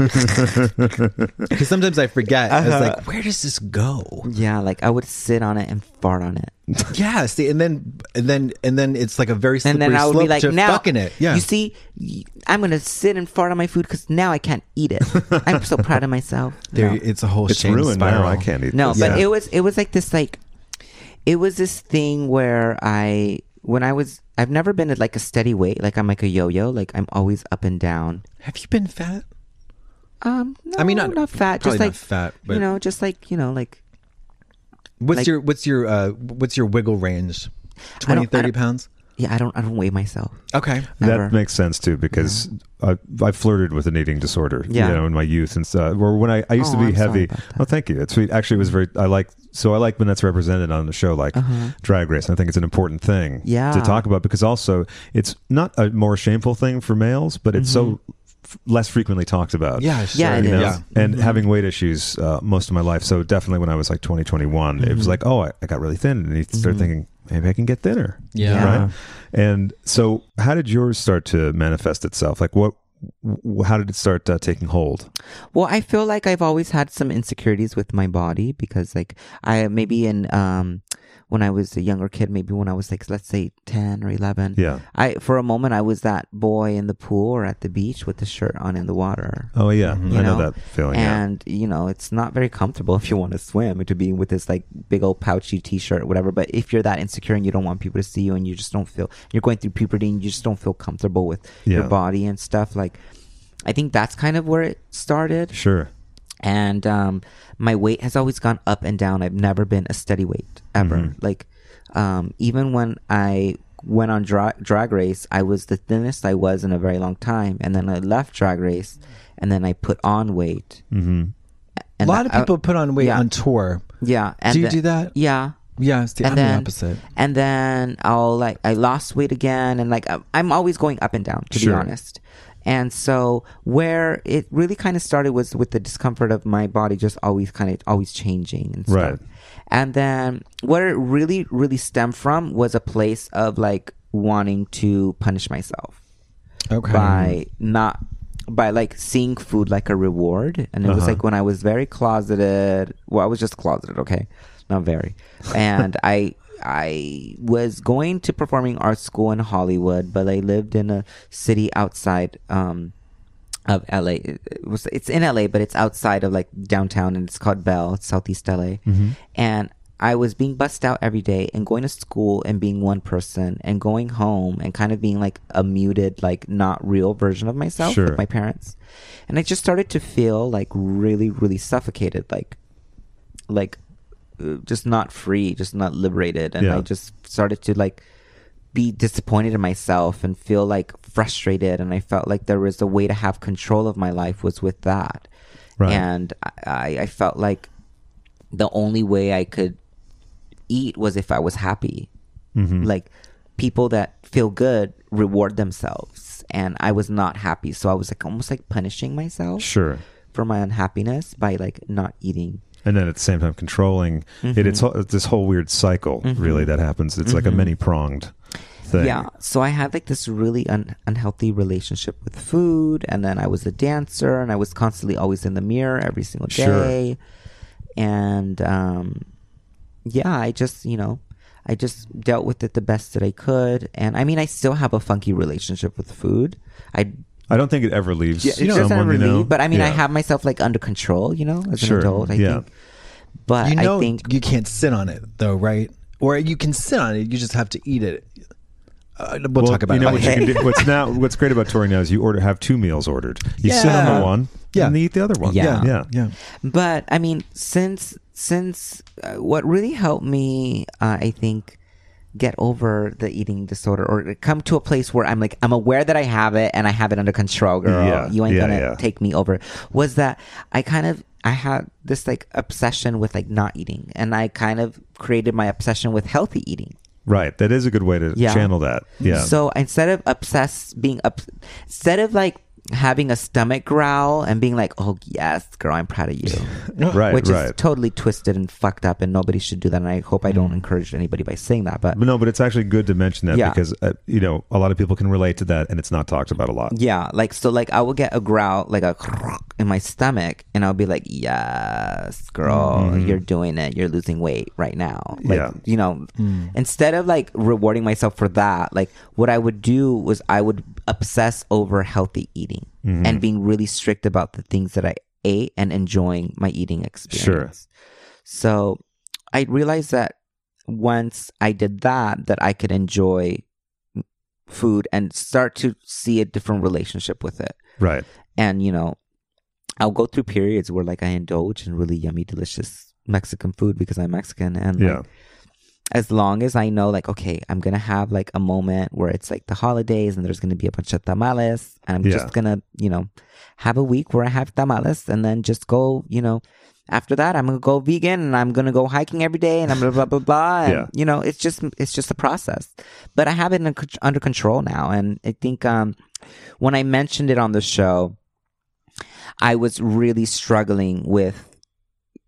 because sometimes I forget. I was Uh-huh. like, "Where does this go?" yeah, like I would sit on it and fart on it. Yeah, see, and then and then and then it's like a very slippery and then I would slope be like, to now, fucking it. Yeah, you see, y- I'm gonna sit and fart on my food because now I can't eat it. I'm so proud of myself. there, No. it's a whole It's shame ruined spiral. now. I can't eat No, this. but Yeah. it was it was like this like it was this thing where I when I was I've never been at like a steady weight. Like I'm like a yo-yo. Like I'm always up and down. Have you been fat? Um, no, I mean, not- not fat. Just like not fat, but- you know, just like you know, like What's Like- your what's your uh what's your wiggle range? 20, 30 pounds? Yeah. I don't I don't weigh myself. Okay. Never. That makes sense too because I, I flirted with an eating disorder, Yeah. you know, in my youth and uh, or when I, I used Oh, to be I'm heavy. about. Oh, thank you. It's sweet. Actually, it was very. I like so I like when that's represented on the show, like Drag Race. And I think it's an important thing, Uh-huh. Yeah. to talk about because also it's not a more shameful thing for males, but it's so less frequently talked about. Yeah, sure. Yeah, it you know? is. Yeah. And having weight issues uh, most of my life. So definitely when I was like 20, 21, it was like, oh, I, I got really thin. And you start thinking, maybe I can get thinner. Yeah. Yeah. Right. And so how did yours start to manifest itself? Like what, how did it start uh, taking hold? Well, I feel like I've always had some insecurities with my body because, like, I maybe in um when I was a younger kid, maybe when I was like let's say ten or eleven, Yeah. I for a moment I was that boy in the pool or at the beach with the shirt on in the water. Oh yeah. you I know, know? that feeling. yeah. and you know it's not very comfortable if you want to swim to be with this like big old pouchy t-shirt or whatever but if you're that insecure and you don't want people to see you and you just don't feel you're going through puberty and you just don't feel comfortable with your body and stuff like i think that's kind of where it started Sure. and um, my weight has always gone up and down. I've never been a steady weight ever. Mm-hmm. Like um, even when I went on dra- drag race, I was the thinnest I was in a very long time, and then I left drag race, and then I put on weight. Mm-hmm. A And lot of I- people put on weight yeah. on tour. yeah. And do you then- do that? Yeah. Yeah, see, And I'm then, the opposite. and then I'll like I lost weight again, and like I'm- I'm always going up and down to be honest. And so where it really kind of started was with the discomfort of my body just always kind of always changing and stuff. Right. And then where it really really stemmed from was a place of like wanting to punish myself Okay. by not by like seeing food like a reward and it was Uh-huh. like when i was very closeted well i was just closeted okay not very and i i was going to performing arts school in hollywood but i lived in a city outside um of LA. It was it's in LA, but it's outside of like downtown, and it's called Bell. It's Southeast LA, and I was being bussed out every day and going to school and being one person and going home and kind of being like a muted, like not real version of myself Sure. with my parents, and I just started to feel like really, really suffocated, like like uh, just not free, just not liberated, and Yeah. I just started to like be disappointed in myself and feel like frustrated and I felt like there was a way to have control of my life was with that. Right. And I, I felt like the only way I could eat was if I was happy. Mm-hmm. Like people that feel good reward themselves and I was not happy. So I was like almost like punishing myself Sure. for my unhappiness by like not eating. And then at the same time controlling it. Mm-hmm. it's this whole weird cycle really that happens. It's like a many pronged thing. Yeah. So I had like this really un- unhealthy relationship with food. And then I was a dancer and I was constantly always in the mirror every single Sure. day. And um, yeah, I just, you know, I just dealt with it the best that I could. And I mean, I still have a funky relationship with food. I I don't think it ever leaves yeah, it doesn't someone, ever you know. leave, but I mean, I have myself like under control, you know, as Sure, an adult. I yeah. think. But you know I think you can't sit on it though, right? Or you can sit on it. You just have to eat it. Uh, we'll, talk about you know it. what you can do. What's now? What's great about touring now is you order have two meals ordered. You sit on the one, Yeah. and you eat the other one. Yeah. yeah, yeah. But I mean, since since uh, what really helped me, uh, I think, get over the eating disorder or come to a place where I'm like, I'm aware that I have it and I have it under control, girl. Yeah, You ain't yeah, gonna yeah. take me over. Was that I kind of, I had this like obsession with like not eating and I kind of created my obsession with healthy eating. Right. That is a good way to Yeah. channel that. Yeah. So instead of obsessed, being up, instead of like having a stomach growl and being like, "Oh yes, girl, I'm proud of you," right. which right. is totally twisted and fucked up, and nobody should do that. And I hope I don't mm. encourage anybody by saying that. But But no, but it's actually good to mention that Yeah. because uh, you know a lot of people can relate to that, and it's not talked about a lot. yeah, like so, like I will get a growl, like a in my stomach, and I'll be like, "Yes, girl, mm-hmm. you're doing it. You're losing weight right now." Like, Yeah. you know, mm. instead of like rewarding myself for that, like what I would do was I would obsess over healthy eating mm-hmm. and being really strict about the things that I ate and enjoying my eating experience. Sure. So I realized that once I did that, that I could enjoy food and start to see a different relationship with it. Right. And, you know, I'll go through periods where like I indulge in really yummy, delicious Mexican food because I'm Mexican. And like, Yeah. As long as I know, like, okay, I'm gonna have like a moment where it's like the holidays and there's gonna be a bunch of tamales, and I'm Yeah. just gonna, you know, have a week where I have tamales, and then just go, you know, after that I'm gonna go vegan and I'm gonna go hiking every day, and I'm blah blah blah blah. And, Yeah. You know, it's just it's just a process, but I have it in, under control now, and I think um when I mentioned it on the show, I was really struggling with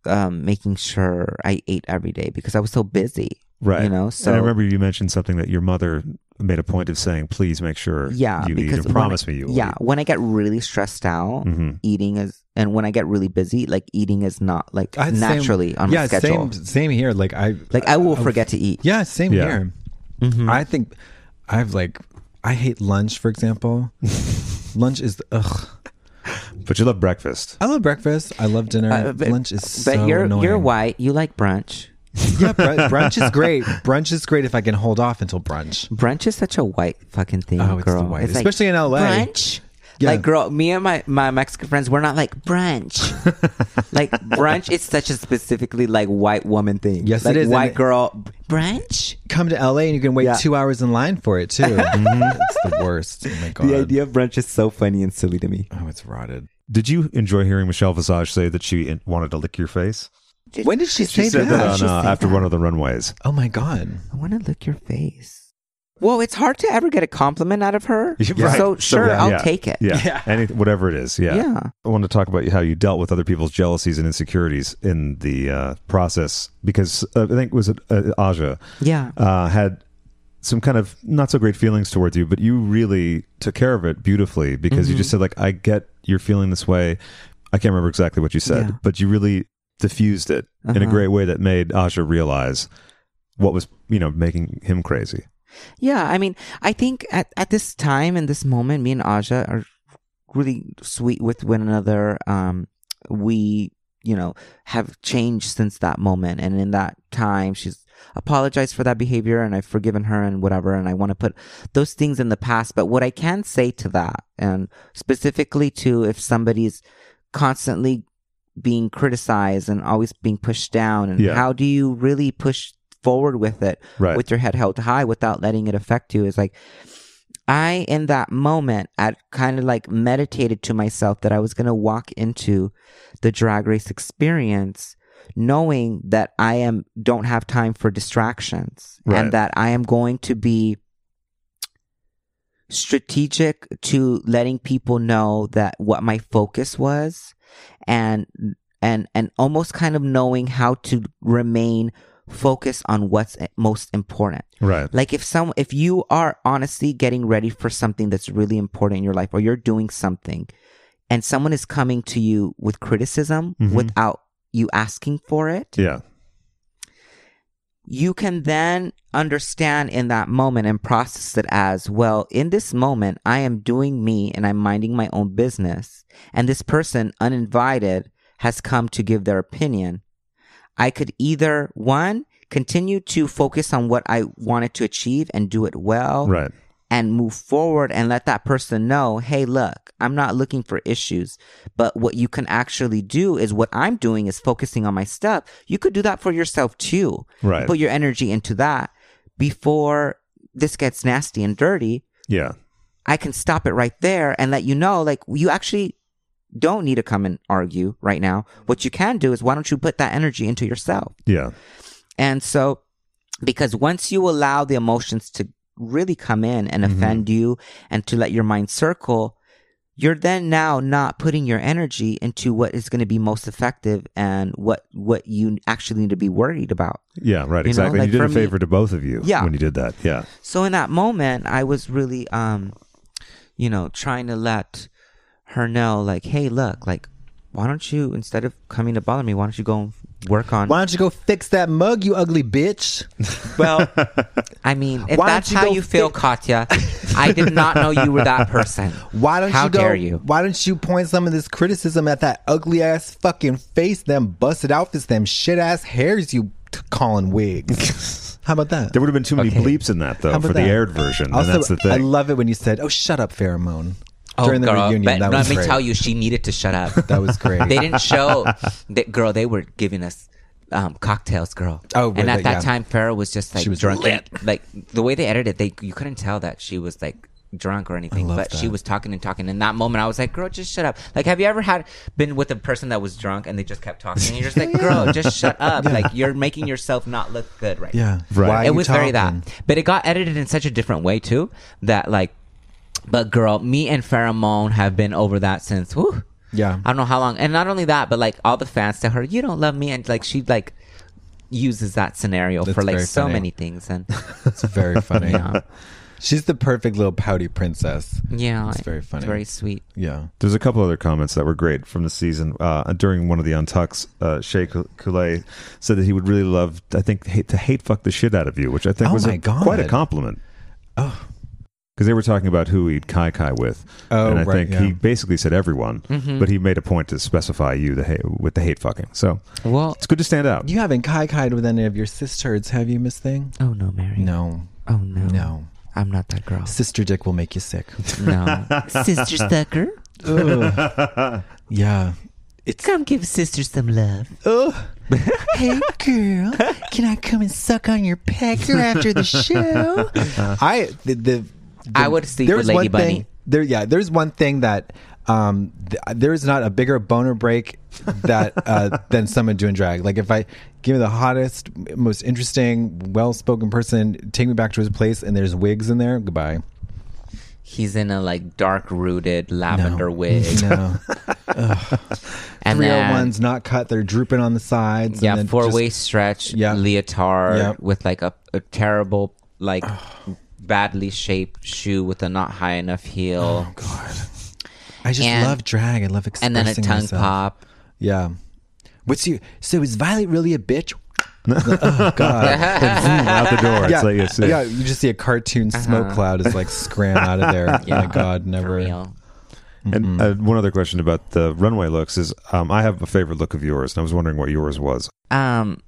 um making sure I ate every day because I was so busy. Right. You know, and I remember you mentioned something that your mother made a point of saying, "Please make sure yeah, you eat because and promise I- me you will." Yeah, when I get really stressed out, Mhm. eating is, and when I get really busy, like eating is not like I- same- naturally on yeah, my schedule. Same, same here. Like I, Like I will forget to eat. Yeah, same Yeah. here. Mm-hmm. I think I've like I hate lunch, for example. lunch is ugh. But you love breakfast. I love breakfast. I love dinner. Uh, but- lunch is But so you're annoying. you're white. You like brunch. Yeah, br- brunch is great. Brunch is great if I can hold off until brunch. Brunch is such a white fucking thing, Oh, it's the girl. white- like, especially in LA. Brunch. Yeah. Like, girl, me and my, my Mexican friends, we're not like brunch. like, brunch is such a specifically like white woman thing. Yes, it like, is, and White it- girl brunch. Come to LA and you can wait Yeah. two hours in line for it too. Mm-hmm. It's the worst. Oh my god. The idea of brunch is so funny and silly to me. Oh, it's rotted. Did you enjoy hearing Michelle Visage say that she wanted to lick your face? When did she, She say said that? that on, She uh, said after that. one of the runways. Oh my god. I want to lick your face. Well, it's hard to ever get a compliment out of her. Right. So sure, yeah, I'll yeah. take it. Yeah, Yeah. Any, whatever it is. Yeah. Yeah. I want to talk about how you dealt with other people's jealousies and insecurities in the uh, process because uh, I think was it uh, Aja Yeah. uh, had some kind of not so great feelings towards you, but you really took care of it beautifully because you just Mm-hmm. said like, "I get you're feeling this way." I can't remember exactly what you said, Yeah. but you really diffused it in a Uh-huh. great way that made Aja realize what was you know making him crazy. Yeah, I mean, I think at, at this time in this moment, me and Aja are really sweet with one another. Um, we, you know, have changed since that moment, and in that time, she's apologized for that behavior, and I've forgiven her and whatever. And I want to put those things in the past. But what I can say to that, and specifically to if somebody's constantly being criticized and always being pushed down, and Yeah. how do you really push forward with it? Right. with your head held high without letting it affect you is like I in that moment I kind of like meditated to myself that I was going to walk into the drag race experience knowing that I am don't have time for distractions Right. and that I am going to be strategic to letting people know that what my focus was and and and almost kind of knowing how to remain focused on what's most important Right. like if some if you are honestly getting ready for something that's really important in your life or you're doing something and someone is coming to you with criticism Mhm. without you asking for it Yeah. You can then understand in that moment and process it as well in this moment i am doing me and i'm minding my own business. And this person uninvited has come to give their opinion. I could either one continue to focus on what i wanted to achieve and do it well. Right. And move forward and let that person know, hey, look, I'm not looking for issues. But what you can actually do is what I'm doing is focusing on my stuff. You could do that for yourself too. Right. Put your energy into that before this gets nasty and dirty, Yeah. I can stop it right there and let you know, like, you actually don't need to come and argue right now. What you can do is why don't you put that energy into yourself? Yeah. And so, because once you allow the emotions to really come in and offend you and to let your mind circle, you're then now not putting your energy into what is going to be most effective and what what you actually need to be worried about. Yeah, right, You exactly. like you did a me- favor to both of you Yeah. when you did that. Yeah. So in that moment, I was really, um, you know, trying to let her know, like, hey, look, like, why don't you instead of coming to bother me, why don't you go and work on? Why don't you go fix that mug, you ugly bitch? Well, I mean, if Why don't that's you how go you feel, fi- Katya, I did not know you were that person. Why don't How you go? dare you? Why don't you point some of this criticism at that ugly ass fucking face, them busted outfits, them shit ass hairs you t- calling wigs? How about that? There would have been too many Okay. bleeps in that, though, for about the aired version. Also, and that's the thing. I love it when you said, "Oh, shut up, Farrah Moan." Oh, During the girl, reunion, but that let me great. tell you, she needed to shut up. That was great. they didn't show that girl. They were giving us um, cocktails, girl. Oh, and at that Yeah. time, Farrah was just like She was drunk. lit. like the way they edited, they you couldn't tell that she was like drunk or anything, but she was talking and talking. In that moment, I was like, "Girl, just shut up." Like, have you ever had been with a person that was drunk and they just kept talking, and you're just like, "Girl, just shut up!" Like you're making yourself not look good right now yeah, Right. Why it was very that but it got edited in such a different way too that like but girl me and Farrah Moan have been over that since whew, Yeah. i don't know how long and not only that but like all the fans to her you don't love me and like she like uses that scenario That's for like very so funny. many things and It's very funny. Yeah. She's the perfect little pouty princess. yeah It's very funny. very sweet Yeah. There's a couple other comments that were great from the season. Uh, during one of the untucks, uh, Shea Coulee said that he would really love, I think, hate, to hate fuck the shit out of you, which I think Oh was my a- God. quite a compliment. Oh. Because they were talking about who he'd kai kai with, Oh, and I right, think yeah. he basically said everyone, Mm-hmm. but he made a point to specify you the hate, with the hate fucking. So well it's good to stand out. You haven't kai kaied with any of your sisters, have you, Miss Thing? oh no mary No. oh no No. i'm not that girl Sister Dick will make you sick. no sister sucker Ugh. yeah. It's come give sister some love Ugh. hey girl, can I come and suck on your pecker after the show? I the, the, I would sleep there's with Lady one Bunny. Thing, there, yeah. There's one thing that um, th- there's not a bigger boner break that uh, than someone doing drag. Like if I give me the hottest, most interesting, well-spoken person, take me back to his place, and there's wigs in there. Goodbye. he's in a like dark rooted lavender No. wig No, and three then hundred ones not cut. They're drooping on the sides. and yeah four waist stretch Yeah. leotard Yeah. with like a, a terrible like badly shaped shoe with a not high enough heel Oh God, I just and- love drag. I love expressing and then a tongue myself. pop Yeah. What's you? So is Violet really a bitch? oh God. out the door. yeah, It's like it's, yeah. You just see a cartoon smoke cloud is like scram out of there. Oh my God, for never. real And uh, one other question about the runway looks is um, I have a favorite look of yours, and I was wondering what yours was. um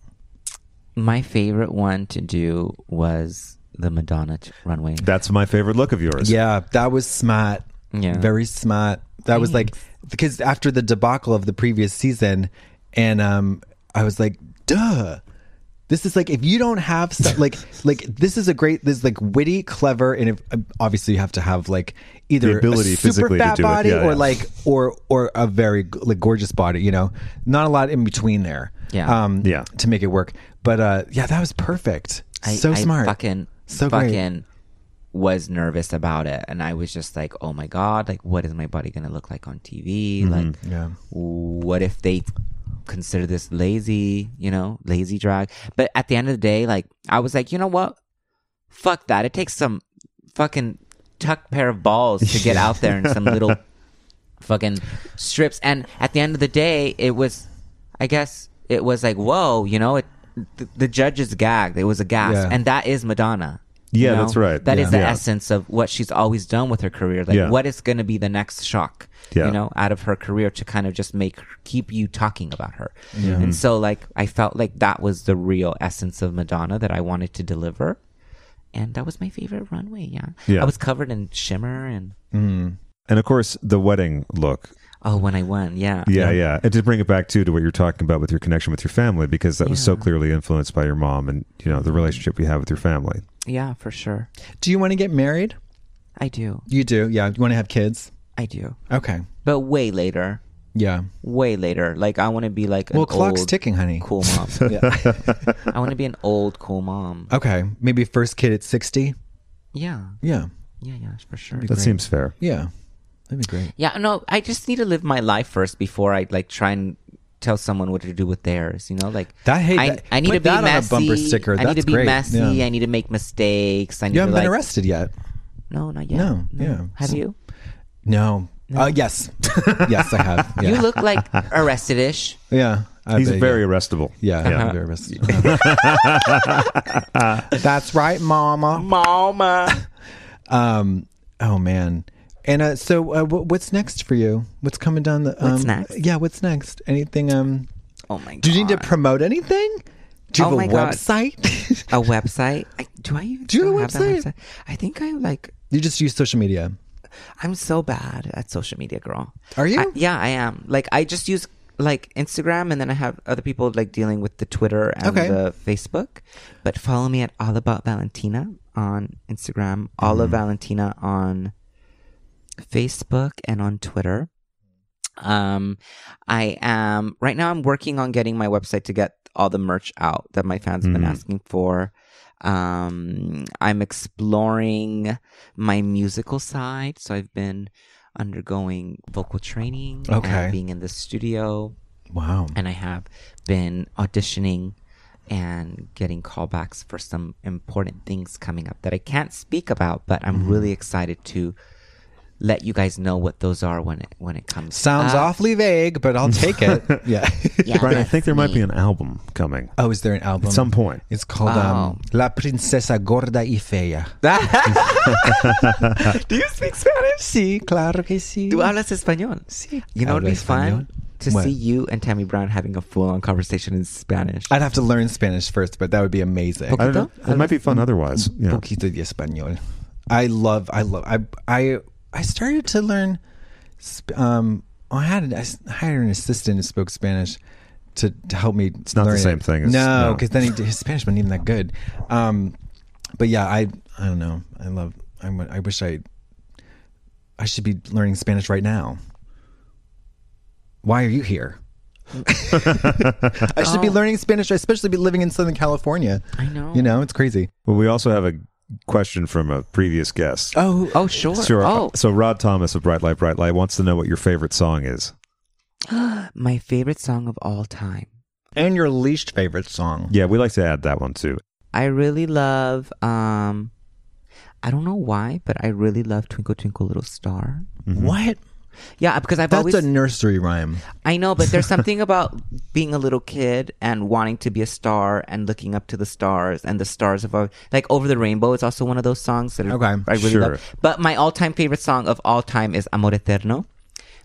my favorite one to do was the madonna t- runway That's my favorite look of yours. Yeah, that was smart. Yeah. very smart. That was like because after the debacle of the previous season, and um, I was like, duh. This is like if you don't have stuff like like this is a great this is like witty clever and if, obviously you have to have like either The ability a super physically to fat do it. body Yeah, or yeah. like or or a very like gorgeous body you know not a lot in between there Yeah. um Yeah. to make it work but uh yeah that was perfect I, so I smart fucking So great. fucking was nervous about it and i was just like oh my god like what is my body gonna look like on tv Mm-hmm. like yeah. what if they consider this lazy you know lazy drag but at the end of the day like i was like you know what? Fuck that. It takes some fucking tuck pair of balls to get out there in some little fucking strips. And at the end of the day it was i guess it was like whoa you know it the, the judges gagged. It was a gas. Yeah. and that is madonna you Yeah, know? that's right. That is Yeah. the Yeah. essence of what she's always done with her career like Yeah. what is going to be the next shock you know out of her career to kind of just make keep you talking about her and so like i felt like that was the real essence of madonna that i wanted to deliver and that was my favorite runway yeah, Yeah. i was covered in shimmer and mm. And of course, the wedding look. Oh, when I won, yeah. Yeah, yeah. And to bring it back too to what you're talking about with your connection with your family, because that was so clearly influenced by your mom and you know the relationship you have with your family. Yeah, for sure. Do you want to get married? I do. You do. Yeah. You want to have kids? I do. Okay. But way later. Yeah. Way later. Like I want to be like an Well, clock's old, ticking, honey. cool mom. I want to be an old cool mom. Okay. Maybe first kid at 60? Yeah. Yeah. Yeah, yeah, for sure. That seems fair. Yeah. That'd be great. Yeah, no, I just need to live my life first before I like try and tell someone what to do with theirs. You know, like That- hey, I, that- I need put to be that on a messy. bumper sticker. I need to be great. messy. Yeah. I need to make mistakes. I need You to haven't like been arrested yet? no, not yet. No, yeah. Have you? No. Uh, yes. yes, I have. Yeah. You look like arrested-ish. yeah. I He's bet, very yeah. arrestable. Yeah, Yeah. I'm very arrested. That's right, Mama. Mama. Um. Oh man. And uh, so, uh, wh- what's next for you? What's coming down the? Um, What's next? Yeah, what's next? Anything? Um. Oh my god. Do you need to promote anything? Do you Oh have a website? a website? I, do I even Do you have a that website? I think I like you just use social media. I'm so bad at social media, girl. Are you? I- yeah, I am. Like I just use like Instagram, and then I have other people like dealing with the Twitter and Okay. the Facebook. But follow me at All About Valentina on Instagram, All of Valentina on Facebook and on Twitter. Um, I am right now. I'm working on getting my website to get all the merch out that my fans have been asking for. Um, I'm exploring my musical side, so I've been undergoing vocal training, Okay. being in the studio, Wow. and I have been auditioning and getting callbacks for some important things coming up that I can't speak about, but I'm Mm-hmm. really excited to let you guys know what those are when it when it comes. Sounds up. awfully vague, but I'll take it. yeah. Yeah, Brian, I think there might me. be an album coming Oh, is there an album? at some point. It's called um, La Princesa Gorda y Fea. Do you speak Spanish? Sí, claro que sí. Tú hablas español. Sí. You know, it'd be fun to What? see you and Tammy Brown having a full-on conversation in Spanish. I'd have to learn Spanish first, but that would be amazing. I. It might be fun otherwise. Yeah. Poquito de español. I love. I love. I. I. I started to learn. Um. I had. I s- hired an assistant who spoke Spanish to, to help me. It's not the same thing as- no, no. because then he, his Spanish wasn't even that good. Um. But yeah, I. I don't know. I love. I. I wish I. I should be learning Spanish right now. Why are you here? I should be learning Spanish, especially be living in Southern California. I know. You know, it's crazy. Well, we also have a question from a previous guest. Oh, Oh, sure. Sure. Oh, So Rod Thomas of Bright Light, Bright Light wants to know what your favorite song is. my favorite song of all time. and your least favorite song. Yeah, we like to add that one too. I really love. Um, I don't know why, but I really love Twinkle Twinkle Little Star. What? Yeah, uh, because I've That's always. a nursery rhyme. I know, but there's something about being a little kid and wanting to be a star and looking up to the stars and the stars of our like over the rainbow is also one of those songs that Okay, I really sure. love. But my all-time favorite song of all time is Amor Eterno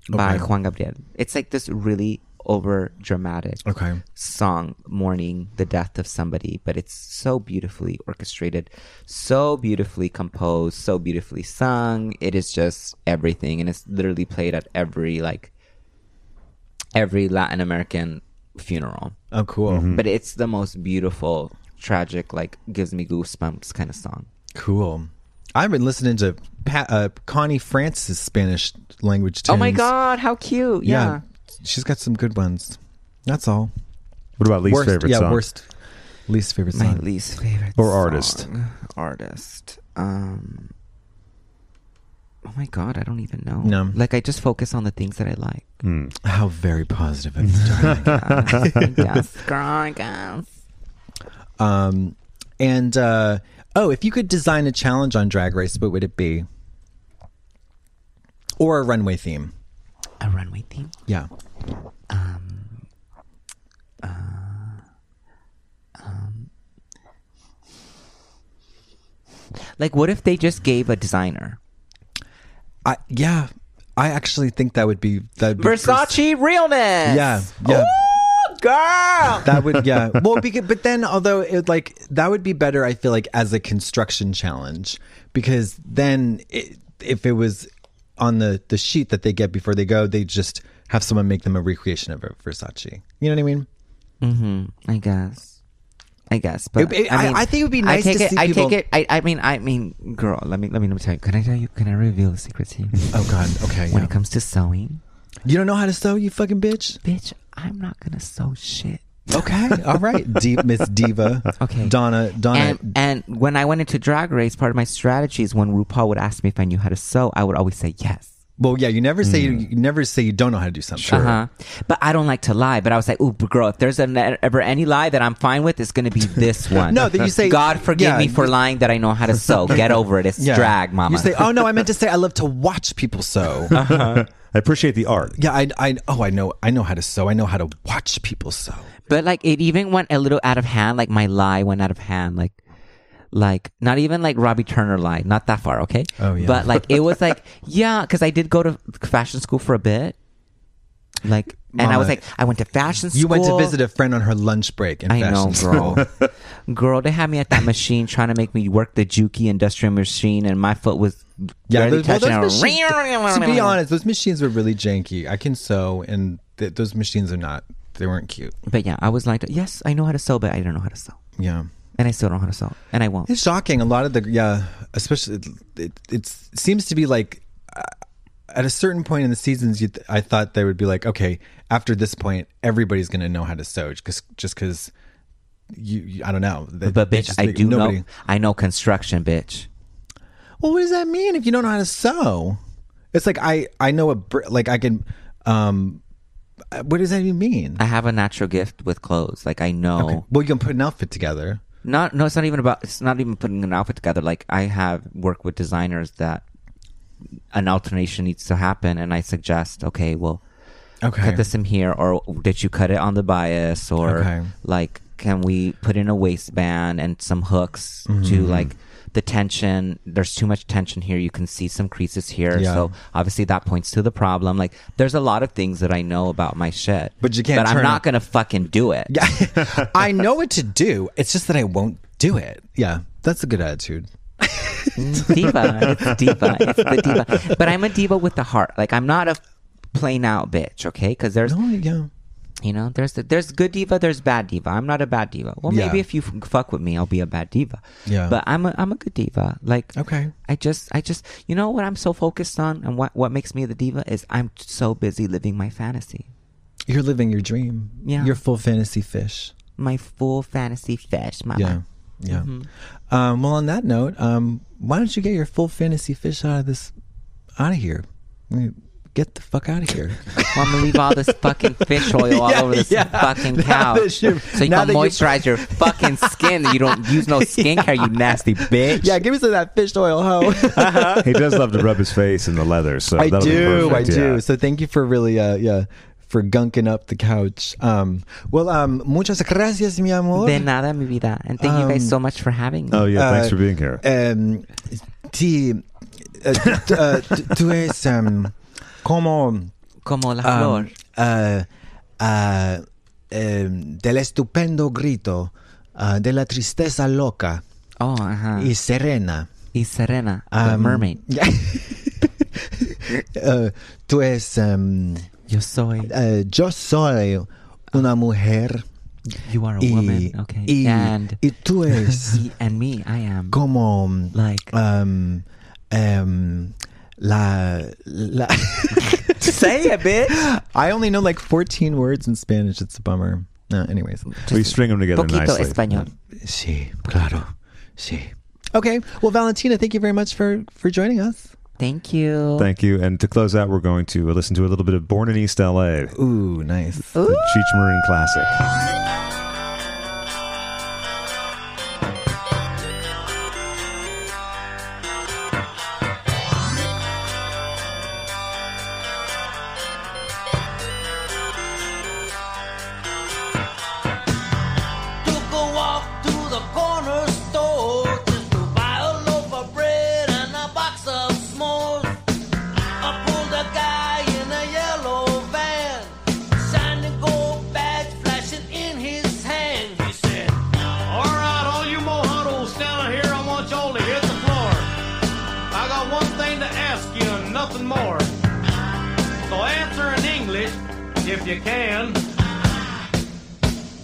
by Okay. Juan Gabriel. It's like this really over dramatic Okay. song mourning the death of somebody, but it's so beautifully orchestrated, so beautifully composed, so beautifully sung. It is just everything, and it's literally played at every like every Latin American funeral. Oh, cool. But it's the most beautiful, tragic, like gives me goosebumps kind of song. Cool. I've been listening to Pat, uh, Connie Francis Spanish language tunes. Oh my god, how cute! Yeah. She's got some good ones. That's all. What about least worst, favorite yeah, song? worst. Least favorite song. My least favorite Or artist. song. Artist. Um. Oh my god, I don't even know. No. Like I just focus on the things that I like. How very positive of you, darling. yes, girl, I. Um, and uh, oh, if you could design a challenge on Drag Race, what would it be? Or a runway theme? A runway theme. Yeah. Um, uh, um, like, what if they just gave a designer I yeah. I actually think that would be that. would be Versace realness? Yeah, yeah. Ooh, girl. That would yeah. Well, because, but then although it like that would be better, I feel like as a construction challenge because then it, if it was on the the sheet that they get before they go, they just have someone make them a recreation of a Versace. You know what I mean? Mm-hmm. I guess. I guess, but It- it- I- I, mean, I think it would be nice I take to it. I people- take it. I, I mean, I mean, girl. Let me let me let me tell you. Can I tell you? Can I reveal a secret to you? Oh God. Okay. when yeah. it comes to sewing, You don't know how to sew, you fucking bitch. bitch, I'm not gonna sew shit. Okay. All right. Deep Miss Diva. Okay. Donna. Donna. And and when I went into Drag Race, part of my strategy is when RuPaul would ask me if I knew how to sew, I would always say yes. Well, yeah. You never say you, you never say you don't know how to do something. Uh huh. But I don't like to lie. But I was like, ooh, girl, if there's an, ever any lie that I'm fine with, it's gonna be this one. No, that you say- God forgive yeah, me for you- lying that I know how to sew. Get over it. It's Yeah. drag, mama. You say, oh no, I meant to say I love to watch people sew. Uh-huh. I appreciate the art. yeah. I, I. Oh, I know. I know how to sew. I know how to watch people sew. But like it even went a little out of hand. Like my lie went out of hand. Like, like not even like Robbie Turner lie. Not that far, okay? Oh, yeah. But like it was like yeah, because I did go to fashion school for a bit. Like, and I was like, I went to fashion school. You went to visit a friend on her lunch break in I fashion know, school. girl. girl, they had me at that machine trying to make me work the Juki industrial machine, and my foot was Yeah, those, well, those machines, to be honest, those machines were really janky. I can sew, and th- those machines are not. They weren't cute. But yeah, I was like, yes, I know how to sew, but I don't know how to sew, Yeah, and I still don't know how to sew, and I won't. it's shocking. A lot of the yeah, especially it, it, it seems to be like uh, at a certain point in the seasons, you th- I thought they would be like, okay, after this point, everybody's going to know how to sew, because just because you, you, I don't know. They- But bitch, just I make- do nobody- know. I know construction, bitch. Well, what does that mean if you don't know how to sew? It's like I I know a br- like I can. um What does that even mean? I have a natural gift with clothes. Like I know. Okay. Well, you can put an outfit together. Not no, it's not even about. It's not even putting an outfit together. Like I have worked with designers that an alternation needs to happen, and I suggest, okay, well, Okay. cut this in here, or did you cut it on the bias, or Okay. like, can we put in a waistband and some hooks to Mm-hmm. like the tension? There's too much tension here. You can see some creases here, Yeah. so obviously that points to the problem. Like, there's a lot of things that I know about my shit, But you can't But I'm not it- gonna fucking do it. Yeah, I know what to do. It's just that I won't do it. Yeah, that's a good attitude. Mm, diva. It's diva. It's the diva. But I'm a diva with the heart. Like I'm not a plain out bitch. Okay, because there's No, yeah. You know there's there's good diva, there's bad diva. I'm not a bad diva. Well, maybe Yeah. if you f- fuck with me, I'll be a bad diva. Yeah. But I'm a I'm a good diva. Like Okay. I just I just you know what I'm so focused on and what what makes me the diva is I'm so busy living my fantasy, You're living your dream. Yeah. You're full fantasy fish. my full fantasy fish, mama. Yeah. Yeah. Mm-hmm. Um, well, on that note, um, why don't you get your full fantasy fish out of this, out of here? I mean, Get the fuck out of here. Well, I'm gonna leave all this fucking fish oil all Yeah, over this yeah. fucking Now couch, so you now can that you- moisturize your fucking skin. You don't use no skincare, you nasty bitch. yeah, give me some of that fish oil, ho. he does love to rub his face in the leather, so I do, I do. yeah. So thank you for really, uh, yeah, for gunking up the couch. Um, well, um, muchas gracias, mi amor. De nada, mi vida, and thank you guys Um, so much for having me. Oh yeah, thanks Uh, for being here. Um, sí, uh, t- uh, t- tú es um, como Como la um, flor. uh, uh, um, del estupendo grito uh, de la tristeza loca Oh, ajá. y serena. Y Serena, the Um, mermaid. uh, tú es um, Yo soy. uh, yo soy una mujer You are a y, woman, okay. y, and y tú es y- and me, I am. como Like- um, um, la la Say it, bitch. I only know like 14 words in Spanish. It's a bummer. No, anyways. we string them together Poquito nicely. español. Sí, claro. Sí. Okay. Well, Valentina, thank you very much for for joining us. Thank you. Thank you. And to close out, we're going to listen to a little bit of Born in East LA, Ooh, nice. the Cheech Marin classic. nothing more. So answer in English if you can.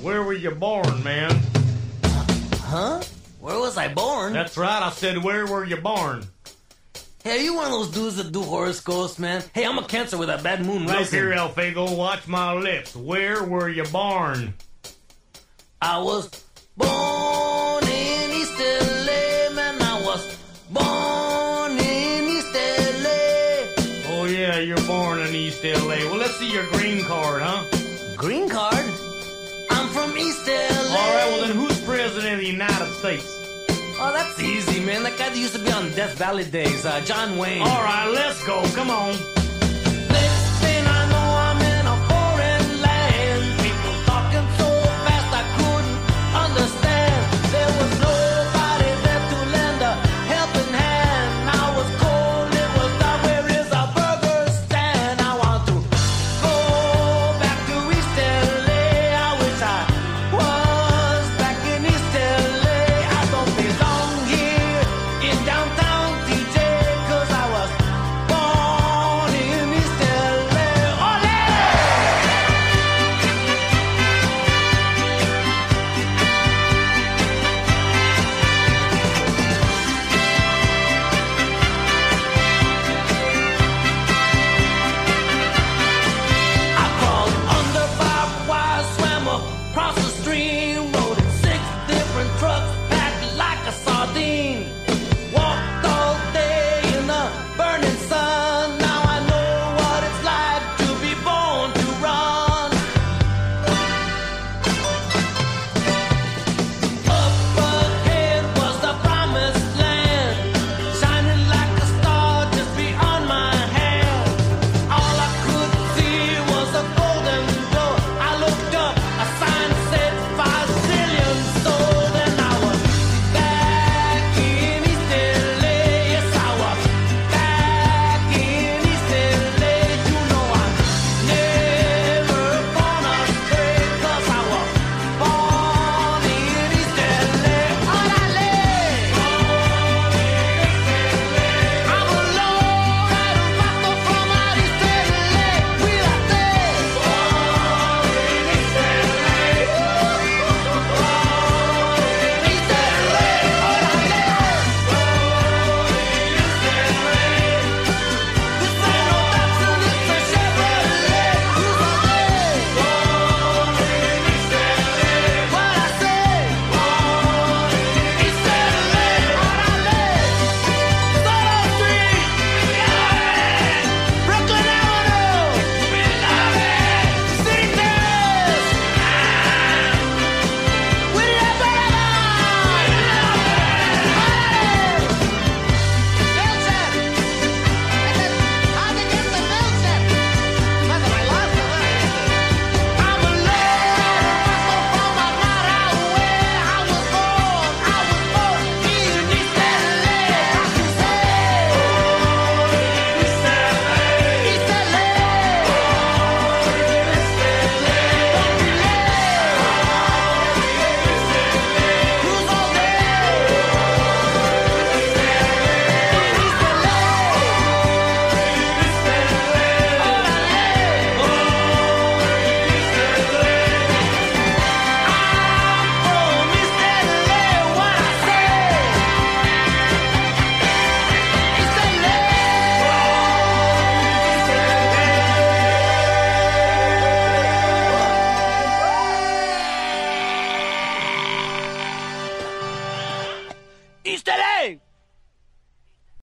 Where were you born, man? Huh? Where was I born? That's right, I said, where were you born? Hey, are you one of those dudes that do horoscopes, man? Hey, I'm a cancer with a bad moon right Look here, El Fago, watch my lips. Where were you born? I was born. LA. Well, let's see your green card, huh? Green card? I'm from East LA. All right, well, then who's president of the United States? Oh, that's easy, man. That guy that used to be on Death Valley days, uh, John Wayne. All right, let's go. Come on.